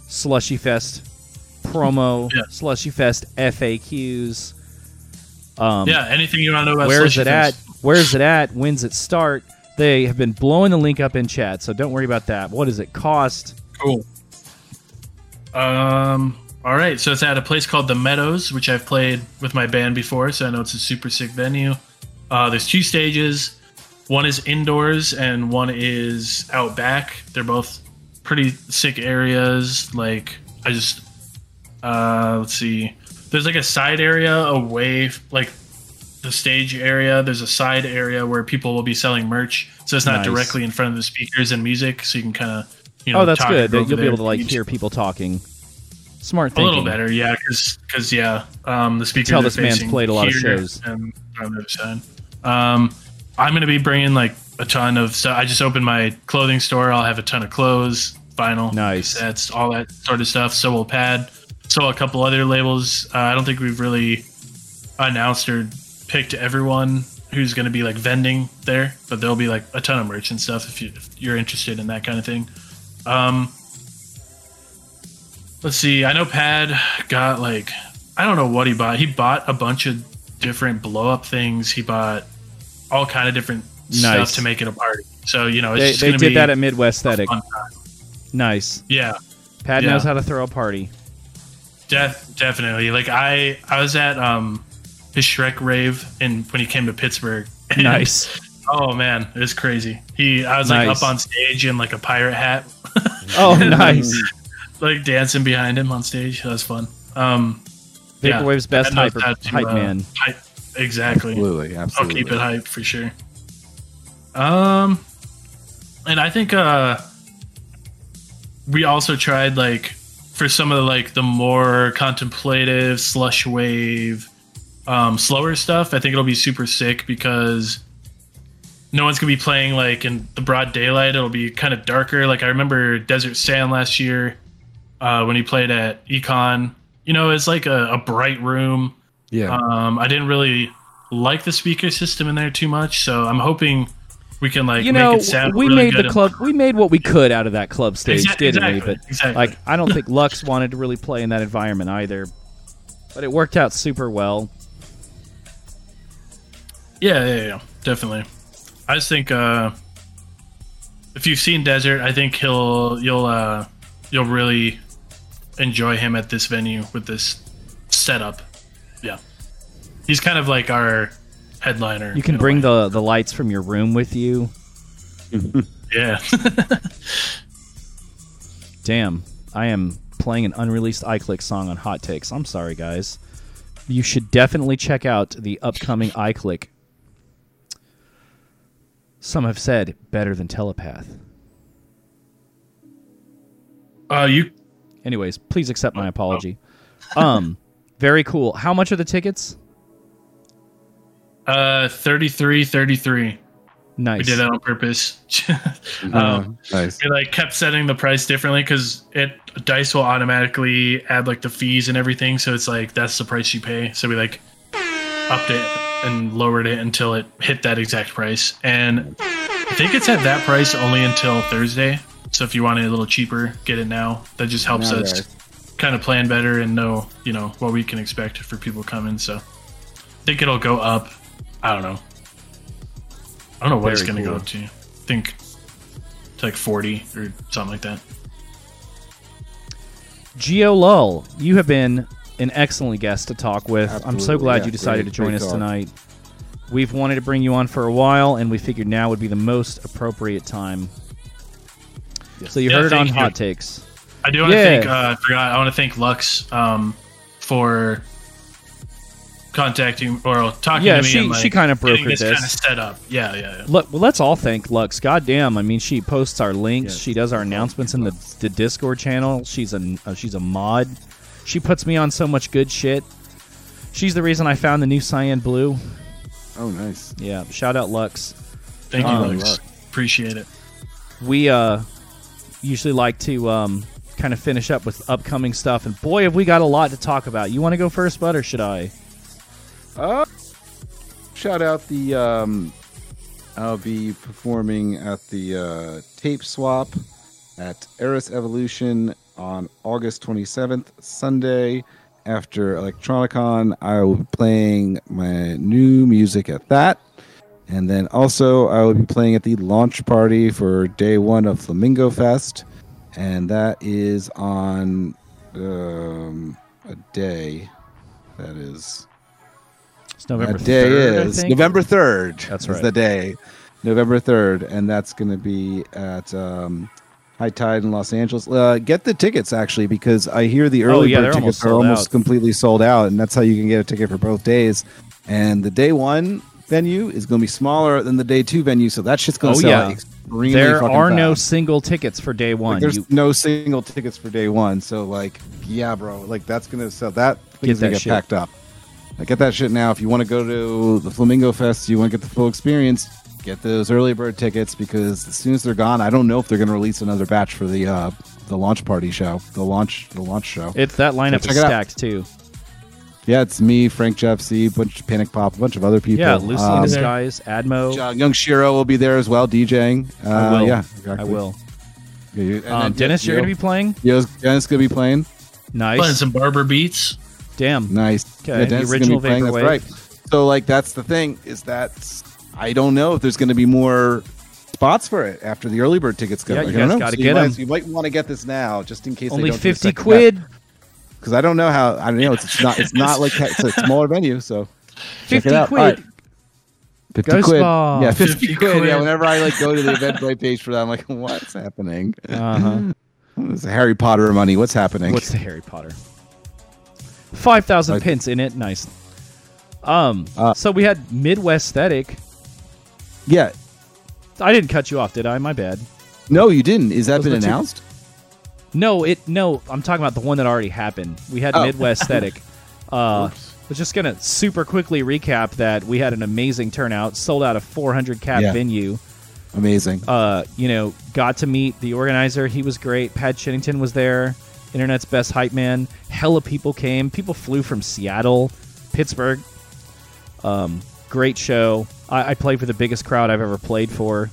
Slushy Fest promo, Yeah. Slushy Fest FAQs. Um, Yeah. Anything you want to know about? where's it at? Where's it at? When's it start? They have been blowing the link up in chat, so don't worry about that. What does it cost? Cool. Um. All right. So it's at a place called the Meadows, which I've played with my band before, so I know it's a super sick venue. Uh, there's two stages. One is indoors and one is out back. They're both pretty sick areas. Like I just uh let's see. There's like a side area away like the stage area. There's a side area where people will be selling merch. So it's not Nice. directly in front of the speakers and music, so you can kind of you know oh that's good you'll be able to like hear people talking. Smart a thinking. little better, yeah, because cuz yeah, um, the speakers. Tell this man's played a lot of shows. And on the other um, I'm gonna be bringing like a ton of. So I just opened my clothing store. I'll have a ton of clothes, vinyl, Nice. That's all that sort of stuff. So will Pad. So will a couple other labels. Uh, I don't think we've really announced or picked everyone who's going to be like vending there, but there'll be like a ton of merch and stuff if, you, if you're interested in that kind of thing. Um, let's see. I know Pad got like I don't know what he bought. He bought a bunch of different blow up things. He bought all kind of different Nice. stuff to make it a party. So you know, it's They, just they did that at Midwest Aesthetic. Nice. Yeah, Pat Yeah. knows how to throw a party. def- definitely. Like I, I was at um his Shrek rave and when he came to Pittsburgh. Nice. Oh man, it was crazy. He, I was like up on stage in like a pirate hat, Oh, nice. like dancing behind him on stage. That was fun. Um, yeah, Vaporwave's best Pat knows hype, hype uh, man. hype- exactly. Absolutely, I'll keep it hype for sure. Um, and I think uh, we also tried like for some of the like the more contemplative slush wave, um, slower stuff. I think it'll be super sick because no one's gonna be playing like in the broad daylight. It'll be kind of darker. Like I remember Desert Sand last year uh, when he played at Econ. You know, it's like a, a bright room. Yeah. Um, I didn't really like the speaker system in there too much, so I'm hoping we can like You make know, it sound we really made good the and- club. We made what we could out of that club stage, Exa- didn't we? But exactly. like, I don't think Lux wanted to really play in that environment either. But it worked out super well. Yeah, yeah, yeah, definitely. I just think uh, if you've seen Desert, I think he'll you'll uh, you'll really enjoy him at this venue with this setup. He's kind of like our headliner. You can bring the the lights from your room with you. yeah. Damn, I am playing an unreleased iClick song on Hot Takes. I'm sorry, guys. You should definitely check out the upcoming iClick. Some have said better than Telepath. uh, you Anyways, please accept my apology. Um, very cool. How much are the tickets? Uh 33 33 Nice. we did that on purpose. Uh, um, nice. we like kept setting the price differently because it dice will automatically add like the fees and everything so it's like that's the price you pay. So we like upped it and lowered it until it hit that exact price. And i think it's at that price only until thursday. So if you want it a little cheaper get it now. That just helps Now, us guys. kind of plan better and know you know what we can expect for people coming. So i think it'll go up i don't know i don't know what it's gonna go cool. up to i think to like 40 or something like that Geolull, you have been an excellent guest to talk with. I'm so glad yeah, you decided great- to join us talk. tonight. We've wanted to bring you on for a while, and we figured now would be the most appropriate time. So you Yeah, heard it on you. Hot Takes. I do want to Yeah. thank. Uh, I forgot. I want to thank Lux um, for contacting or talking Yeah, to me. she- and, like, she kinda brokered this. this. Kind of set up. Yeah, yeah, yeah. Look, well, let's all thank Lux. God damn! I mean, she posts our links. Yes. She does our announcements in the, the Discord channel. She's a uh, she's a mod. She puts me on so much good shit. She's the reason I found the new Cyan Blue. Oh, nice. Yeah, shout out Lux. Thank you, Um, Lux. Appreciate it. we uh usually like to um kind of finish up with upcoming stuff and boy have we got a lot to talk about you want to go first bud or should i Uh, shout out the. Um, I'll be performing at the uh, Tape Swap at Eris Evolution on August 27th, Sunday. After ElectroniCON, I will be playing my new music at that. And then also, I will be playing at the launch party for day one of Flamingo Fest. And that is on um, a day that is it's november that day 3rd, I is. November third. That's is right. the day, November third, and that's going to be at um, High Tide in Los Angeles. Uh, get the tickets actually because I hear the early Oh, yeah, bird they're almost tickets are almost out. completely sold out, and that's how you can get a ticket for both days. And the day one venue is going to be smaller than the day two venue, so that shit's going Oh, to sell yeah. out extremely There are no single tickets for day one. Like, there's You- no single tickets for day one, so like, yeah, bro, like that's gonna sell. That thing's that gonna get shit. packed up. Like, get that shit now. If you want to go to the Flamingo Fest, you want to get the full experience. Get those early bird tickets because as soon as they're gone, I don't know if they're gonna release another batch for the uh, the launch party show, the launch the launch show. it's that lineup check is it out. stacked too. yeah, it's me, Frank Jeff C, bunch of Panic Pop, a bunch of other people. Yeah, Lucy in Um, Disguise, Admo. uh, Young Shiro will be there as well, DJing. Uh, I will. Yeah, I will. Yeah, you- and Um, then, Dennis, yeah, you're going to be playing. Yeah, Dennis gonna be playing. Nice. Playing some Barber beats. Damn. Nice. Okay, Yeah, the Dennis is original be playing, Vaporwave. That's right. So like that's the thing is that I don't know if there's going to be more spots for it after the early bird tickets go. Yeah, Like, you guys gotta So get you might, 'em. You might want to get this now just in case. Only 50 quid. Because I don't know how. I don't know. It's, it's not. It's not like it's a smaller venue. So check 50 it out. quid. All right. Fifty Ghost quid. Ball. Yeah, 50, 50 quid. Yeah. Whenever I like go to the Eventbrite page for that, I'm like, what's happening? Uh-huh. It's Harry Potter money. What's happening? What's the Harry Potter? 5,000 Right. pence in it. Nice. Um, Uh, so we had Midwest Aesthetic. yeah. I didn't cut you off, did I? My bad. No, you didn't. Is that Those been were two- announced? No, it no. I'm talking about the one that already happened. We had Oh. Midwest Aesthetic. Uh, Oops. was just gonna super quickly recap that we had an amazing turnout, sold out a 400 cap Yeah. venue. Amazing. Uh, you know, got to meet the organizer. He was great. Pat Chennington was there. Internet's best hype man. Hella people came. People flew from Seattle, Pittsburgh. Um, great show. I, I played for the biggest crowd I've ever played for,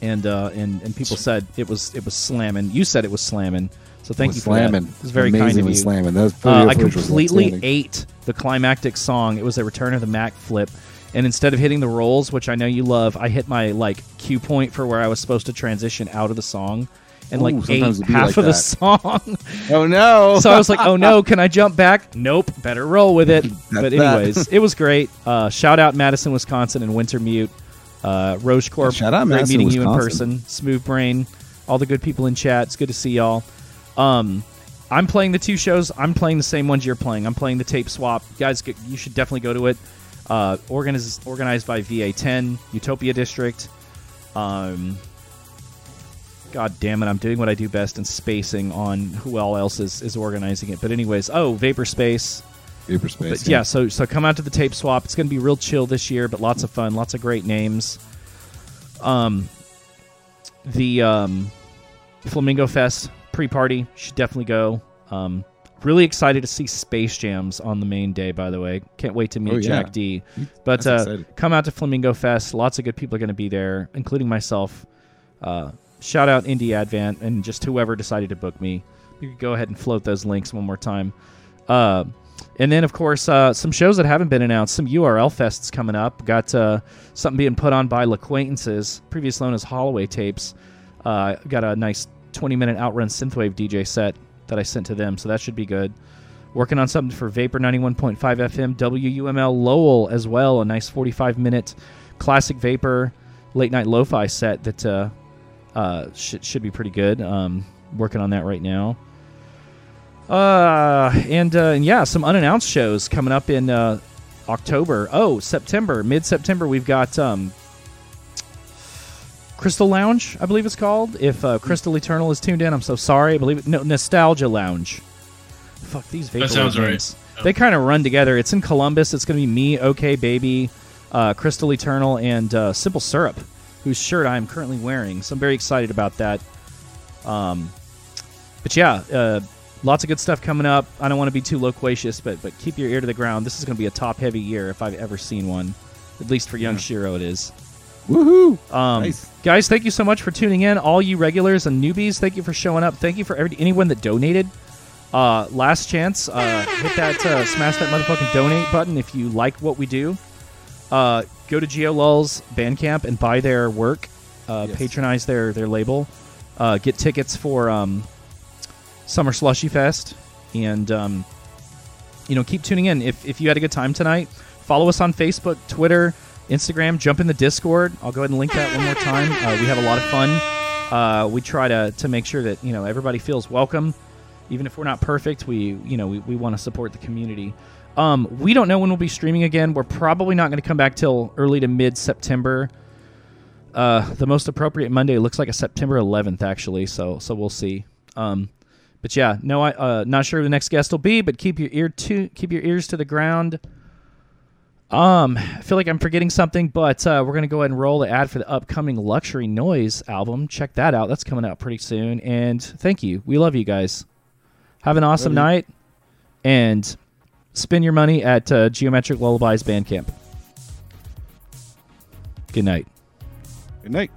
and uh, and and people said it was it was slamming. You said it was slamming. So thank was you for that. slamming. It was very kind of you. slamming. That was, Uh, I completely ate the climactic song. It was a Return of the Mac flip, and instead of hitting the rolls, which I know you love, I hit my like cue point for where I was supposed to transition out of the song, and Ooh, like sometimes ate half like of the song. Oh no! so I was like, "Oh no, can I jump back?" Nope, better roll with it. but anyways, it was great. Uh, shout out Madison, Wisconsin, and Wintermute. Uh, Roche Corp. Yeah, shout out great Madison, meeting you in person. Smooth Brain, all the good people in chat. It's good to see y'all. Um, I'm playing the two shows. I'm playing the same ones you're playing. I'm playing the tape swap. Guys, get- you should definitely go to it. Uh, organized organized by VA10 Utopia District. Um, God damn it, I'm doing what I do best and spacing on who all else is, is organizing it. But anyways, oh, Vapor Space. Vapor space. But yeah, so so come out to the tape swap. It's going to be real chill this year, but lots of fun, lots of great names. Um, the um, Flamingo Fest pre-party should definitely go. Um, really excited to see Space Jams on the main day. By the way, can't wait to meet Oh, yeah. Jack D. But That's uh, come out to Flamingo Fest. Lots of good people are going to be there, including myself. Uh, shout out Indie Advent and just whoever decided to book me. You could go ahead and float those links one more time. Uh, and then, of course, uh, some shows that haven't been announced. Some URL fests coming up. Got uh, something being put on by L'Acquaintances, previous known as Holloway Tapes. Uh, got a nice 20 minute Outrun Synthwave DJ set that I sent to them, so that should be good. Working on something for Vapor 91.5 FM, WUML Lowell as well. A nice 45 minute classic Vapor late night lo fi set that uh, should, should be pretty good. Um, working on that right now. Uh, and, uh, and yeah, some unannounced shows coming up in uh, October. Oh, September, mid September, we've got um, Crystal Lounge, I believe it's called. If uh, Crystal Eternal is tuned in, I'm so sorry. I believe it. No, Nostalgia Lounge. Fuck these Vaporwave sounds right. They kind of run together. It's in Columbus. It's going to be me, OK Baby, uh, Crystal Eternal, and uh, Simple Syrup, whose shirt I am currently wearing. So I'm very excited about that. Um, but yeah, uh, lots of good stuff coming up. I don't want to be too loquacious, but but keep your ear to the ground. This is going to be a top heavy year if I've ever seen one. At least for young Shiro, it is. Woohoo! Um, Nice. Guys, thank you so much for tuning in. All you regulars and newbies, thank you for showing up. Thank you for every, anyone that donated. Uh, last chance, uh, hit that, uh, smash that motherfucking donate button if you like what we do. Uh, go to Geolull's Bandcamp and buy their work. Uh, Yes. Patronize their their label. Uh, get tickets for um, Summer Slushy Fest, and um, you know keep tuning in. If if you had a good time tonight, follow us on Facebook, Twitter, Instagram. Jump in the Discord. I'll go ahead and link that one more time. Uh, we have a lot of fun Uh, we try to to make sure that you know everybody feels welcome, even if we're not perfect. We you know we, we want to support the community. Um, we don't know when we'll be streaming again. We're probably not going to come back till early to mid September. Uh, the most appropriate Monday looks like a September 11th, actually. So so we'll see. Um, but yeah, no, I uh, not sure who the next guest will be, but keep your ear to keep your ears to the ground. Um, I feel like I'm forgetting something, but uh, we're gonna go ahead and roll the ad for the upcoming Luxury Noise album. Check that out; that's coming out pretty soon. And thank you, we love you guys. Have an awesome night, and spend your money at uh, Geometric Lullaby's Bandcamp. Good night. Good night.